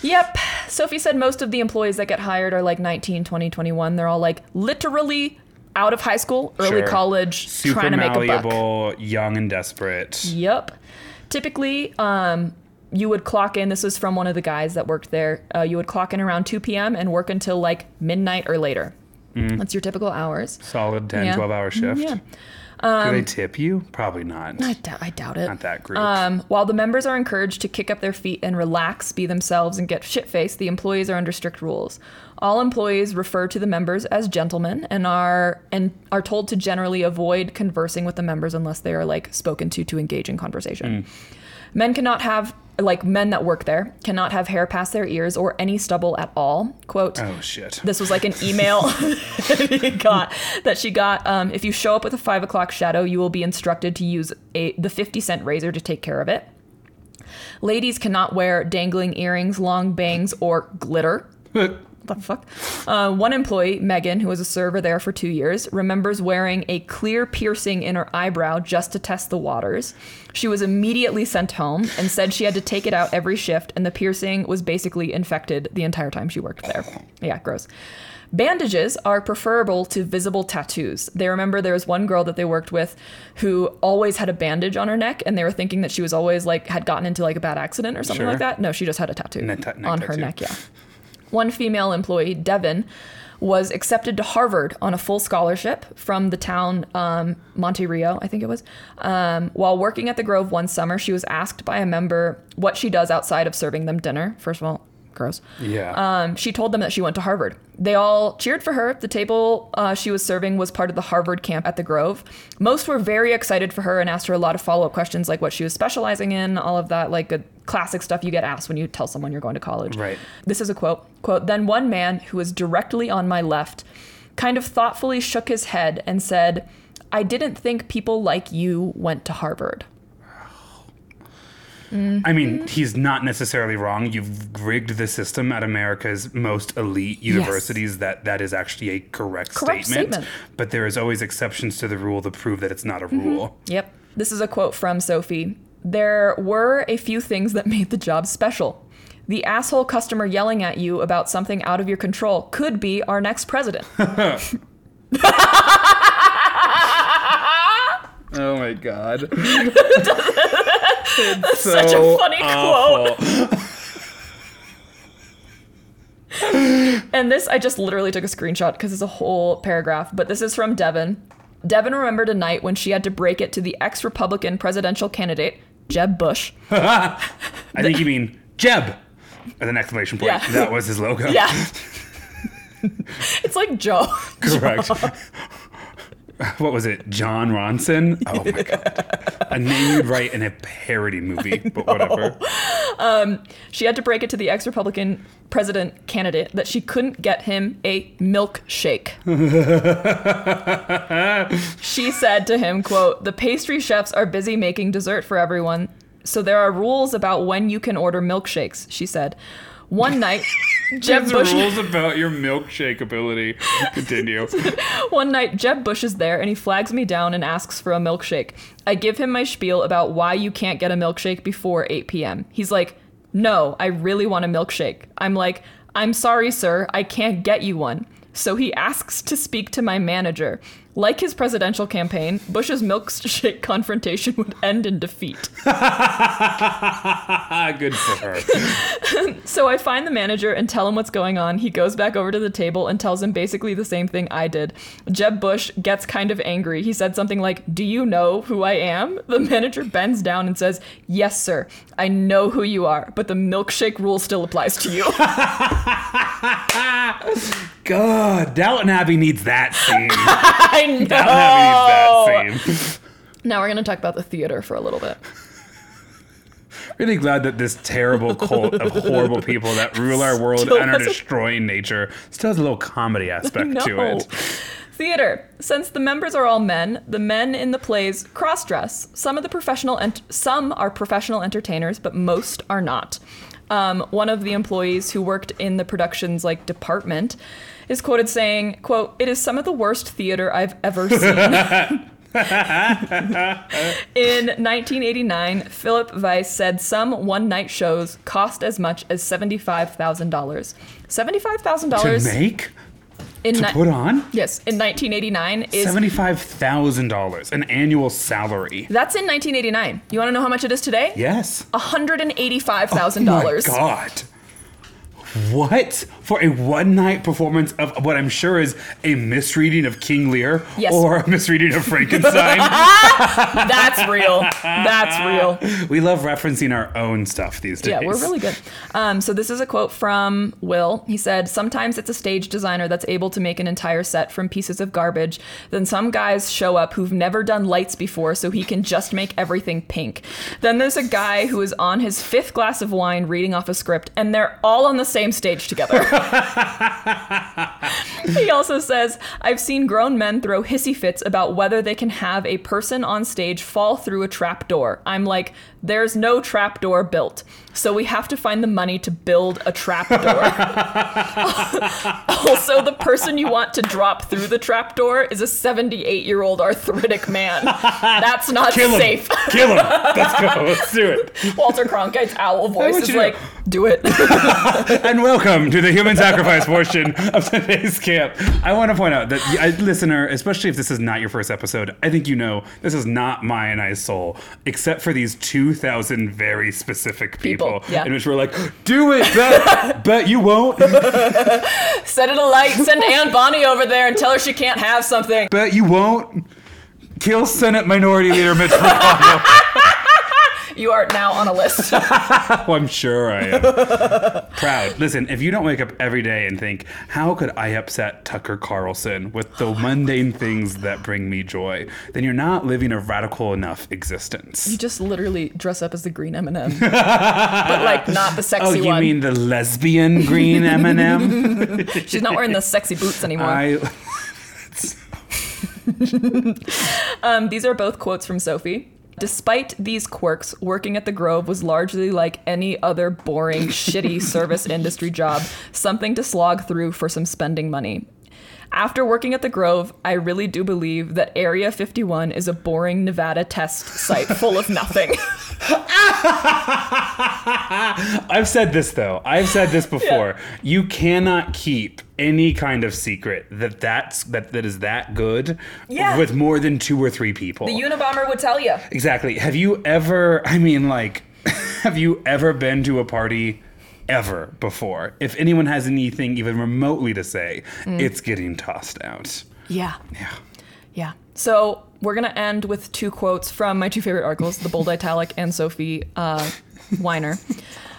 Speaker 2: Yep. Sophie said most of the employees that get hired are like 19, 20, 21. They're all like literally out of high school, early
Speaker 1: Sure.
Speaker 2: college,
Speaker 1: Super
Speaker 2: trying to make a buck.
Speaker 1: young and desperate.
Speaker 2: Yep. Typically, um, you would clock in. This was from one of the guys that worked there. Uh, you would clock in around 2 p.m. and work until like midnight or later. That's your typical hours.
Speaker 1: Solid 10,
Speaker 2: Yeah. Mm,
Speaker 1: 12 hour shift.
Speaker 2: Yeah.
Speaker 1: Do they tip you? Probably not.
Speaker 2: I, doubt it.
Speaker 1: Not that group.
Speaker 2: Um, while the members are encouraged to kick up their feet and relax, be themselves, and get shit faced, the employees are under strict rules. All employees refer to the members as gentlemen and are and are told to generally avoid conversing with the members unless they are like spoken to to engage in conversation. Men cannot have like men that work there cannot have hair past their ears or any stubble at all. Quote
Speaker 1: oh, shit.
Speaker 2: this was like an email that got that she got. Um, if you show up with a five o'clock shadow, you will be instructed to use a the fifty cent razor to take care of it. Ladies cannot wear dangling earrings, long bangs, or glitter. What the fuck? Uh, one employee, Megan, who was a server there for two years, remembers wearing a clear piercing in her eyebrow just to test the waters. She was immediately sent home and said she had to take it out every shift, and the piercing was basically infected the entire time she worked there. Yeah, gross. Bandages are preferable to visible tattoos. They remember there was one girl that they worked with who always had a bandage on her neck, and they were thinking that she was always like had gotten into like a bad accident or something
Speaker 1: Sure.
Speaker 2: like that. No, she just had a tattoo
Speaker 1: Neck ta-
Speaker 2: on her neck. Yeah. One female employee, Devin, was accepted to Harvard on a full scholarship from the town um, Monte Rio, I think it was. Um, while working at the Grove one summer, she was asked by a member what she does outside of serving them dinner. First of all, gross.
Speaker 1: yeah.
Speaker 2: Um, she told them that she went to Harvard. They all cheered for her. The table uh, she was serving was part of the Harvard camp at the Grove. Most were very excited for her and asked her a lot of follow up questions like what she was specializing in, all of that, like good classic stuff you get asked when you tell someone you're going to college.
Speaker 1: Right.
Speaker 2: This is a quote. Quote, then one man who was directly on my left kind of thoughtfully shook his head and said, I didn't think people like you went to Harvard.
Speaker 1: I mean, he's not necessarily wrong. You've rigged the system at America's most elite universities. That that is actually a correct,
Speaker 2: Correct
Speaker 1: statement.
Speaker 2: statement.
Speaker 1: But there is always exceptions to the rule to prove that it's not a rule. Mm-hmm.
Speaker 2: Yep. This is a quote from Sophie. There were a few things that made the job special. The asshole customer yelling at you about something out of your control could be our next president.
Speaker 1: Oh my god.
Speaker 2: It's Such a funny quote. And this, I just literally took a screenshot because it's a whole paragraph, but this is from Devin. Devin remembered a night when she had to break it to the ex Republican presidential candidate, Jeb Bush.
Speaker 1: I think you mean Jeb. With an exclamation point.
Speaker 2: Yeah.
Speaker 1: That was his logo.
Speaker 2: Yeah. it's like Joe.
Speaker 1: Correct. what was it? Jon Ronson? Oh my god. A name you'd write in a parody movie, but whatever.
Speaker 2: Um, she had to break it to the ex Republican president candidate that she couldn't get him a milkshake. she said to him, quote, The pastry chefs are busy making dessert for everyone, so there are rules about when you can order milkshakes, she said. One night, Jeb Bush
Speaker 1: rules about your milkshake ability. Continue.
Speaker 2: One night, Jeb Bush is there and he flags me down and asks for a milkshake. I give him my spiel about why you can't get a milkshake before 8 p.m. He's like, No, I really want a milkshake. I'm like, I'm sorry, sir, I can't get you one. So he asks to speak to my manager. Like his presidential campaign, Bush's milkshake confrontation would end in defeat.
Speaker 1: Good for her.
Speaker 2: So I find the manager and tell him what's going on. He goes back over to the table and tells him basically the same thing I did. Jeb Bush gets kind of angry. He said something like, Do you know who I am? The manager bends down and says, Yes, sir. I know who you are, but the milkshake rule still applies to you.
Speaker 1: God, Downton Abbey needs that scene.
Speaker 2: I know.
Speaker 1: Downton Abbey needs that scene.
Speaker 2: Now we're going to talk about the theater for a little bit.
Speaker 1: Really glad that this terrible cult of horrible people that rule our world
Speaker 2: Still
Speaker 1: and are destroying nature still has a little comedy aspect to it.
Speaker 2: Theater. Since the members are all men, the men in the plays cross-dress. Some of the professional ent- some are professional entertainers, but most are not. Um, one of the employees who worked in the productions like department is quoted saying, "quote It is some of the worst theater I've ever seen." In 1989, Philip Weiss said some one-night shows cost as much as $75,000. $75,000
Speaker 1: To make?
Speaker 2: in
Speaker 1: To
Speaker 2: ni-
Speaker 1: put on?
Speaker 2: Yes, in 1989 is
Speaker 1: $75,000, an annual salary.
Speaker 2: That's in 1989. You want to know how much it is today?
Speaker 1: Yes.
Speaker 2: $185,000.
Speaker 1: Oh my God. What? For a one night performance of what I'm sure is a misreading of King Lear
Speaker 2: Yes.
Speaker 1: or a misreading of Frankenstein?
Speaker 2: That's real. That's real.
Speaker 1: we love referencing our own stuff these days.
Speaker 2: Yeah, we're really good. Um, so this is a quote from Will. He said, "Sometimes it's a stage designer that's able to make an entire set from pieces of garbage. Then some guys show up who've never done lights before, so he can just make everything pink. Then there's a guy who is on his fifth glass of wine reading off a script, and they're all on the same stage together." he also says, "I've seen grown men throw hissy fits about whether they can have a person on stage fall through a trap door. I'm like, there's no trap door built. So we have to find the money to build a trap door. also, the person you want to drop through the trap door is a 78 year old arthritic man. That's not
Speaker 1: Kill him.
Speaker 2: safe.
Speaker 1: Kill him. Let's go. Let's do it.
Speaker 2: Walter Cronkite's owl voice is like, do it.
Speaker 1: And welcome to the human sacrifice portion of today's camp. I want to point out that, I, listener, especially if this is not your first episode, I think you know this is not my and I's soul, except for these 2,000 very specific people,
Speaker 2: People, yeah.
Speaker 1: in which we're like, do it, bet, bet you won't,
Speaker 2: Set it alight, send Anne Bonny over there and tell her she can't have something.
Speaker 1: bet you won't. Kill Senate Minority Leader Mitch McConnell.
Speaker 2: You are now on a list.
Speaker 1: oh, I'm sure I am. Proud. Listen, if you don't wake up every day and think, how could I upset Tucker Carlson with the mundane things that bring me joy, then you're not living a radical enough existence.
Speaker 2: You just literally dress up as the green M&M, but like not the sexy one.
Speaker 1: Oh, you
Speaker 2: one.
Speaker 1: mean the lesbian green M&M?
Speaker 2: She's not wearing the sexy boots anymore.
Speaker 1: I
Speaker 2: Um, these are both quotes from Sophie. Despite these quirks, working at the Grove was largely like any other boring, shitty service industry job, something to slog through for some spending money. After working at the Grove, I really do believe that Area 51 is a boring Nevada test site full of nothing.
Speaker 1: I've said this though. I've said this before. You cannot keep any kind of secret that that's that that is that good
Speaker 2: Yeah.
Speaker 1: with more than two or three people.
Speaker 2: the Unabomber would tell you.
Speaker 1: Exactly. Have you ever, I mean, like, have you ever been to a party ever before? If anyone has anything even remotely to say,
Speaker 2: Mm.
Speaker 1: it's getting tossed out.
Speaker 2: Yeah.
Speaker 1: Yeah.
Speaker 2: Yeah. So we're gonna end with two quotes from my two favorite articles, the Bold Italic and Sophie uh, Weiner.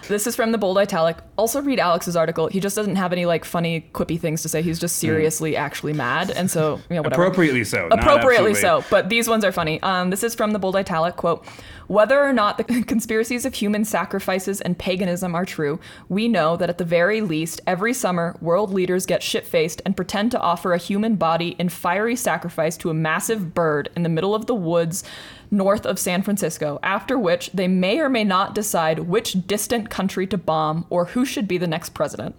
Speaker 2: This is from the Bold Italic. Also read Alex's article. He just doesn't have any like funny quippy things to say. He's just seriously actually mad, and so you know whatever.
Speaker 1: Appropriately so.
Speaker 2: Appropriately so, but these ones are funny. Um, this is from the Bold Italic quote. Whether or not the conspiracies of human sacrifices and paganism are true, we know that at the very least, every summer, world leaders get shit faced and pretend to offer a human body in fiery sacrifice to a massive bird in the middle of the woods north of San Francisco, after which they may or may not decide which distant country to bomb or who should be the next president.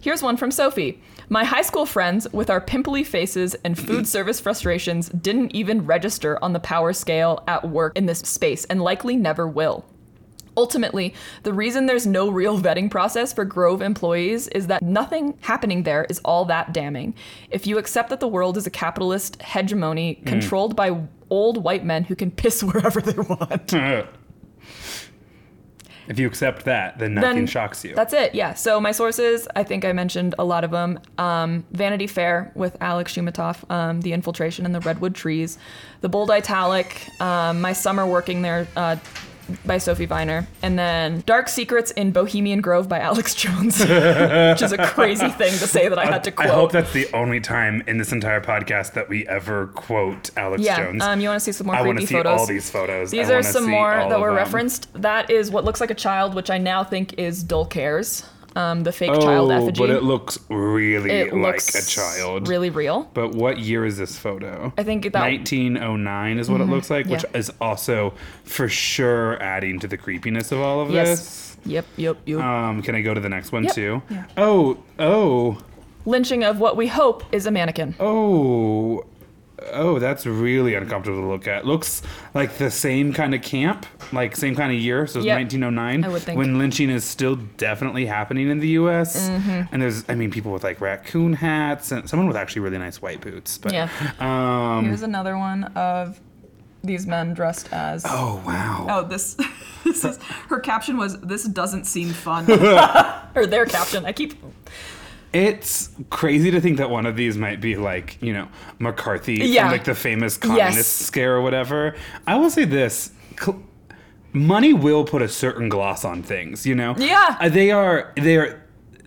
Speaker 2: Here's one from Sophie. My high school friends, with our pimply faces and food service frustrations, didn't even register on the power scale at work in this space and likely never will. Ultimately, the reason there's no real vetting process for Grove employees is that nothing happening there is all that damning. If you accept that the world is a capitalist hegemony controlled by old white men who can piss wherever they want,
Speaker 1: if you accept that, then nothing
Speaker 2: then
Speaker 1: shocks you.
Speaker 2: That's it. Yeah. So my sources, I think I mentioned a lot of them. Um, Vanity Fair with Alex Shoumatoff, um, The Infiltration and the Redwood Trees, The Bold Italic, um, My Summer Working There uh, by Sophie Viner, and then Dark Secrets in Bohemian Grove by Alex Jones, which is a crazy thing to say that I had to quote.
Speaker 1: I hope that's the only time in this entire podcast that we ever quote Alex
Speaker 2: yeah.
Speaker 1: Jones.
Speaker 2: Um, you want to see some more
Speaker 1: I want
Speaker 2: creepy
Speaker 1: to see
Speaker 2: photos?
Speaker 1: all these photos.
Speaker 2: These
Speaker 1: I
Speaker 2: are some more that were referenced. That is what looks like a child, which I now think is Dull Cares, um, the fake child
Speaker 1: Oh,
Speaker 2: effigy.
Speaker 1: but it looks really
Speaker 2: It
Speaker 1: like
Speaker 2: looks
Speaker 1: a child.
Speaker 2: Really real.
Speaker 1: But what year is this photo?
Speaker 2: I think that- Mm-hmm.
Speaker 1: 1909 is what it looks like, which is also for sure adding to the creepiness of all of
Speaker 2: Yes.
Speaker 1: this.
Speaker 2: Yep, yep, yep.
Speaker 1: Um, can I go to the next one
Speaker 2: Yep.
Speaker 1: too?
Speaker 2: Yeah.
Speaker 1: Oh, oh,
Speaker 2: Lynching of what we hope is a mannequin.
Speaker 1: oh, oh, that's really uncomfortable to look at. Looks like the same kind of camp, like same kind of year. So it's
Speaker 2: Yep.
Speaker 1: 1909,
Speaker 2: I would think.
Speaker 1: when lynching is still definitely happening in the U.S.
Speaker 2: Mm-hmm.
Speaker 1: And there's, I mean, people with like raccoon hats and someone with actually really nice white boots. But
Speaker 2: Yeah.
Speaker 1: um,
Speaker 2: Here's another one of these men dressed as.
Speaker 1: oh wow.
Speaker 2: Oh, this. This is her caption was "This doesn't seem fun," or their caption. I keep
Speaker 1: It's crazy to think that one of these might be like, you know, McCarthy
Speaker 2: Yeah.
Speaker 1: from like the famous communist
Speaker 2: Yes.
Speaker 1: scare or whatever. I will say this. cl- Money will put a certain gloss on things, you know?
Speaker 2: Yeah.
Speaker 1: Uh, they are they are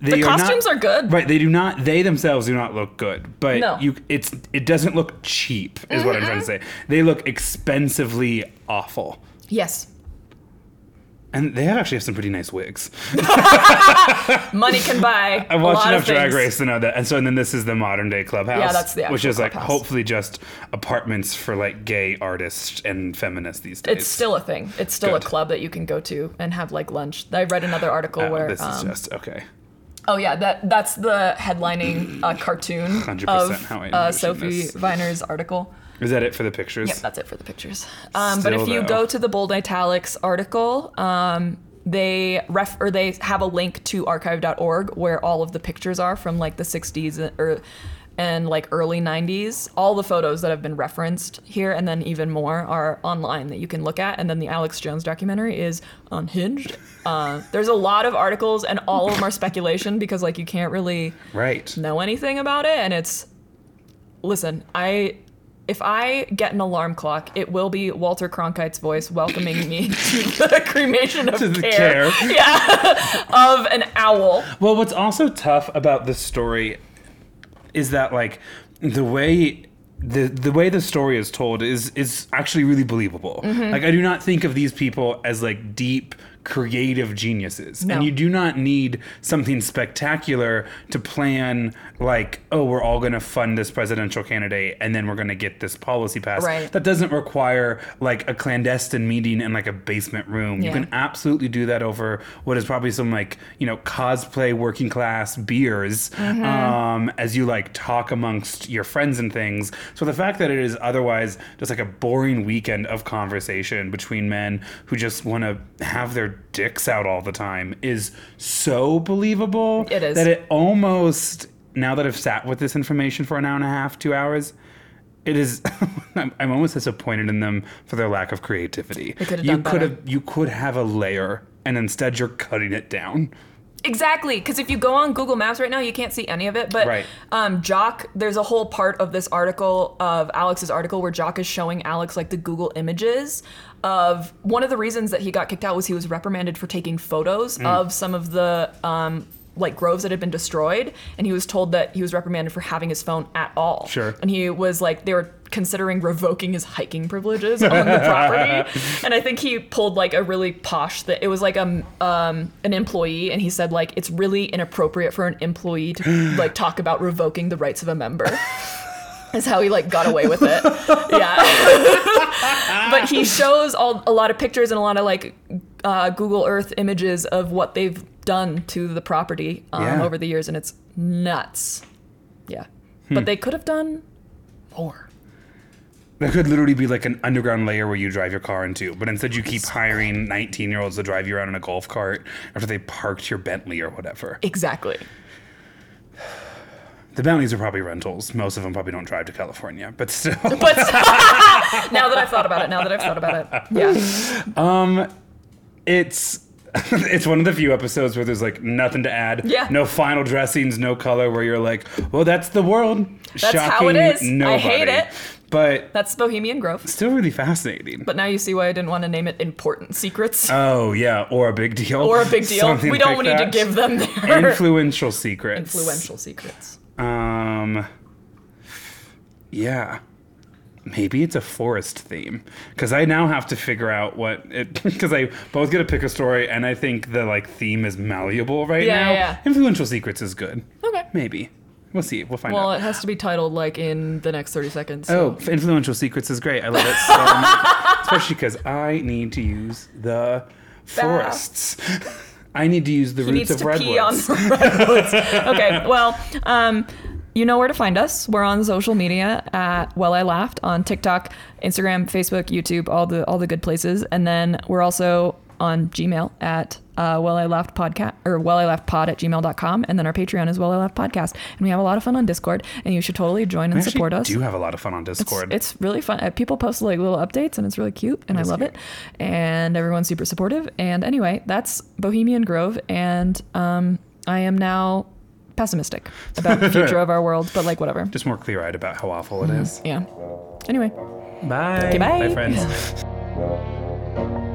Speaker 1: they
Speaker 2: The
Speaker 1: are
Speaker 2: costumes
Speaker 1: not,
Speaker 2: are good.
Speaker 1: Right, they do not they themselves do not look good. But
Speaker 2: No.
Speaker 1: you it's it doesn't look cheap is what I'm trying to say. They look expensively awful.
Speaker 2: yes.
Speaker 1: And they actually have some pretty nice wigs.
Speaker 2: Money can buy.
Speaker 1: I watched enough Drag. Race to know that. And so, and then this is the modern day clubhouse.
Speaker 2: Yeah, that's the
Speaker 1: which is like
Speaker 2: clubhouse.
Speaker 1: hopefully just apartments for like gay artists and feminists these days.
Speaker 2: It's still a thing. It's still
Speaker 1: Good.
Speaker 2: a club that you can go to and have like lunch. I read another article
Speaker 1: Oh,
Speaker 2: where.
Speaker 1: this is
Speaker 2: um,
Speaker 1: just okay.
Speaker 2: Oh yeah, that that's the headlining uh, cartoon
Speaker 1: 100%
Speaker 2: of
Speaker 1: how I
Speaker 2: uh, Sophie
Speaker 1: this.
Speaker 2: Viner's article.
Speaker 1: Is that it for the pictures?
Speaker 2: Yep, that's it for the pictures. Um, but if you
Speaker 1: though.
Speaker 2: go to the bold italics article, um, they ref or they have a link to archive.org where all of the pictures are from like the 60s or and like early 90s. All the photos that have been referenced here and then even more are online that you can look at. And then the Alex Jones documentary is unhinged. Uh, there's a lot of articles and all of them are speculation because like you can't really
Speaker 1: Right.
Speaker 2: know anything about it and it's listen i if i get an alarm clock it will be walter cronkite's voice welcoming me to the cremation of
Speaker 1: To the
Speaker 2: care,
Speaker 1: care.
Speaker 2: yeah of an owl
Speaker 1: Well, what's also tough about this story is that like the way the the way the story is told is is actually really believable.
Speaker 2: Mm-hmm.
Speaker 1: Like I do not think of these people as like deep creative geniuses.
Speaker 2: No.
Speaker 1: And you do not need something spectacular to plan like, oh, we're all going to fund this presidential candidate and then we're going to get this policy passed.
Speaker 2: Right.
Speaker 1: That doesn't require like a clandestine meeting in like a basement room. You can absolutely do that over what is probably some like you know cosplay working class beers
Speaker 2: Mm-hmm.
Speaker 1: um, as you like talk amongst your friends and things so the fact that it is otherwise just like a boring weekend of conversation between men who just want to have their dicks out all the time is so believable
Speaker 2: It is.
Speaker 1: that it almost now that i've sat with this information for an hour and a half two hours it is I'm, I'm almost disappointed in them for their lack of creativity
Speaker 2: They
Speaker 1: you
Speaker 2: done
Speaker 1: could
Speaker 2: better.
Speaker 1: have you could have a layer and instead you're cutting it down
Speaker 2: Exactly, because if you go on Google Maps right now, you can't see any of it. But
Speaker 1: Right.
Speaker 2: um, Jock, there's a whole part of this article of Alex's article where Jock is showing Alex like the Google images of one of the reasons that he got kicked out was he was reprimanded for taking photos
Speaker 1: Mm.
Speaker 2: of some of the um, like groves that had been destroyed, and he was told that he was reprimanded for having his phone at all.
Speaker 1: Sure.
Speaker 2: And he was like, they were considering revoking his hiking privileges on the property. And I think he pulled like a really posh that it was like um um an employee and he said like it's really inappropriate for an employee to like talk about revoking the rights of a member. Is how he like got away with it. Yeah. but he shows all a lot of pictures and a lot of like uh, Google Earth images of what they've done to the property um,
Speaker 1: Yeah.
Speaker 2: over the years and it's nuts. Yeah.
Speaker 1: Hmm.
Speaker 2: But they could have done more.
Speaker 1: There could literally be like an underground layer where you drive your car into, but instead you keep hiring 19 year olds to drive you around in a golf cart after they parked your Bentley or whatever.
Speaker 2: Exactly.
Speaker 1: The Bentleys are probably rentals. Most of them probably don't drive to California, but still.
Speaker 2: But now that I've thought about it, now that I've thought about it, yeah.
Speaker 1: Um, it's it's one of the few episodes where there's like nothing to add.
Speaker 2: Yeah.
Speaker 1: No final dressings, no color. Where you're like, well, that's the world.
Speaker 2: That's how it is. I hate it.
Speaker 1: But
Speaker 2: That's Bohemian Grove.
Speaker 1: still really fascinating.
Speaker 2: But now you see why I didn't want to name it Important Secrets
Speaker 1: oh yeah, or a big deal.
Speaker 2: or a big deal.
Speaker 1: Something
Speaker 2: We don't
Speaker 1: like
Speaker 2: need
Speaker 1: that.
Speaker 2: to give them their
Speaker 1: influential secrets.
Speaker 2: influential secrets.
Speaker 1: Um. Yeah. Maybe it's a forest theme because I now have to figure out what it because I both get to pick a story and I think the like theme is malleable right
Speaker 2: Yeah,
Speaker 1: now.
Speaker 2: yeah.
Speaker 1: Influential secrets is good.
Speaker 2: Okay.
Speaker 1: Maybe we'll see. We'll find
Speaker 2: Well,
Speaker 1: out.
Speaker 2: Well, it has to be titled like in the next 30 seconds.
Speaker 1: Oh, influential secrets is great. I love it so much, especially because I need to use the forests. I need to use the
Speaker 2: he
Speaker 1: roots
Speaker 2: needs
Speaker 1: of
Speaker 2: to pee on
Speaker 1: redwoods.
Speaker 2: the redwoods. okay, well, um, you know where to find us. We're on social media at Well I Laughed on TikTok, Instagram, Facebook, YouTube, all the all the good places, and then we're also on Gmail at uh, Well I Laughed podcast or Well I Laughed pod at gmail.com, and then our Patreon is Well I Laughed podcast, and we have a lot of fun on Discord, and you should totally join and support us.
Speaker 1: do have a lot of fun on Discord.
Speaker 2: It's really fun. Uh, People post like little updates, and it's really cute, and I love
Speaker 1: cute.
Speaker 2: it. And everyone's super supportive. And anyway, that's Bohemian Grove, and um, I am now pessimistic about the future of our world, but like whatever.
Speaker 1: Just more clear eyed about how awful it is.
Speaker 2: Yeah. Anyway.
Speaker 1: Bye.
Speaker 2: Okay, bye.
Speaker 1: Bye, friends.